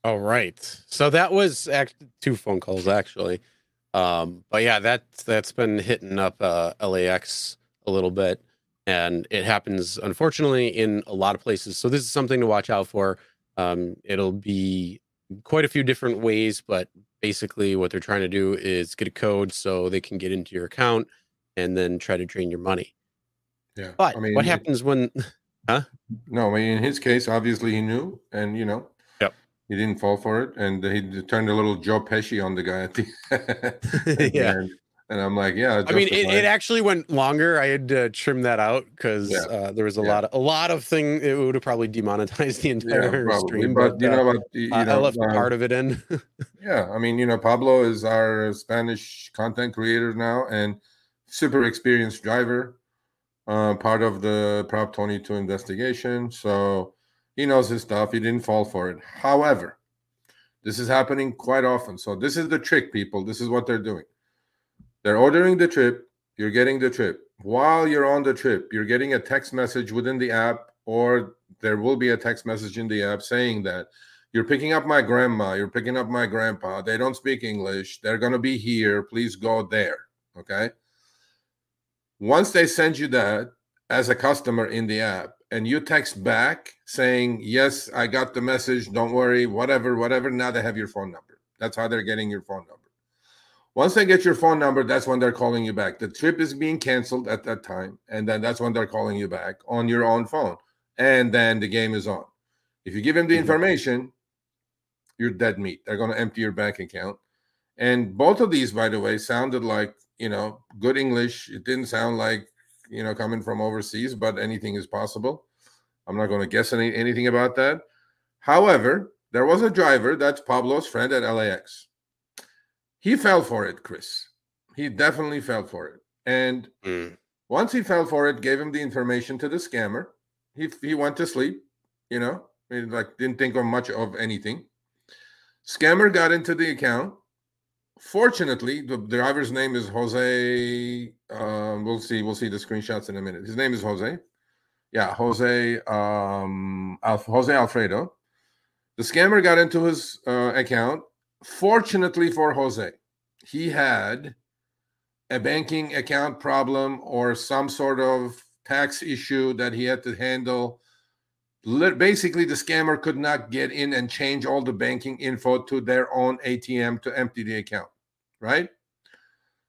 All right. So that was act- two phone calls actually. Um, but yeah, that that's been hitting up uh, LAX a little bit, and it happens unfortunately in a lot of places. So this is something to watch out for. Um, it'll be quite a few different ways, but basically what they're trying to do is get a code so they can get into your account and then try to drain your money. Yeah. But I mean, what happens when? <laughs> Huh? No, I mean, in his case, obviously he knew, and you know, Yep. He didn't fall for it, and he turned a little Joe Pesci on the guy at the, <laughs> Yeah. end. And I'm like, yeah. I mean, it, it actually went longer. I had to trim that out because Yeah. uh, there was a Yeah. lot of a lot of thing. It would have probably demonetized the entire probably. stream. But, you uh, know what? You I, I left uh, part of it in. <laughs> Yeah, I mean, you know, Pablo is our Spanish content creator now and super experienced driver, uh, part of the Prop 22 investigation. So he knows his stuff. He didn't fall for it. However, this is happening quite often. So this is the trick, people. This is what they're doing. They're ordering the trip. You're getting the trip. While you're on the trip, you're getting a text message within the app, or there will be a text message in the app saying that you're picking up my grandma, you're picking up my grandpa. They don't speak English. They're going to be here. Please go there. Okay. Once they send you that as a customer in the app, and you text back saying, Yes, I got the message. Don't worry, whatever, whatever. Now they have your phone number. That's how they're getting your phone number. Once they get your phone number, that's when they're calling you back. The trip is being canceled at that time. And then that's when they're calling you back on your own phone. And then the game is on. If you give them the Mhm. information, you're dead meat. They're going to empty your bank account. And both of these, by the way, sounded like, you know, good English. It didn't sound like, you know, coming from overseas, but anything is possible. I'm not going to guess any, anything about that. However, there was a driver, that's Pablo's friend at LAX. He fell for it, Chris. He definitely fell for it. And Mm. once he fell for it, gave him the information to the scammer. He he went to sleep, you know, like didn't think of much of anything. Scammer got into the account. Fortunately, the driver's name is Jose. Um, we'll see. We'll see the screenshots in a minute. His name is Jose. Yeah, Jose. Um, Jose Alfredo. The scammer got into his uh, account. Fortunately for Jose, he had a banking account problem or some sort of tax issue that he had to handle. Basically, the scammer could not get in and change all the banking info to their own ATM to empty the account, right?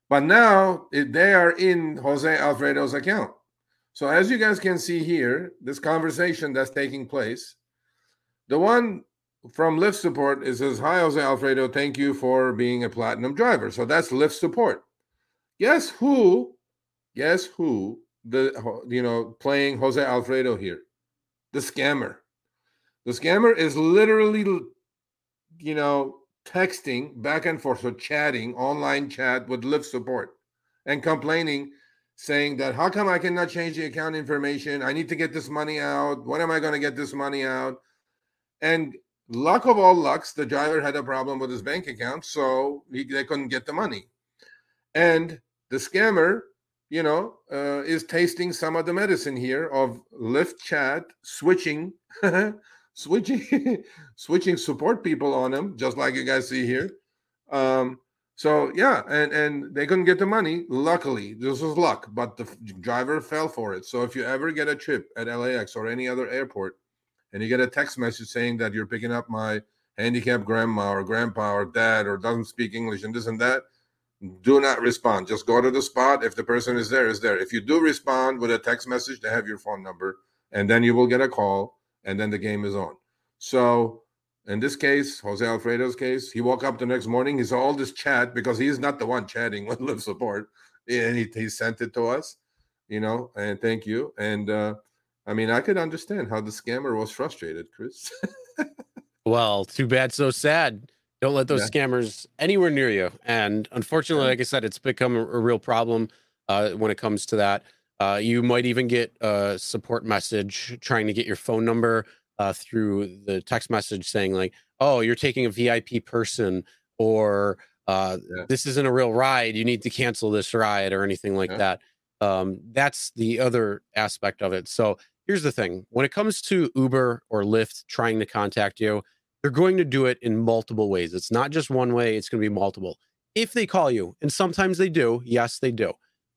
But now they are in Jose Alfredo's account. So, as you guys can see here, this conversation that's taking place, the one from Lyft support is says, Hi, Jose Alfredo. Thank you for being a platinum driver. So, that's Lyft support. Guess who? Guess who? The you know playing Jose Alfredo here, the scammer. The scammer is literally, you know, texting back and forth, so chatting online chat with Lyft support, and complaining, saying that how come I cannot change the account information? I need to get this money out. When am I going to get this money out? And luck of all lucks, the driver had a problem with his bank account, so he, they couldn't get the money. And the scammer, you know, uh, is tasting some of the medicine here of Lyft chat switching, <laughs> switching, <laughs> switching support people on him, just like you guys see here. Um, So yeah, and and they couldn't get the money. Luckily, this was luck, but the driver fell for it. So if you ever get a trip at LAX or any other airport, and you get a text message saying that you're picking up my handicapped grandma or grandpa or dad or doesn't speak English and this and that, do not respond. Just go to the spot. If the person is there, is there. If you do respond with a text message, they have your phone number, and then you will get a call, and then the game is on. So in this case, Jose Alfredo's case, he woke up the next morning. He saw all this chat because he's not the one chatting <laughs> with Live Support, and he, he sent it to us, you know. And thank you. And uh, I mean, I could understand how the scammer was frustrated, Chris. <laughs> Well, too bad, so sad. Don't let those scammers anywhere near you. And unfortunately, Yeah. like I said, it's become a, a real problem uh, when it comes to that. Uh, you might even get a support message trying to get your phone number uh, through the text message saying like, "Oh, you're taking a VIP person," or uh, Yeah. "This isn't a real ride. You need to cancel this ride," or anything like Yeah. that. Um, that's the other aspect of it. So here's the thing: when it comes to Uber or Lyft trying to contact you, they're going to do it in multiple ways. It's not just one way, it's going to be multiple. If they call you, and sometimes they do, yes, they do.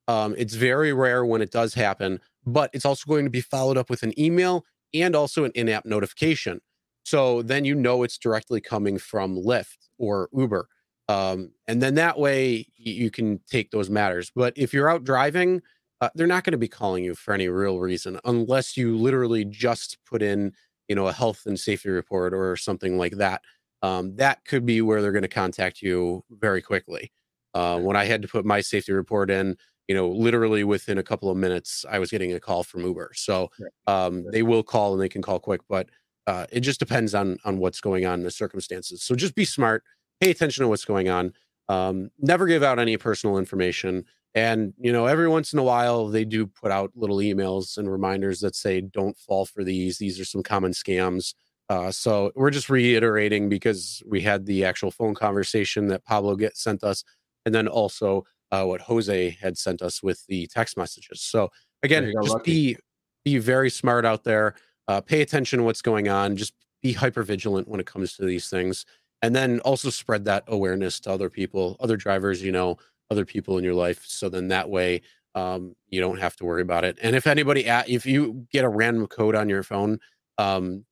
Um, it's very rare when it does happen, but it's also going to be followed up with an email and also an in app notification. So then you know it's directly coming from Lyft or Uber. Um, and then that way you can take those matters. But if you're out driving, uh, they're not going to be calling you for any real reason unless you literally just put in you know a health and safety report or something like that um, that could be where they're going to contact you very quickly. Uh, when i had to put my safety report in you know literally within a couple of minutes i was getting a call from uber. So um, they will call and they can call quick but uh, it just depends on on what's going on in the circumstances. So just be smart pay attention to what's going on um, never give out any personal information and you know every once in a while they do put out little emails and reminders that say don't fall for these. These are some common scams. Uh, so we're just reiterating because we had the actual phone conversation that pablo get sent us and then also uh, what jose had sent us with the text messages. So again just lucky. be be very smart out there. Uh, pay attention to what's going on. Just be hyper vigilant when it comes to these things. And then also spread that awareness to other people other drivers you know other people in your life so then that way um, you don't have to worry about it and if anybody at, if you get a random code on your phone um,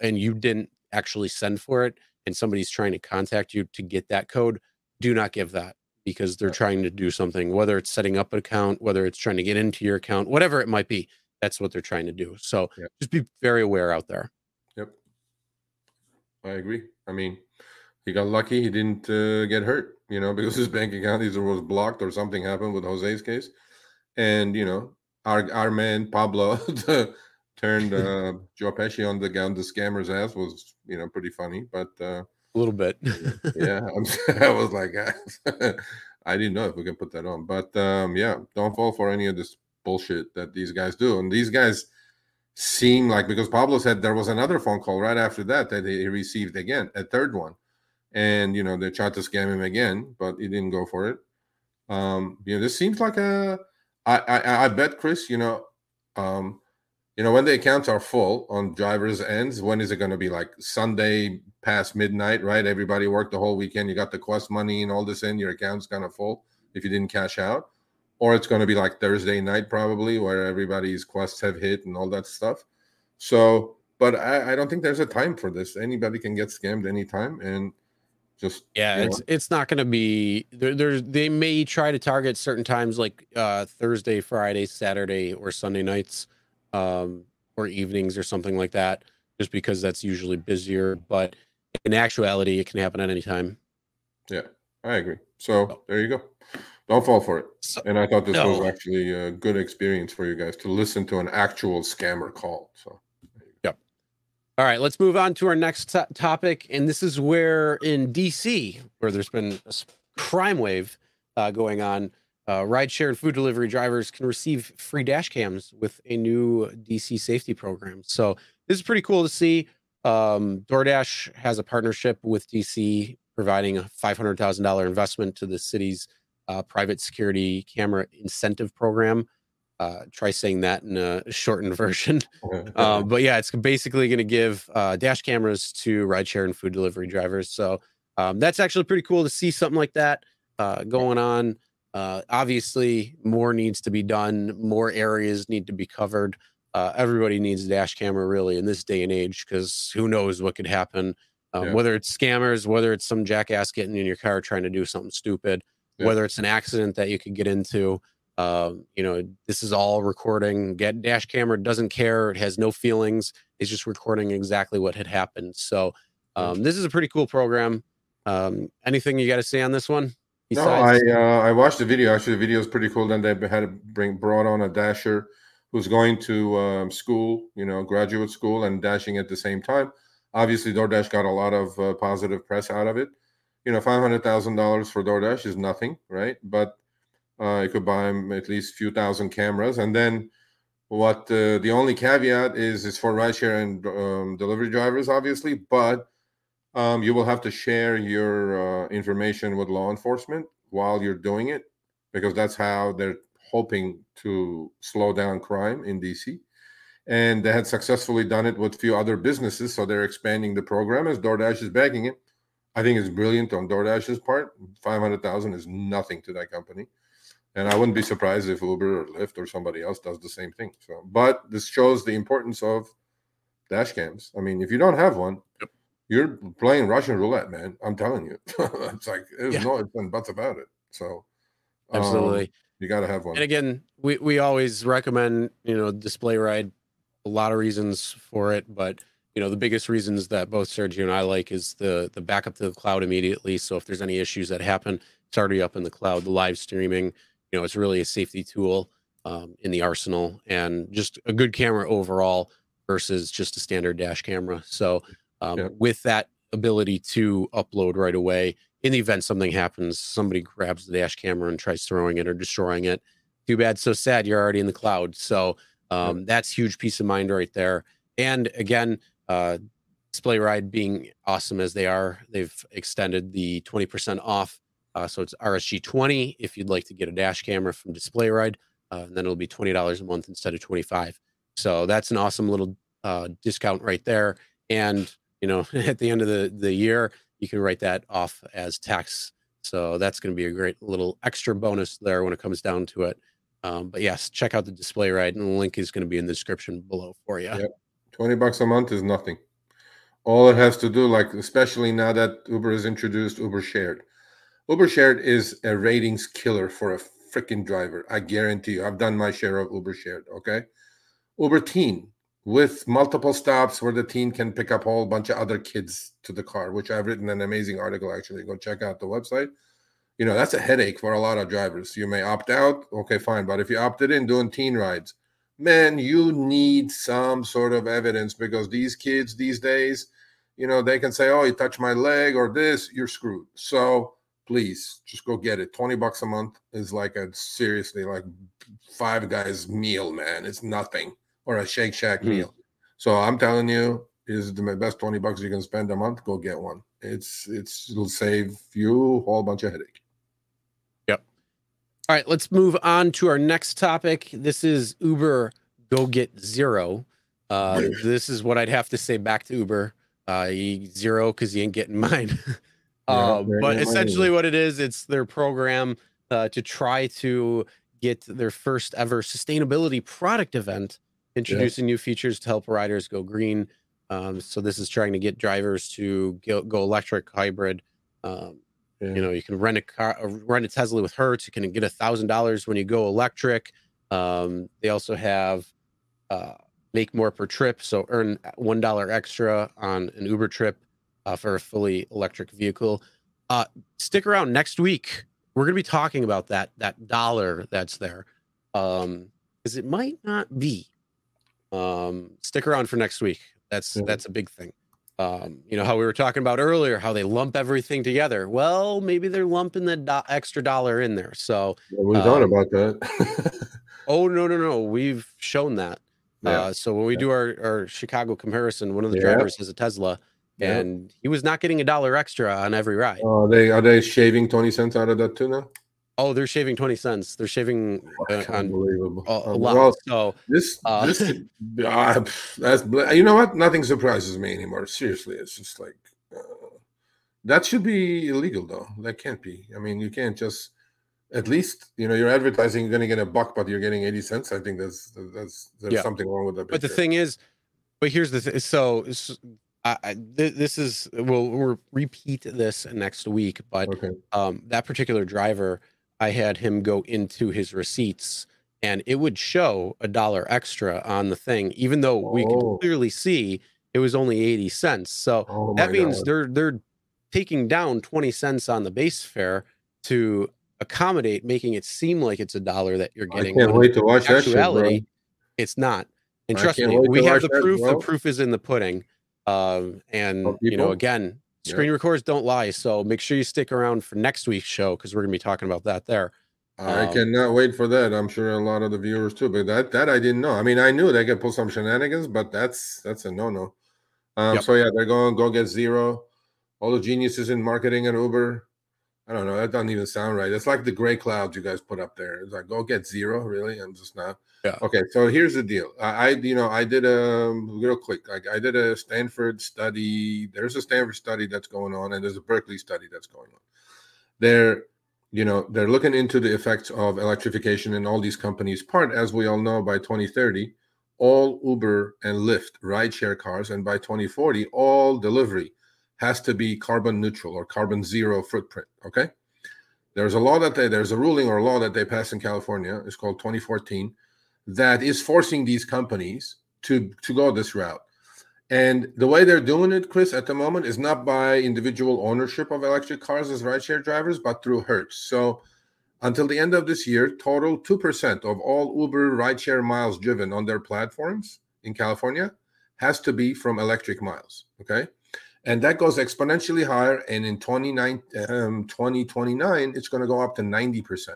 and you didn't actually send for it and somebody's trying to contact you to get that code do not give that because they're trying to do something whether it's setting up an account whether it's trying to get into your account whatever it might be that's what they're trying to do so Yep. just be very aware out there Yep. I agree. I mean, he got lucky. He didn't uh, get hurt, you know, <laughs> because his bank account either was blocked or something happened with Jose's case. And, you know, our our man Pablo <laughs> turned <laughs> uh, Joe Pesci on the on the scammer's ass was, you know, pretty funny. But uh, a little bit yeah, I was like, I didn't know if we can put that on. But um, yeah, don't fall for any of this bullshit that these guys do. And these guys seem like because Pablo said there was another phone call right after that that he received again, a third one, and you know they tried to scam him again, but he didn't go for it. Um, you know, this seems like a. I I, I bet Chris, you know, um, you know when the accounts are full on drivers' ends, when is it going to be like Sunday past midnight, right? Everybody worked the whole weekend. You got the quest money and all this in, your account's kind of full if you didn't cash out or it's going to be like Thursday night probably, where everybody's quests have hit and all that stuff. So, but I, I don't think there's a time for this. Anybody can get scammed anytime, and just Yeah, you know, it's it's not going to be there. There's they may try to target certain times like uh, Thursday, Friday, Saturday, or Sunday nights, um, or evenings or something like that, just because that's usually busier. But in actuality, it can happen at any time. yeah, I agree. So there you go. Don't fall for it. So- And I thought this was actually a good experience for you guys to listen to an actual scammer call. So All right, let's move on to our next to- topic, and this is where in DC, where there's been a crime wave uh, going on, uh, rideshare and food delivery drivers can receive free dash cams with a new DC safety program. So this is pretty cool to see. Um, DoorDash has a partnership with DC, providing a five hundred thousand dollar investment to the city's uh, private security camera incentive program. Uh, try saying that in a shortened <laughs> version. <laughs> Um, but yeah, it's basically going to give uh, dash cameras to rideshare and food delivery drivers. So um, that's actually pretty cool to see something like that uh, going on. Uh, obviously, more needs to be done. More areas need to be covered. Uh, everybody needs a dash camera, really, in this day and age, because who knows what could happen. Um, Yeah. Whether it's scammers, whether it's some jackass getting in your car trying to do something stupid, Yeah. whether it's an accident that you could get into. Um, you know, this is all recording. Get dash camera doesn't care. It has no feelings. It's just recording exactly what had happened. So, um, this is a pretty cool program. Um, anything you got to say on this one? No, I uh, I watched the video. Actually, the video is pretty cool. Then they had to bring brought on a dasher who's going to um, school, you know, graduate school, and dashing at the same time. Obviously, DoorDash got a lot of uh, positive press out of it. You know, five hundred thousand dollars for DoorDash is nothing, right? But uh, you could buy them at least a few thousand cameras, and then what? Uh, the only caveat is is for rideshare and um, delivery drivers, obviously, but um, you will have to share your uh, information with law enforcement while you're doing it because that's how they're hoping to slow down crime in DC. And they had successfully done it with a few other businesses, so they're expanding the program as DoorDash is backing it. I think it's brilliant on DoorDash's part. Five hundred thousand is nothing to that company, and I wouldn't be surprised if Uber or Lyft or somebody else does the same thing. So, but this shows the importance of dash cams. I mean, if you don't have one, you're playing Russian roulette, man. I'm telling you. <laughs> it's like there's Yeah. no ifs and buts about it. So um, Absolutely. you got to have one. And again, we, we always recommend, you know, display ride, a lot of reasons for it, but you know, the biggest reasons that both Sergio and I like is the the backup to the cloud immediately. So if there's any issues that happen, it's already up in the cloud. The live streaming, you know, it's really a safety tool um, in the arsenal and just a good camera overall versus just a standard dash camera. So um, Yeah. with that ability to upload right away, in the event something happens, somebody grabs the dash camera and tries throwing it or destroying it. Too bad, so sad. You're already in the cloud. So um, that's huge peace of mind right there. And again, uh, Display Ride being awesome as they are, they've extended the 20% off. Uh, so it's RSG 20 if you'd like to get a dash camera from Display Ride, uh, and then it'll be $20 a month instead of 25. So that's an awesome little uh, discount right there. And you know, <laughs> at the end of the the year, you can write that off as tax. So that's going to be a great little extra bonus there when it comes down to it. Um, but yes, check out the display ride, and the link is going to be in the description below for you. Yep. 20 bucks a month is nothing. All it has to do, like, especially now that Uber has introduced Uber Shared. Uber Shared is a ratings killer for a freaking driver. I guarantee you. I've done my share of Uber Shared, okay? Uber Teen with multiple stops where the teen can pick up a whole bunch of other kids to the car, which I've written an amazing article actually. Go check out the website. You know, that's a headache for a lot of drivers. You may opt out, okay, fine. But if you opted in doing teen rides, man, you need some sort of evidence because these kids these days, you know, they can say, "Oh, you touched my leg" or this, you're screwed. So please, just go get it. Twenty bucks a month is like a seriously like five guys meal, man. It's nothing, or a Shake Shack Hmm. meal. So I'm telling you, is the best twenty bucks you can spend a month. Go get one. It's it's it'll save you a whole bunch of headache. Yep. All right, let's move on to our next topic. This is Uber Go Get Zero. Uh, <laughs> this is what I'd have to say back to Uber. Uh, he, zero because he ain't getting <laughs> mine. Yeah, uh, but essentially, what it is, it's their program uh, to try to get their first ever sustainability product event, introducing new features to help riders go green. Um, so this is trying to get drivers to go, go electric, hybrid. Um, Yeah. you know, you can rent a car, uh, rent a Tesla with Hertz. You can get a thousand dollars when you go electric. Um, they also have uh, make more per trip, so earn one dollar extra on an Uber trip uh, for a fully electric vehicle. Uh, stick around next week. We're going to be talking about that that dollar that's there, um, because it might not be. Um, stick around for next week. That's Yeah. that's a big thing. Um, you know how we were talking about earlier, how they lump everything together. Well, maybe they're lumping the do- extra dollar in there. So, we thought um, about that. <laughs> oh no, no, no, we've shown that. Yeah. Uh, so when we do our, our Chicago comparison, one of the Yeah. drivers has a Tesla, And he was not getting a dollar extra on every ride. Are they are they shaving twenty cents out of that too now? Oh, they're shaving twenty cents. They're shaving uh, on Unbelievable. a, a Um, lot. well, so this Uh, this <laughs> ah, that's you know what? Nothing surprises me anymore. Seriously, it's just like uh, That should be illegal, though. That can't be. I mean, you can't just. At least you know you're advertising you're going to get a buck, but you're getting eighty cents. I think that's that's there's Yeah. something wrong with that. But the thing is, but here's the thing. So, s- I, I, th- this is we'll, we'll repeat this next week. But okay, um, that particular driver, I had him go into his receipts, and it would show a dollar extra on the thing, even though we Oh. could clearly see it was only eighty cents. So oh that means God. they're they're taking down 20 cents on the base fare to accommodate making it seem like it's a dollar that you're I getting can't wait to watch that shit, it's not and I trust me we have the that, proof the proof is in the pudding um and you know again Yeah. screen records don't lie so make sure you stick around for next week's show because we're gonna be talking about that there I Um, cannot wait for that. I'm sure a lot of the viewers too. But that that I didn't know. I mean, I knew they could pull some shenanigans, but that's that's a no no. Um, Yep. So yeah, they're going go get zero. All the geniuses in marketing at Uber. I don't know. That doesn't even sound right. It's like the gray clouds you guys put up there. It's like go get zero. Really? I'm just not. Yeah. Okay. So here's the deal. I, I you know I did a real quick. Like I did a Stanford study. There's a Stanford study that's going on, and there's a Berkeley study that's going on. They're you know they're looking into the effects of electrification in all these companies part as we all know by 2030 all uber and lyft rideshare cars and by 2040 all delivery has to be carbon neutral or carbon zero footprint okay there's a law that they there's a ruling or law that they passed in california it's called 2014 that is forcing these companies to to go this route and the way they're doing it, Chris, at the moment is not by individual ownership of electric cars as rideshare drivers, but through Hertz. So until the end of this year, total 2% of all Uber rideshare miles driven on their platforms in California has to be from electric miles. Okay. And that goes exponentially higher. And in 29, um, 2029, it's going to go up to 90%.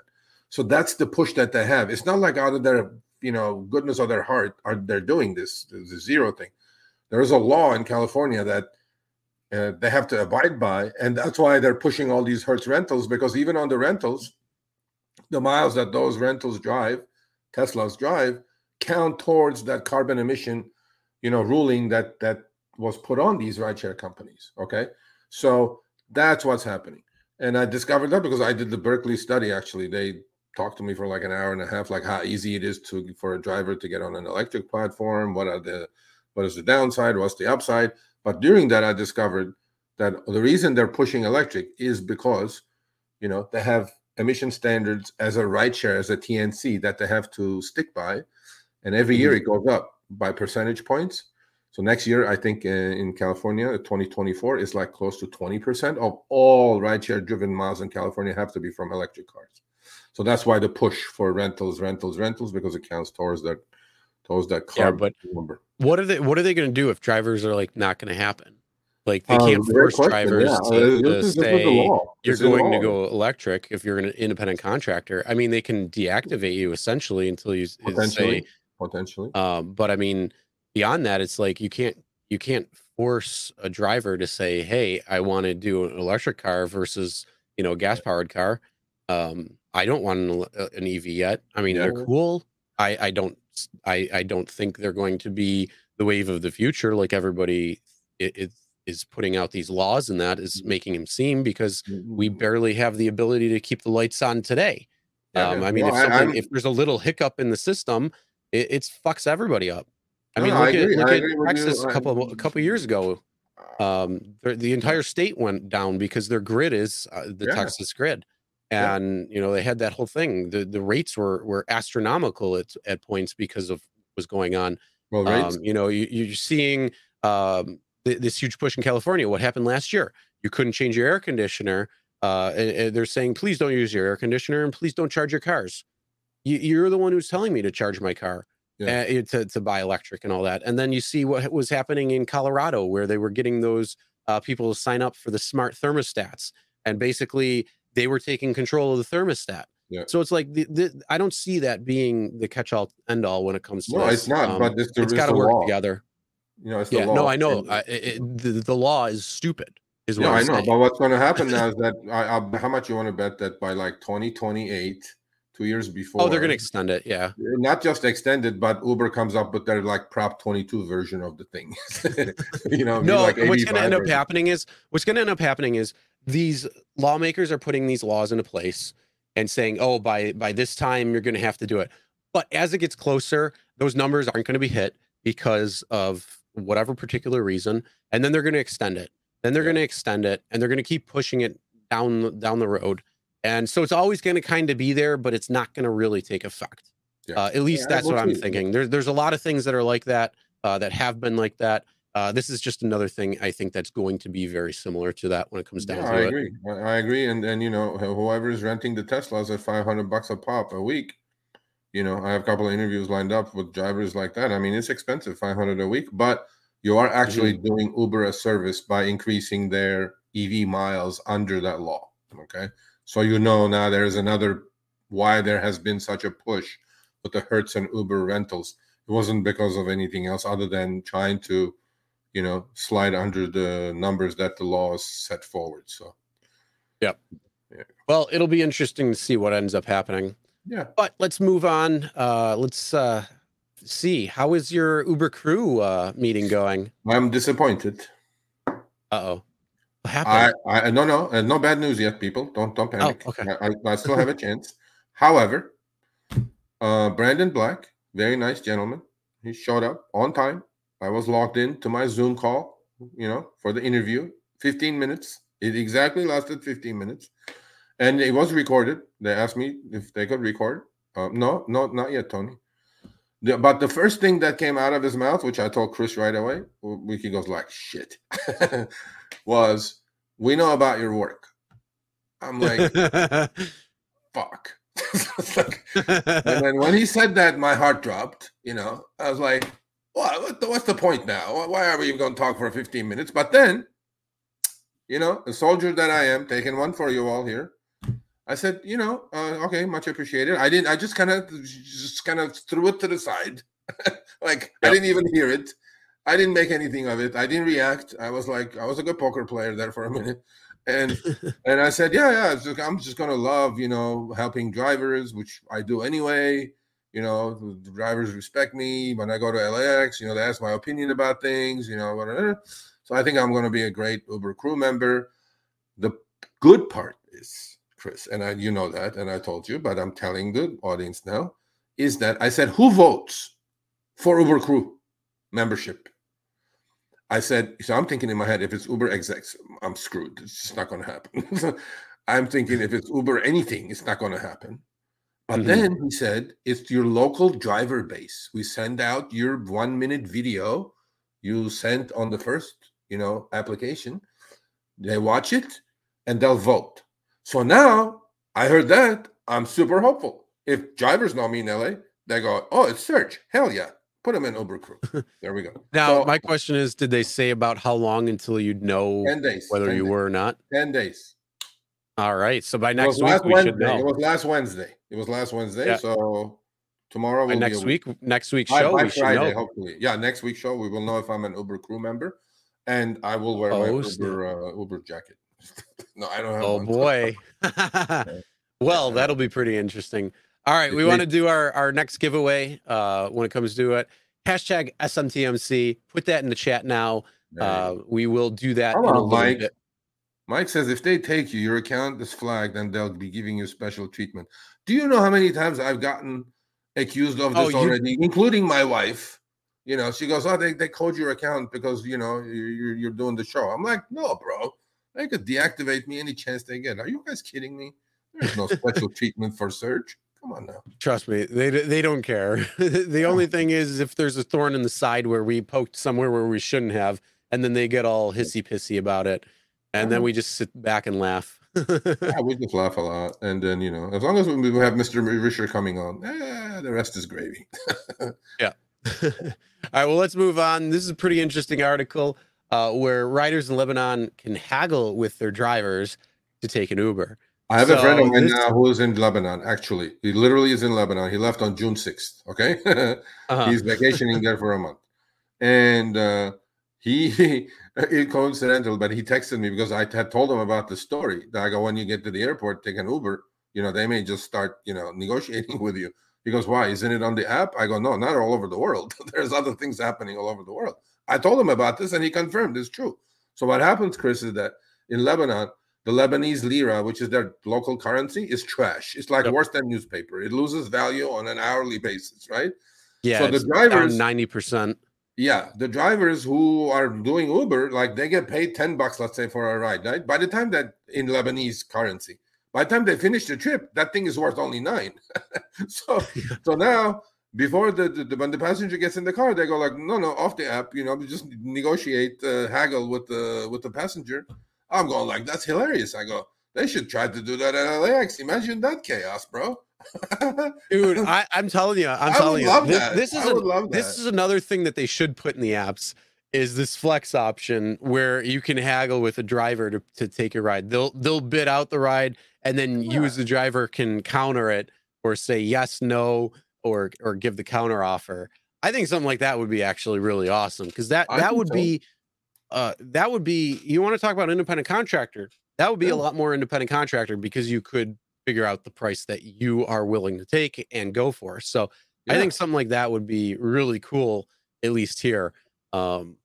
So that's the push that they have. It's not like out of their, you know, goodness of their heart are they're doing this, the zero thing there is a law in California that uh, they have to abide by, and that's why they're pushing all these Hertz rentals because even on the rentals, the miles that those rentals drive, Teslas drive, count towards that carbon emission, you know, ruling that that was put on these rideshare companies. Okay, so that's what's happening, and I discovered that because I did the Berkeley study. Actually, they talked to me for like an hour and a half, like how easy it is to for a driver to get on an electric platform. What are the what is the downside? What's the upside? But during that, I discovered that the reason they're pushing electric is because, you know, they have emission standards as a rideshare, as a TNC that they have to stick by, and every year mm-hmm. it goes up by percentage points. So next year, I think uh, in California, 2024 is like close to 20% of all rideshare driven miles in California have to be from electric cars. So that's why the push for rentals, rentals, rentals, because it counts towards that towards that Yeah, carbon but number. what are they what are they going to do if drivers are like not going to happen like they Um, can't great force question, drivers yeah. to, Uh, to is- this say you're is going to go electric if you're an independent contractor i mean they can deactivate you essentially until you potentially say potentially um but i mean beyond that it's like you can't you can't force a driver to say hey i want to do an electric car versus you know a gas powered car. Um i don't want an, uh, an ev yet. I mean they're cool. I i don't i i don't think they're going to be the wave of the future like everybody i- is is putting out these laws and that Mm-hmm. making him seem because we barely have the ability to keep the lights on today. Um i mean No, if I- if there's a little hiccup in the system it, it fucks everybody up i mean no, look I at look I at agree texas a couple a couple years ago um the, entire state went down because their grid is uh, the Yeah. texas grid. Yeah. and you know they had that whole thing the the rates were were astronomical at, at points because of what was going on. Well, rates, um, you know you, you're seeing um, th- this huge push in california. What happened last year? You couldn't change your air conditioner uh, and, and they're saying please don't use your air conditioner and please don't charge your cars. You, you're the one who's telling me to charge my car Yeah. uh, to, to buy electric and all that and then you see what was happening in colorado where they were getting those uh, people to sign up for the smart thermostats and basically they were taking control of the thermostat Yeah. so it's like the, the, i don't see that being the catch-all end-all when it comes to no, this. it's not. Um, but it's, it's got to work law. together. You know, it's the Yeah, law. no, I know. I, it, the, the law is stupid. Is what no, I'm I know. saying. But what's going to happen <laughs> now is that I, I, how much you want to bet that by like 2028 two years before. Oh, they're going to extend it. Yeah. Uh, not just extend it, but Uber comes up with their like Prop 22 version of the thing. <laughs> you know, No, like what's going to end up happening is what's going to end up happening is these lawmakers are putting these laws into place and saying, "Oh, by by this time you're going to have to do it." But as it gets closer, those numbers aren't going to be hit because of whatever particular reason, and then they're going to extend it. Then they're Yeah. going to extend it, and they're going to keep pushing it down down the road. And so it's always going to kind of be there, but it's not going to really take effect. Yeah. Uh, at least Yeah, that's what I'm thinking. There's there's a lot of things that are like that uh, that have been like that. Uh, this is just another thing I think that's going to be very similar to that when it comes down Yeah, to I it. agree. I, I agree. And and you know, wh- whoever is renting the Teslas at 500 bucks a pop a week, you know, I have a couple of interviews lined up with drivers like that. I mean, it's expensive, 500 a week, but you are actually Mm-hmm. doing Uber a service by increasing their EV miles under that law. Okay. So you know now there is another why there has been such a push with the Hertz and Uber rentals. It wasn't because of anything else other than trying to, you know, slide under the numbers that the law has set forward. So yeah. Well, it'll be interesting to see what ends up happening. yeah. But let's move on. Uh, let's uh, see. How is your Uber crew uh, meeting going? I'm disappointed. Uh oh. What I, happened? I no no uh, no bad news yet, people. Don't don't panic. okay. I, I, I still have a chance. However, uh, Brandon Black, very nice gentleman. He showed up on time. I was logged in to my Zoom call, you know, for the interview. 15 minutes. It exactly lasted 15 minutes. And it was recorded. They asked me if they could record. Uh, no, no, not yet, Tony. But the first thing that came out of his mouth, which I told Chris right away, Wiki goes like shit, <laughs> was, "We know about your work." I'm like, <laughs> "Fuck." Like- <laughs> and then when he said that, my heart dropped. You know, I was like, "What? what the, what's the point now? Why- Why are we even going to talk for 15 minutes?" But then, you know, a soldier that I am, taking one for you all here. I said, you know, uh, okay, much appreciated. I didn't. I just kind of, just kind of threw it to the side, <laughs> like I didn't even hear it. I didn't make anything of it. I didn't react. I was like, I was a good poker player there for a minute, and <laughs> and I said, yeah, yeah, just- I'm just gonna love, you know, helping drivers, which I do anyway. You know, the the drivers respect me when I go to LAX. You know, they ask my opinion about things. You know, whatever. So I think I'm gonna be a great Uber crew member. The good part is, Chris, and I, you know that, and I told you, but I'm telling the audience now, is that I said, who votes for Uber crew membership? I said, so I'm thinking in my head, if it's Uber execs, I'm screwed. It's just not going to happen. <laughs> I'm thinking if it's Uber anything, it's not going to happen. But Mhm. then he said, it's your local driver base. We send out your one minute video you sent on the first, you know, application. They watch it and they'll vote. So now I heard that. I'm super hopeful. If drivers know me in LA, they go, oh, it's Serge. Hell yeah. Put him in Uber crew. There we go. <laughs> now, So- my question is: Did they say about how long until you'd know 10 days. whether 10 you days, were or not? 10 days. All right. So by next week we should Wednesday. It was last Wednesday. It was last Wednesday. Yeah. So tomorrow will next a week, next week's by, show, by we should Friday, know. hopefully. Yeah, next week's show we will know if I'm an Uber crew member, and I will wear my Oh. Uber uh, Uber jacket. <laughs> no, I don't have. Oh one. boy. <laughs> <laughs> well, that'll be pretty interesting. All right, we want to do our our next giveaway uh when it comes to it. Hashtag SMTMC. Put that in the chat now. Uh we will do that Come in a on, Mike. bit. Mike says if they take you, your account is flagged, and they'll be giving you special treatment. Do you know how many times I've gotten accused of Oh, this you- already, including my wife? You know, she goes, "Oh, they, they code your account because you know you're, you're you're doing the show." I'm like, "No, bro, they could deactivate me any chance they get." Are you guys kidding me? There's no special <laughs> treatment for Serge. Come on now. Trust me, they they don't care. <laughs> the only thing is if there's a thorn in the side where we poked somewhere where we shouldn't have, and then they get all hissy pissy about it, and then Uh-huh. we just sit back and laugh. Yeah, we just laugh a lot, and then you know, as long as we we have Mr. Risher coming on, eh, the rest is gravy. <laughs> Yeah. all right, well, let's move on. This is a pretty interesting article uh, where riders in Lebanon can haggle with their drivers to take an Uber. I have a friend of mine now who is in Lebanon. Actually, he literally is in Lebanon. He left on June sixth. Okay, <laughs> Uh-huh. he's vacationing there for a month, and uh, he <laughs> it coincidental, but he texted me because I had told him about the story. That I go when you get to the airport, take an Uber. You know, they may just start, you know, negotiating <laughs> with you. He goes, Why? Isn't it on the app? I go, No, not all over the world. There's other things happening all over the world. I told him about this and he confirmed it's true. So what happens, Chris, is that in Lebanon, the Lebanese lira, which is their local currency, is trash. It's like Yep. worse than newspaper. It loses value on an hourly basis, right? Yeah, So the drivers- ninety percent. Yeah, the drivers who are doing Uber, like they get paid 10 bucks, let's say, for a ride, right? By the time that in Lebanese currency, by the time they finish the trip, that thing is worth only nine. <laughs> so <laughs> so now before the, the, when the passenger gets in the car, they go like, no, no, off the app, you know, just negotiate, uh, haggle with the with the passenger. I'm going like, that's hilarious. I go, they should try to do that at LAX. Imagine that chaos, bro. <laughs> Dude, I, I'm telling you, I'm telling you, this, this is a- this is another thing that they should put in the apps is this flex option where you can haggle with a driver to, to take a ride. They'll they'll bid out the ride and then you as the driver can counter it or say yes, no, or or give the counter offer. I think something like that would be actually really awesome because that I that would so. be uh that would be you want to talk about independent contractor that would be Yeah. a lot more independent contractor because you could figure out the price that you are willing to take and go for so i think something like that would be really cool at least here um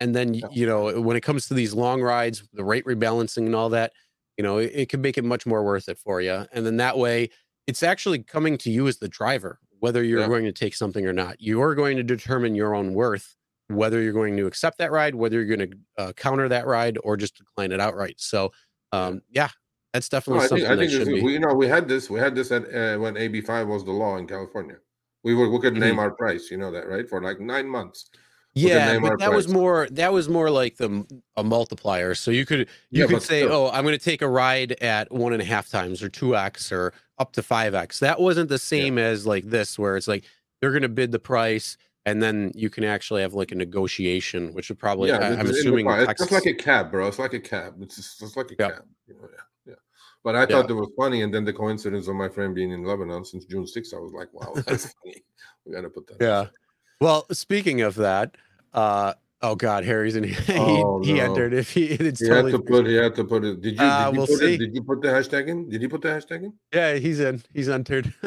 and then Yeah. you know when it comes to these long rides the rate rebalancing and all that you know it, it can make it much more worth it for you and then that way it's actually coming to you as the driver whether you're Yeah. going to take something or not you're going to determine your own worth whether you're going to accept that ride whether you're going to uh, counter that ride or just decline it outright so um yeah that's No, definitely I think something I think should be we you know we had this we had this at uh, when AB five was the law in California. We were we could name Mhm. our price, you know that right? For like nine months. Yeah but that was more that was more like the a multiplier so you could you Yeah, could say still. oh i'm going to take a ride at one and a half times or 2x or up to 5x that wasn't the same as like this where it's like they're going to bid the price and then you can actually have like a negotiation which would probably yeah, I, is assuming it's Texas, just like a cab, bro. It's like a cab. It's just, just like a Yep. cab. You know, yeah, yeah. But I thought it was funny, and then the coincidence of my friend being in Lebanon since June 6th, I was like, wow, that's <laughs> funny. We got to put that. yeah well speaking of that uh oh god harry's in <laughs> he, Oh, he entered if he it's He totally had to put. He had to put it. Did you? Uh, did you we'll put see. it? Did you put the hashtag in? Did you put the hashtag in? yeah he's in he's entered <laughs>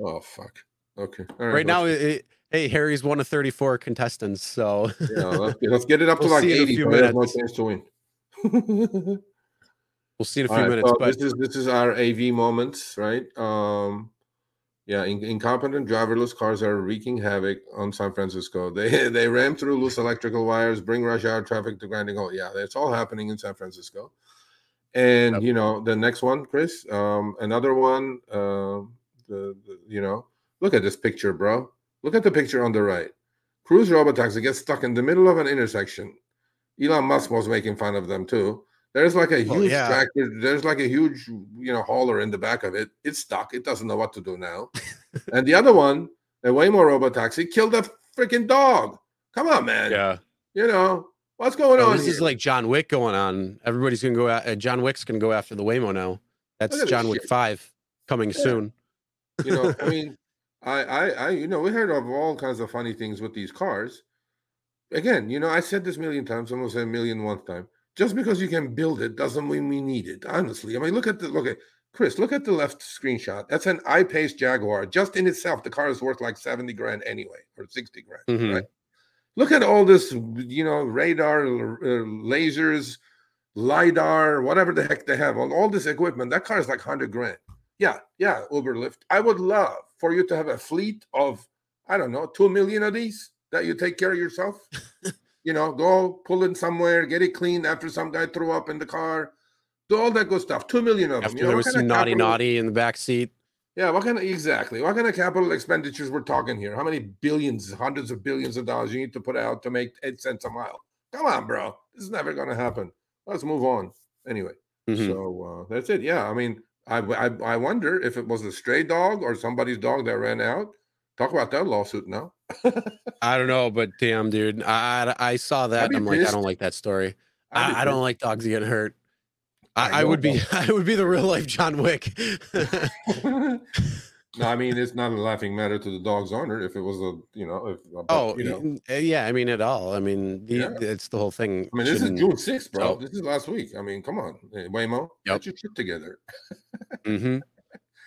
Oh fuck. Okay. All right right now it, hey harry's one of 34 contestants so yeah, <laughs> let's get, let's get it up to We'll like see in a 80 few has no chance to win. we'll see in a few right, minutes so but this is this is our AV moments, right? Um, yeah, in, incompetent driverless cars are wreaking havoc on San Francisco. <laughs> They they ram through loose electrical wires, bring rush hour traffic to grinding halt. Yeah, it's all happening in San Francisco. And Yep. you know the next one, Chris, um, another one. Um, the, the you know, look at this picture, bro. Look at the picture on the right. Cruise robotaxi gets stuck in the middle of an intersection. Elon Musk was making fun of them too. There's like a Oh, huge yeah. tractor. There's like a huge, you know, hauler in the back of it. It's stuck. It doesn't know what to do now. <laughs> and the other one, a Waymo robotaxi, killed a freaking dog. Come on, man. yeah You know what's going Oh, on this here? is like John Wick going on. Everybody's gonna go. At, uh, John Wick's gonna go after the Waymo now. That's Look at this John Wick shit. Five coming Yeah. soon. you know, I mean, <laughs> I, I, I, you know, we heard of all kinds of funny things with these cars. Again, you know, I said this a million times. I'm gonna say a million one time. Just because you can build it doesn't mean we need it. Honestly, I mean, look at the look at Chris. Look at the left screenshot. That's an I-Pace Jaguar. Just in itself, the car is worth like seventy grand anyway, or sixty grand. Mhm. Right? Look at all this, you know, radar, uh, lasers, lidar, whatever the heck they have, all, all this equipment. That car is like hundred grand. Yeah, yeah, Uber Lyft. I would love for you to have a fleet of, I don't know, two million of these that you take care of yourself. <laughs> you know, go pull in somewhere, get it cleaned after some guy threw up in the car. Do all that good stuff. Two million of them. After You know, there was some naughty capital- naughty in the back seat. yeah, what kind of exactly? What kind of capital expenditures we're talking here? How many billions, hundreds of billions of dollars you need to put out to make eight cents a mile? Come on, bro. This is never going to happen. Let's move on. Anyway, Mhm. so uh, that's it. Yeah, I mean, I, I I wonder if it was a stray dog or somebody's dog that ran out. Talk about that lawsuit now. <laughs> I don't know, but damn, dude, I I, I saw that. I'm like, I don't like that story. I, I don't like dogs getting hurt. I, I would be <laughs> I would be the real life John Wick. <laughs> no, I mean it's not a laughing matter to the dog's owner. If it was a, you know, if but, oh you know, uh, yeah, I mean at all. I mean the, Yeah. it's the whole thing. I mean, this is June 6th, bro. so- This is last week. I mean, come on, eh, Waymo, Yep. get your shit together. Mm-hmm.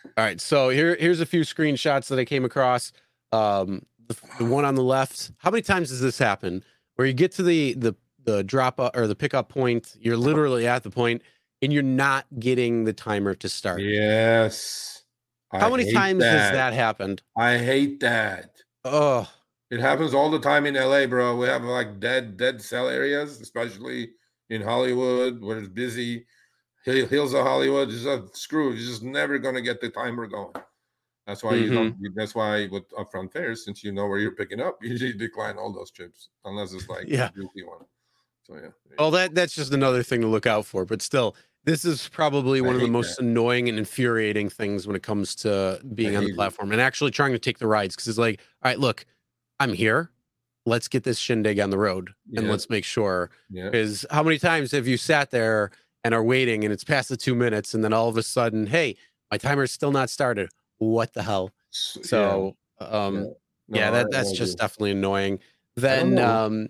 All right, so here here's a few screenshots that I came across. Um, the, the one on the left. How many times does this happen? Where you get to the the the drop up or the pickup point, you're literally at the point, and you're not getting the timer to start. Yes. How I many times has that happened? I hate that. Oh, It happens all the time in LA, bro. We have like dead, dead cell areas, especially in Hollywood where it's busy. Hill- Hills of Hollywood is a uh, screw. You're just never gonna get the timer going. That's why you don't. Mm-hmm. That's why with upfront fares, since you know where you're picking up, <laughs> you usually decline all those trips unless it's like Yeah. a juicy one. So yeah. well, that that's just another thing to look out for. But still, this is probably I one of the most annoying and infuriating things when it comes to being on hate the it. platform and actually trying to take the rides. Because it's like, all right, look, I'm here. Let's get this shindig on the road and Yeah. let's make sure yeah. How many times have you sat there and are waiting and it's past the two minutes and then all of a sudden, hey, my timer's still not started. What the hell? S- yeah. So um No, yeah, that that's just definitely annoying. Then um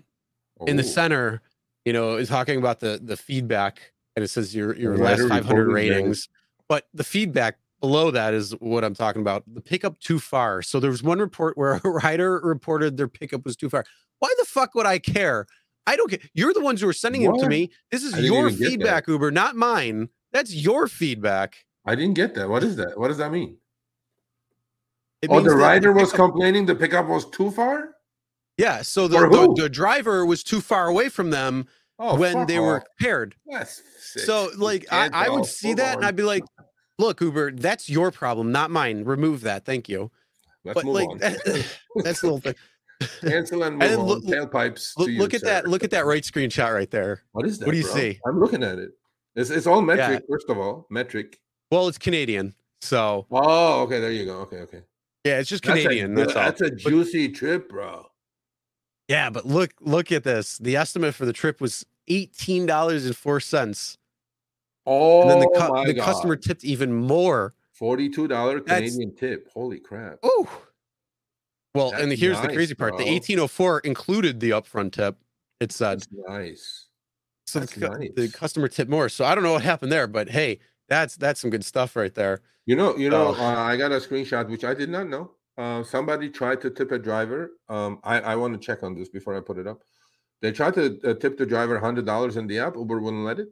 in the center, you know, is talking about the the feedback and it says your your last 500 reported that- ratings. But the feedback below that is what I'm talking about. The pickup too far. So there was one report where a <laughs> rider reported their pickup was too far. Why the fuck would I care? I don't care. You're the ones who are sending them to me. This is your even get that. feedback, Uber, not mine. That's your feedback. I didn't get that. What is that? What does that mean? It oh, the rider was pickup- complaining the pickup was too far. yeah. So the, the, the driver was too far away from them Oh, when they were paired. That's sick. So like I, I would see full that and. I'd be like, look, Uber, that's your problem, not mine. Remove that. Thank you. Let's but move like on. that, <laughs> that's the whole thing. Cancel <laughs> and on. look- Tailpipes. Look, you, look at sir. that. Look at that right screenshot right there. What is that? what do you bro? see? I'm looking at it. It's, it's all Yeah. metric. First of all, metric. Well, it's Canadian. So Oh, okay. There you go. Okay, okay. yeah, it's just That's a Canadian. That's, all. That's a juicy trip, bro. Yeah, but look, look at this. The estimate for the trip was eighteen dollars and four cents, Oh and then the, oh cu- my the customer tipped even more. Forty-two dollar Canadian tip. Holy crap! Oh, well, and That's here's the crazy part: the eighteen oh four included the upfront tip. It said nice. so. The, cu- the customer tipped more. So I don't know what happened there, but hey, that's that's some good stuff right there. You know, you know, uh, I got a screenshot which I did not know. Uh, somebody tried to tip a driver. Um, I, I want to check on this before I put it up. They tried to uh, tip the driver hundred dollars in the app. Uber wouldn't let it.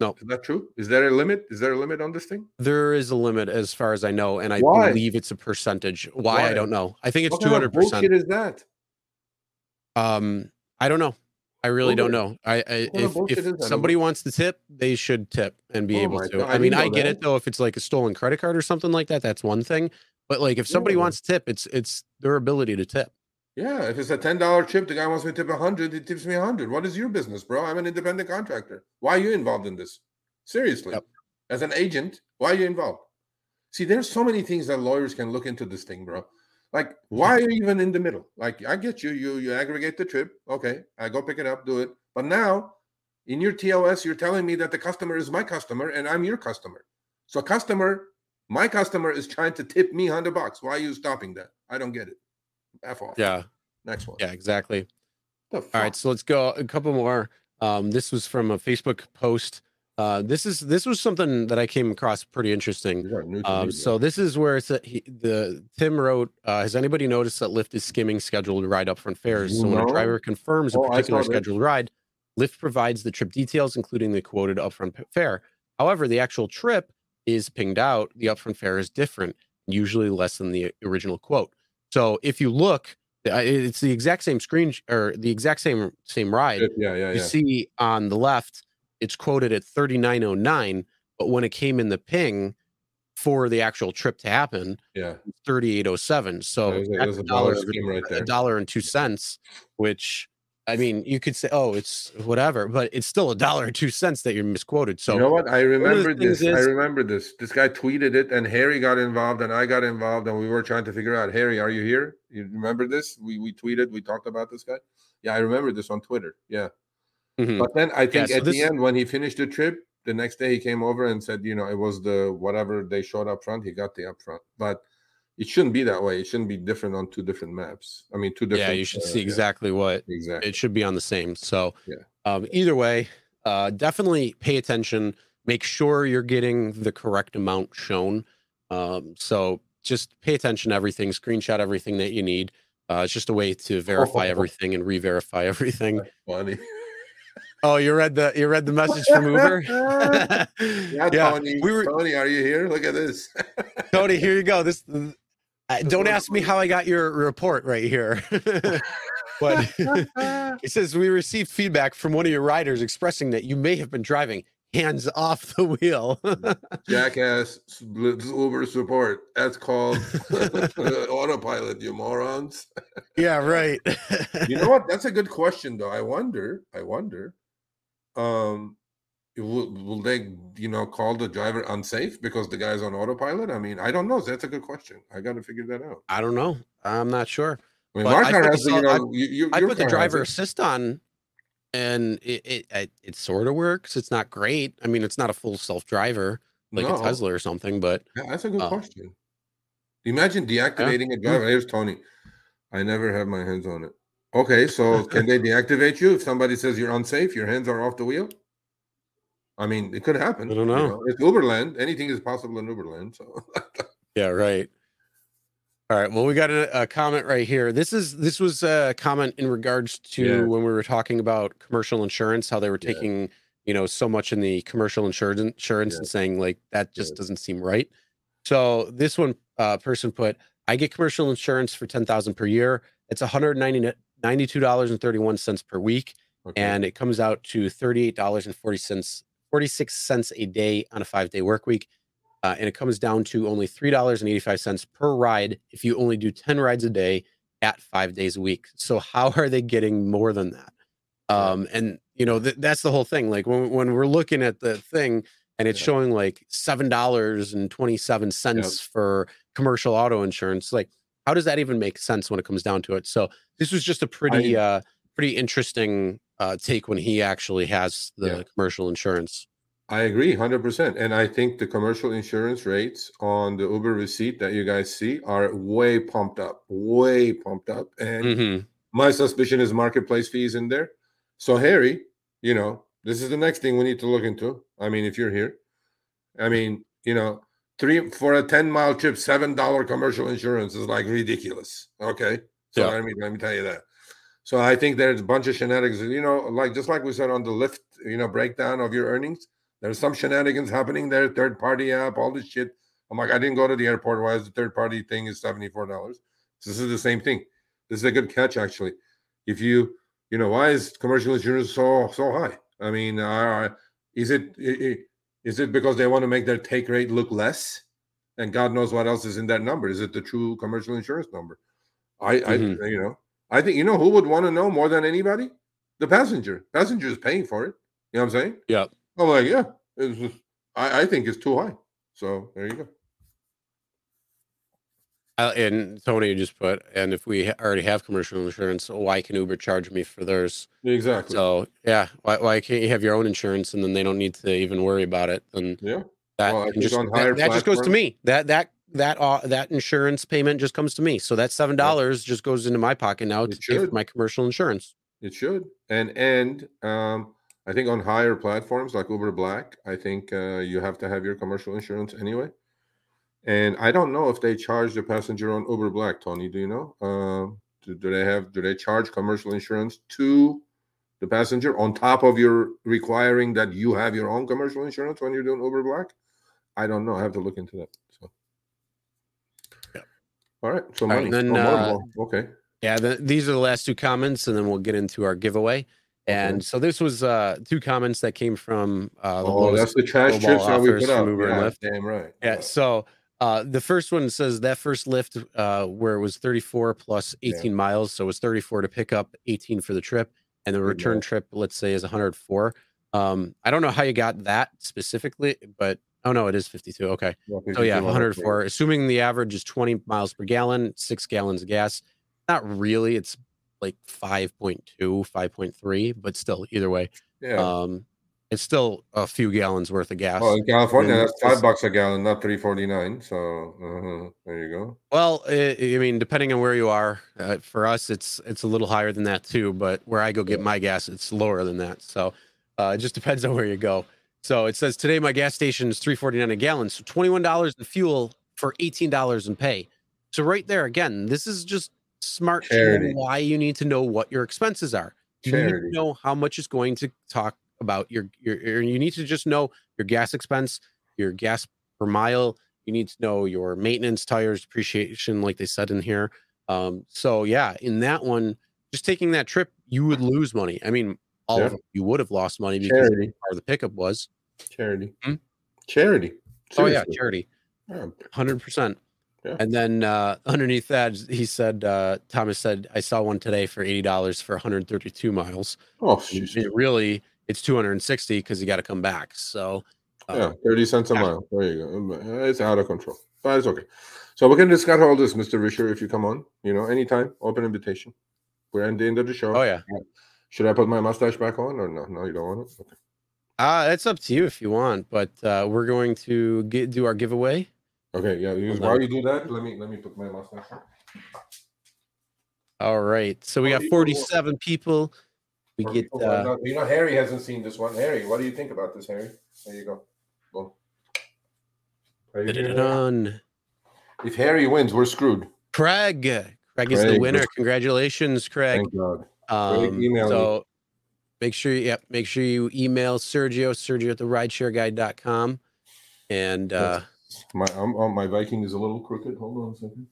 No. is that true? Is there a limit? Is there a limit on this thing? There is a limit as far as I know, and I Why? believe it's a percentage. Why, Why? I don't know. I think it's What two hundred percent. is that? Um, I don't know. I really don't know. I, I if, if somebody wants to tip, they should tip and be Oh able to. God, I I mean, didn't I get that. it though if it's like a stolen credit card or something like that. That's one thing. But like if somebody Yeah. wants to tip, it's it's their ability to tip. Yeah, if it's a ten dollar chip, the guy wants me to tip a hundred. He tips me a hundred. What is your business, bro? I'm an independent contractor. Why are you involved in this? Seriously, Yep. as an agent, why are you involved? See, there's so many things that lawyers can look into this thing, bro. Like, why are you even in the middle? Like, I get you. You you aggregate the trip. Okay, I go pick it up, do it. But now, in your TOS, you're telling me that the customer is my customer and I'm your customer. So, customer, my customer is trying to tip me hundred bucks. Why are you stopping that? I don't get it. F off. Yeah, Next one. yeah, exactly. The All right, so let's go a couple more. Um, this was from a Facebook post. Uh, this is this was something that I came across pretty interesting. These are new to me, Um, so this is where it's a, he, the Tim wrote. Uh, has anybody noticed that Lyft is skimming scheduled ride upfront fares? So when a driver confirms a Oh, particular scheduled ride, Lyft provides the trip details, including the quoted upfront fare. However, the actual trip is pinged out. The upfront fare is different, usually less than the original quote. So if you look, it's the exact same screen or the exact same same ride yeah, yeah, yeah. you see on the left it's quoted at 3909 but when it came in the ping for the actual trip to happen yeah. 3807 so There's a, there's a a dollar dollar scheme right a dollar and two cents which i mean you could say oh it's whatever but it's still a dollar and two cents that you're misquoted so you know what? I remember this. I remember this. This guy tweeted it, and Harry got involved, and I got involved, and we were trying to figure out. Harry, are you here? You remember this? We we tweeted. We talked about this guy. Yeah, I remember this on Twitter. Yeah, Mhm. but then I think so at this- the end when he finished the trip, the next day he came over and said, you know, it was the whatever they showed up front. He got the upfront, but it shouldn't be that way. It shouldn't be different on two different maps. I mean, two different. yeah you should uh, see yeah, exactly what exactly. it should be on the same so Yeah. um, either way uh, definitely pay attention make sure you're getting the correct amount shown. Um, so just pay attention to everything, screenshot everything that you need. Uh, it's just a way to verify everything and re-verify everything. Funny. Oh, you read the you read the message from Uber? <laughs> yeah, <laughs> yeah, Tony. we were Tony, are you here? Look at this. <laughs> Tony. Here you go. This uh, don't ask me how I got your report right here. <laughs> but <laughs> it says we received feedback from one of your riders expressing that you may have been driving hands off the wheel. <laughs> Jackass s- Uber support. That's called autopilot, you morons. yeah, right. You know what? That's a good question, though. I wonder. I wonder. Um, will, will they, you know, call the driver unsafe because the guy's on autopilot? I mean, I don't know. That's a good question. I got to figure that out. I don't know. I'm not sure. I mean, But my I car put has, the you sel- I- you, you, I put the driver assist on, and it it it, it sort of works. It's not great. I mean, it's not a full self driver like No. a Tesla or something, but Yeah, that's a good Uh, question. Imagine deactivating a driver. Here's Tony. I never have my hands on it. Okay, so <laughs> can they deactivate you if somebody says you're unsafe? Your hands are off the wheel. I mean, it could happen. I don't you know. It's Uberland. Anything is possible in Uberland. So <laughs> Yeah, right. All right. Well, we got a, a comment right here. This is this was a comment in regards to Yeah. when we were talking about commercial insurance, how they were Yeah. taking you know so much in the commercial insurance insurance Yeah. and saying like that just Yeah. doesn't seem right. So this one uh, person put, I get commercial insurance for ten thousand per year. It's one hundred ninety ninety two dollars and thirty one cents per week, okay. and it comes out to thirty eight dollars and forty cents forty six cents a day on a five day work week uh, and it comes down to only three dollars and eighty five cents per ride if you only do ten rides a day at five days a week. So how are they getting more than that? Um, and you know th- that's the whole thing. Like when when we're looking at the thing and it's Yeah. showing like seven dollars and twenty seven cents for commercial auto insurance, like how does that even make sense when it comes down to it? So this was just a pretty uh pretty interesting uh take when he actually has the Yeah. commercial insurance. I agree 100%. And I think the commercial insurance rates on the Uber receipt that you guys see are way pumped up, way pumped up. And Mhm. my suspicion is marketplace fees in there. So, Harry, you know, this is the next thing we need to look into. I mean, if you're here, I mean, you know, three for a 10 mile trip, $7 commercial insurance is like ridiculous. Okay. So, Yeah. I mean, let me tell you that. So, I think there's a bunch of shenanigans, you know, like just like we said on the Lyft, you know, breakdown of your earnings, there's some shenanigans happening there, third party app, all this shit. I'm like, I didn't go to the airport. Why is the third party thing is $74? So this is the same thing. This is a good catch, actually. If you, you know, why is commercial insurance so so high? I mean, uh, is it is it because they want to make their take rate look less? And God knows what else is in that number. Is it the true commercial insurance number? I, Mhm. I, you know, I think you know who would want to know more than anybody? The passenger. Passenger is paying for it. You know what I'm saying? Yep. I'm like, yeah, it's just, I, I think it's too high. So there you go. Uh, and Tony just put, and if we already have commercial insurance, why can Uber charge me for theirs? Exactly. So yeah, why, why can't you have your own insurance and then they don't need to even worry about it? And yeah. that Well, just that, that just goes to me. That that that uh, that insurance payment just comes to me. So that seven dollars just goes into my pocket now It to pay for my commercial insurance. It should. And and um I think on higher platforms like Uber Black, I think uh, you have to have your commercial insurance anyway. And I don't know if they charge the passenger on Uber Black, Tony. Do you know? Um, do, do they have do they charge commercial insurance to the passenger on top of your requiring that you have your own commercial insurance when you're doing Uber Black? I don't know. I have to look into that. Yeah. all right. So right, money. then, Oh, uh, okay. Yeah, the, these are the last two comments, and then we'll get into our giveaway. And so this was uh two comments that came from uh the Oh, that's the trash chips that we put. And Yeah, damn right. Yeah. So uh, the first one says that first lift uh, where it was 34 plus 18 miles. So it was 34 to pick up, 18 for the trip. And the return trip, let's say, is 104. Um, I don't know how you got that specifically, but oh no, it is 52. Okay. So yeah, 104. Assuming the average is 20 miles per gallon, six gallons of gas. Not really. It's like 5.2, 5.3, but still, either way, Yeah. um, it's still a few gallons worth of gas. well, in California, and that's five bucks a gallon, not three forty nine. So uh there you go. Well, I, I mean, depending on where you are, uh, for us, it's it's a little higher than that too. But where I go get my gas, it's lower than that. So uh, it just depends on where you go. So it says today my gas station is three forty nine a gallon, so twenty one dollars in fuel for eighteen dollars in pay. So right there again, this is just smart Charity. why you need to know what your expenses are. You need to know how much is going to talk about your, your your you need to just know your gas expense, your gas per mile. You need to know your maintenance, tires, depreciation, like they said in here. Um, so yeah, in that one, just taking that trip, you would lose money. I mean, all Yeah. of them, you would have lost money because Charity. part of the pickup was. Charity. Hmm? Charity. Oh yeah, Seriously. charity, Yeah. hundred percent. Yeah. And then uh, <laughs> underneath that, he said, uh, Thomas said, I saw one today for eighty dollars for 132 miles. Oh, it really, it's 260 because you got to come back. So uh, Yeah, 30 cents a yeah. mile. There you go. Uh, It's out of control, but it's okay. So we can discuss all this, Mr. Risher, if you come on, you know, anytime, open invitation. We're at the end of the show. Oh yeah. Should I put my mustache back on or no? No, you don't want it? Okay. Uh, it's up to you if you want, but uh, we're going to get, do our giveaway. Okay, yeah. You, Hold while you do that, let me let me put my mustache on. All right. So we got 47 people. We get people who are uh, not- you know, Harry hasn't seen this one. Harry, what do you think about this, Harry? There you go. Boom. Are you here, If Harry wins, we're screwed. Craig. Craig is the winner. Congratulations, Craig. Thank God. Um, email me. so make sure you make sure you email Sergio, Sergio at the rideshareguy.com. And uh My um, oh, my Viking is a little crooked. Hold on a second.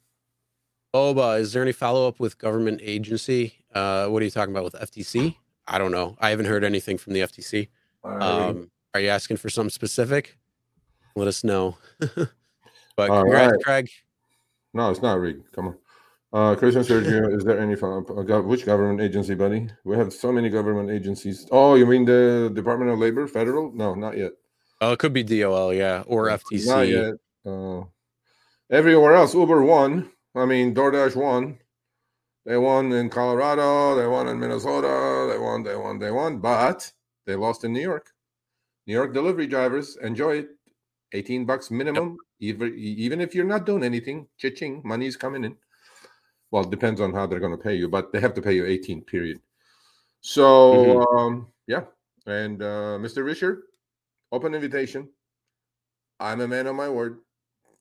Oba, is there any follow-up with government agency? Uh what are you talking about with FTC? I don't know. I haven't heard anything from the FTC. Right. Um are you asking for something specific? Let us know. <laughs> but All congrats, right. Craig. No, it's not rigged. Come on. Uh, Christian Sergio, is there any which government agency, buddy? We have so many government agencies. Oh, you mean the Department of Labor, federal? No, not yet. Oh, it could be DOL, yeah, or FTC. Not yet. Uh, everywhere else, Uber won. I mean, DoorDash won. They won in Colorado. They won in Minnesota. They won. They won. They won. But they lost in New York. New York delivery drivers enjoy it. Eighteen bucks minimum. Even even if you're not doing anything, cha-ching, money's coming in. Well, it depends on how they're going to pay you, but they have to pay you 18. Period. So um, yeah, and uh, Mr. Risher, open invitation. I'm a man of my word.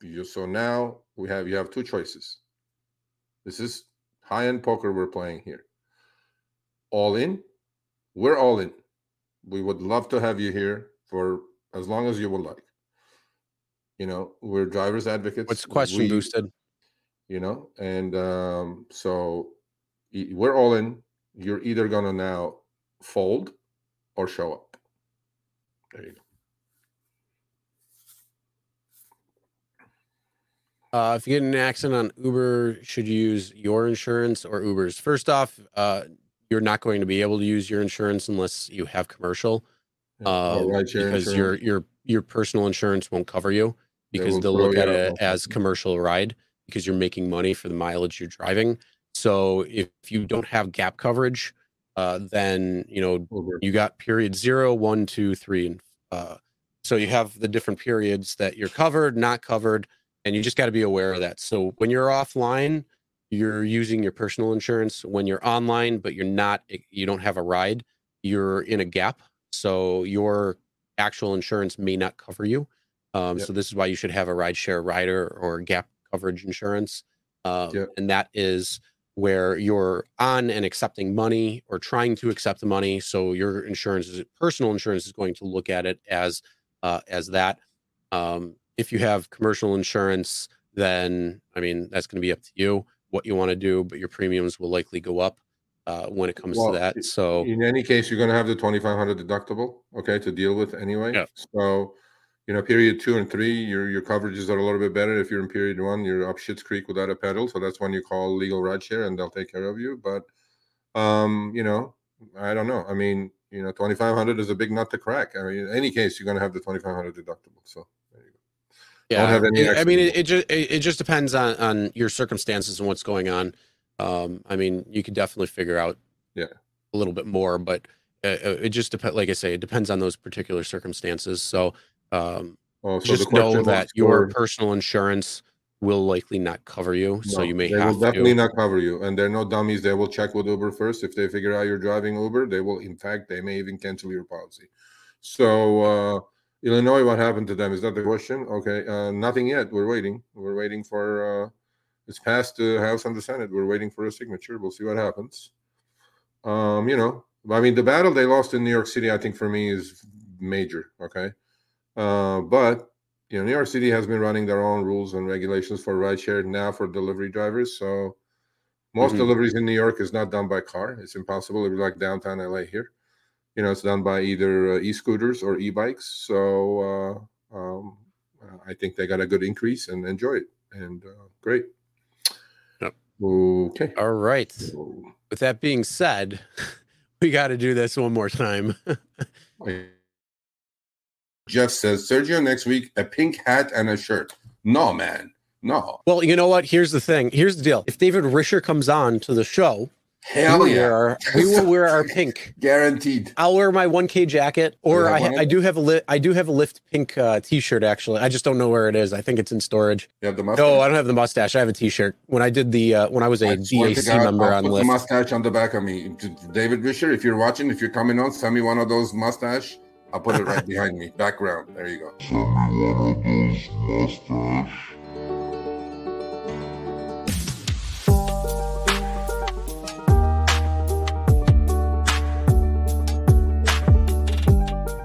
You, so now we have you have two choices. This is high-end poker we're playing here. All in, we're all in. We would love to have you here for as long as you would like. You know, we're drivers advocates. What's the question We- boosted? You know and um so we're all in. You're either gonna now fold or show up. There you go. Uh, if you get an accident on Uber, should you use your insurance or Uber's? First off, uh, you're not going to be able to use your insurance unless you have commercial, Yeah, um, rideshare because insurance. your your your personal insurance won't cover you because they'll look at it as commercial ride because you're making money for the mileage you're driving. So if you don't have gap coverage, uh, then you know you got period zero, one, two, three, and uh, so you have the different periods that you're covered, not covered, and you just got to be aware of that. So when you're offline, you're using your personal insurance. When you're online, but you're not, eh, you don't have a ride, you're in a gap. So your actual insurance may not cover you. Um, Yep. So this is why you should have a rideshare rider or gap coverage insurance, um, Yep. and that is where you're on and accepting money or trying to accept the money. So your insurance is personal insurance is going to look at it as uh, as that. Um, if you have commercial insurance, then I mean that's going to be up to you what you want to do, but your premiums will likely go up uh, when it comes Well, to that. So in any case you're going to have the 2500 deductible okay to deal with anyway Yeah. so you know period two and three your your coverages are a little bit better if you're in period one you're up shit's creek without a pedal so that's when you call legal rideshare and they'll take care of you but um you know i don't know i mean you know 2500 is a big nut to crack i mean in any case you're going to have the 2500 deductible so there you go yeah, have any it- I mean, it, it just it, it just depends on on your circumstances and what's going on. Um, I mean, you could definitely figure out Yeah. a little bit more, but uh, uh, it just depends. Like I say, it depends on those particular circumstances. So um, oh, so just know that your personal insurance will likely not cover you. so you may they have will definitely to. not cover you and they're no dummies they will check with uber first if they figure out you're driving uber they will in fact they may even cancel your policy so uh Illinois, what happened to them? Is that the question? Okay, uh, nothing yet. We're waiting. We're waiting for. Uh, it's passed the House and the Senate. We're waiting for a signature. We'll see what happens. Um, you know, I mean, the battle they lost in New York City, I think for me is major. Okay, uh, but you know, New York City has been running their own rules and regulations for rideshare now for delivery drivers. So most Mhm. deliveries in New York is not done by car. It's impossible. It's like downtown LA here. You know, it's done by either uh, e-scooters or e-bikes. So uh, um, I think they got a good increase and enjoy it. And uh, great. Yep. Okay. All right. With that being said, <laughs> we got to do this one more time. <laughs> Jeff says Sergio next week a pink hat and a shirt. No, man. No. well, you know what? Here's the thing. Here's the deal. If David Risher comes on to the show, we Hell will, yeah. wear our, we will wear our <laughs> pink. Guaranteed. I'll wear my 1K jacket, or I, ha- I do have a li- I do have a Lyft pink uh, T-shirt. Actually, I just don't know where it is. I think it's in storage. You have the mustache. No, I don't have the mustache. I have a T-shirt. When I did the uh, when I was a I DAC God, member I'll on put the mustache on the back of me. David Risher, if you're watching, if you're coming on, send me one of those mustache. I'll put it right behind me. Background. There you go.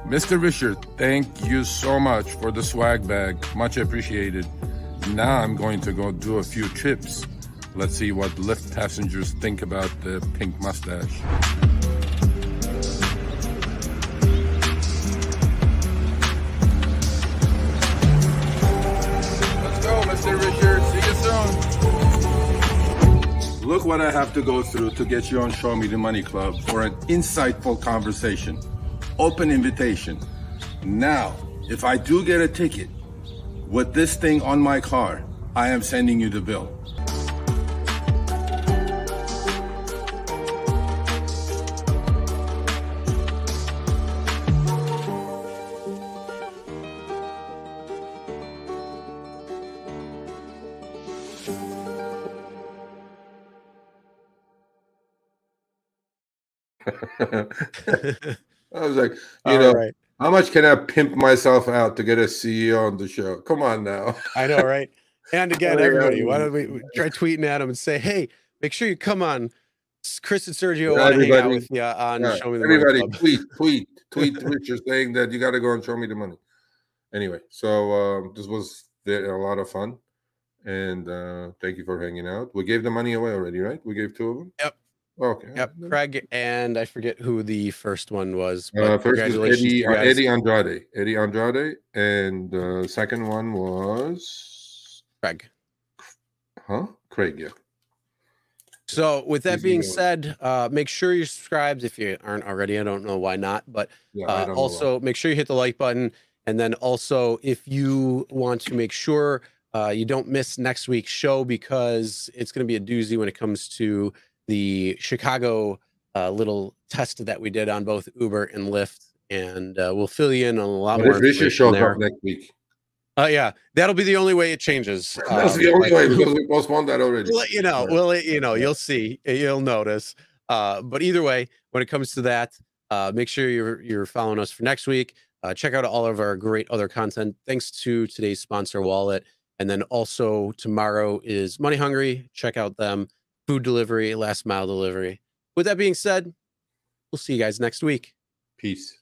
Mr. Risher, thank you so much for the swag bag. Much appreciated. Now I'm going to go do a few trips. Let's see what Lyft passengers think about the pink mustache. See you soon. Look what I have to go through to get you on Show Me the Money Club for an insightful conversation. Open invitation. Now, if I do get a ticket with this thing on my car, I am sending you the bill. <laughs> I was like, you All know, right. how much can I pimp myself out to get a CEO on the show? Come on now. I know, right? And again, everybody, why don't we try tweeting at him and say, "Hey, make sure you come on." Chris and Sergio Yeah, want to hang out with you on Yeah, Show Me the Money Everybody, Club. tweet, tweet, <laughs> tweet Risher saying that you got to go and show me the money. Anyway, so um, this was a lot of fun, and uh, thank you for hanging out. We gave the money away already, right? We gave two of them. Yep. Okay. Yep, Craig and I forget who the first one was. But Uh, first is Eddie, uh. Eddie Andrade. Eddie Andrade, and the second one was Craig. huh? Craig. Yeah. So, with that He's being said, uh, make sure you're subscribed if you aren't already. I don't know why not, but Yeah. Uh, don't know why. also make sure you hit the like button. And then also, if you want to make sure uh, you don't miss next week's show because it's going to be a doozy when it comes to the Chicago uh, little test that we did on both Uber and Lyft. And uh, we'll fill you in on a lot But more. if Risher shows there. up next week, Uh, yeah, that'll be the only way it changes. <laughs> that's Um, the only like- way <laughs> because we postponed that already. We'll let you know. We'll let you know. You'll see. You'll notice. Uh, but either way, when it comes to that, uh, make sure you're you're following us for next week. Uh, check out all of our great other content. Thanks to today's sponsor, Ualett, and then also tomorrow is Money Hungry. Check out them. Food delivery, last mile delivery. With that being said, we'll see you guys next week. Peace.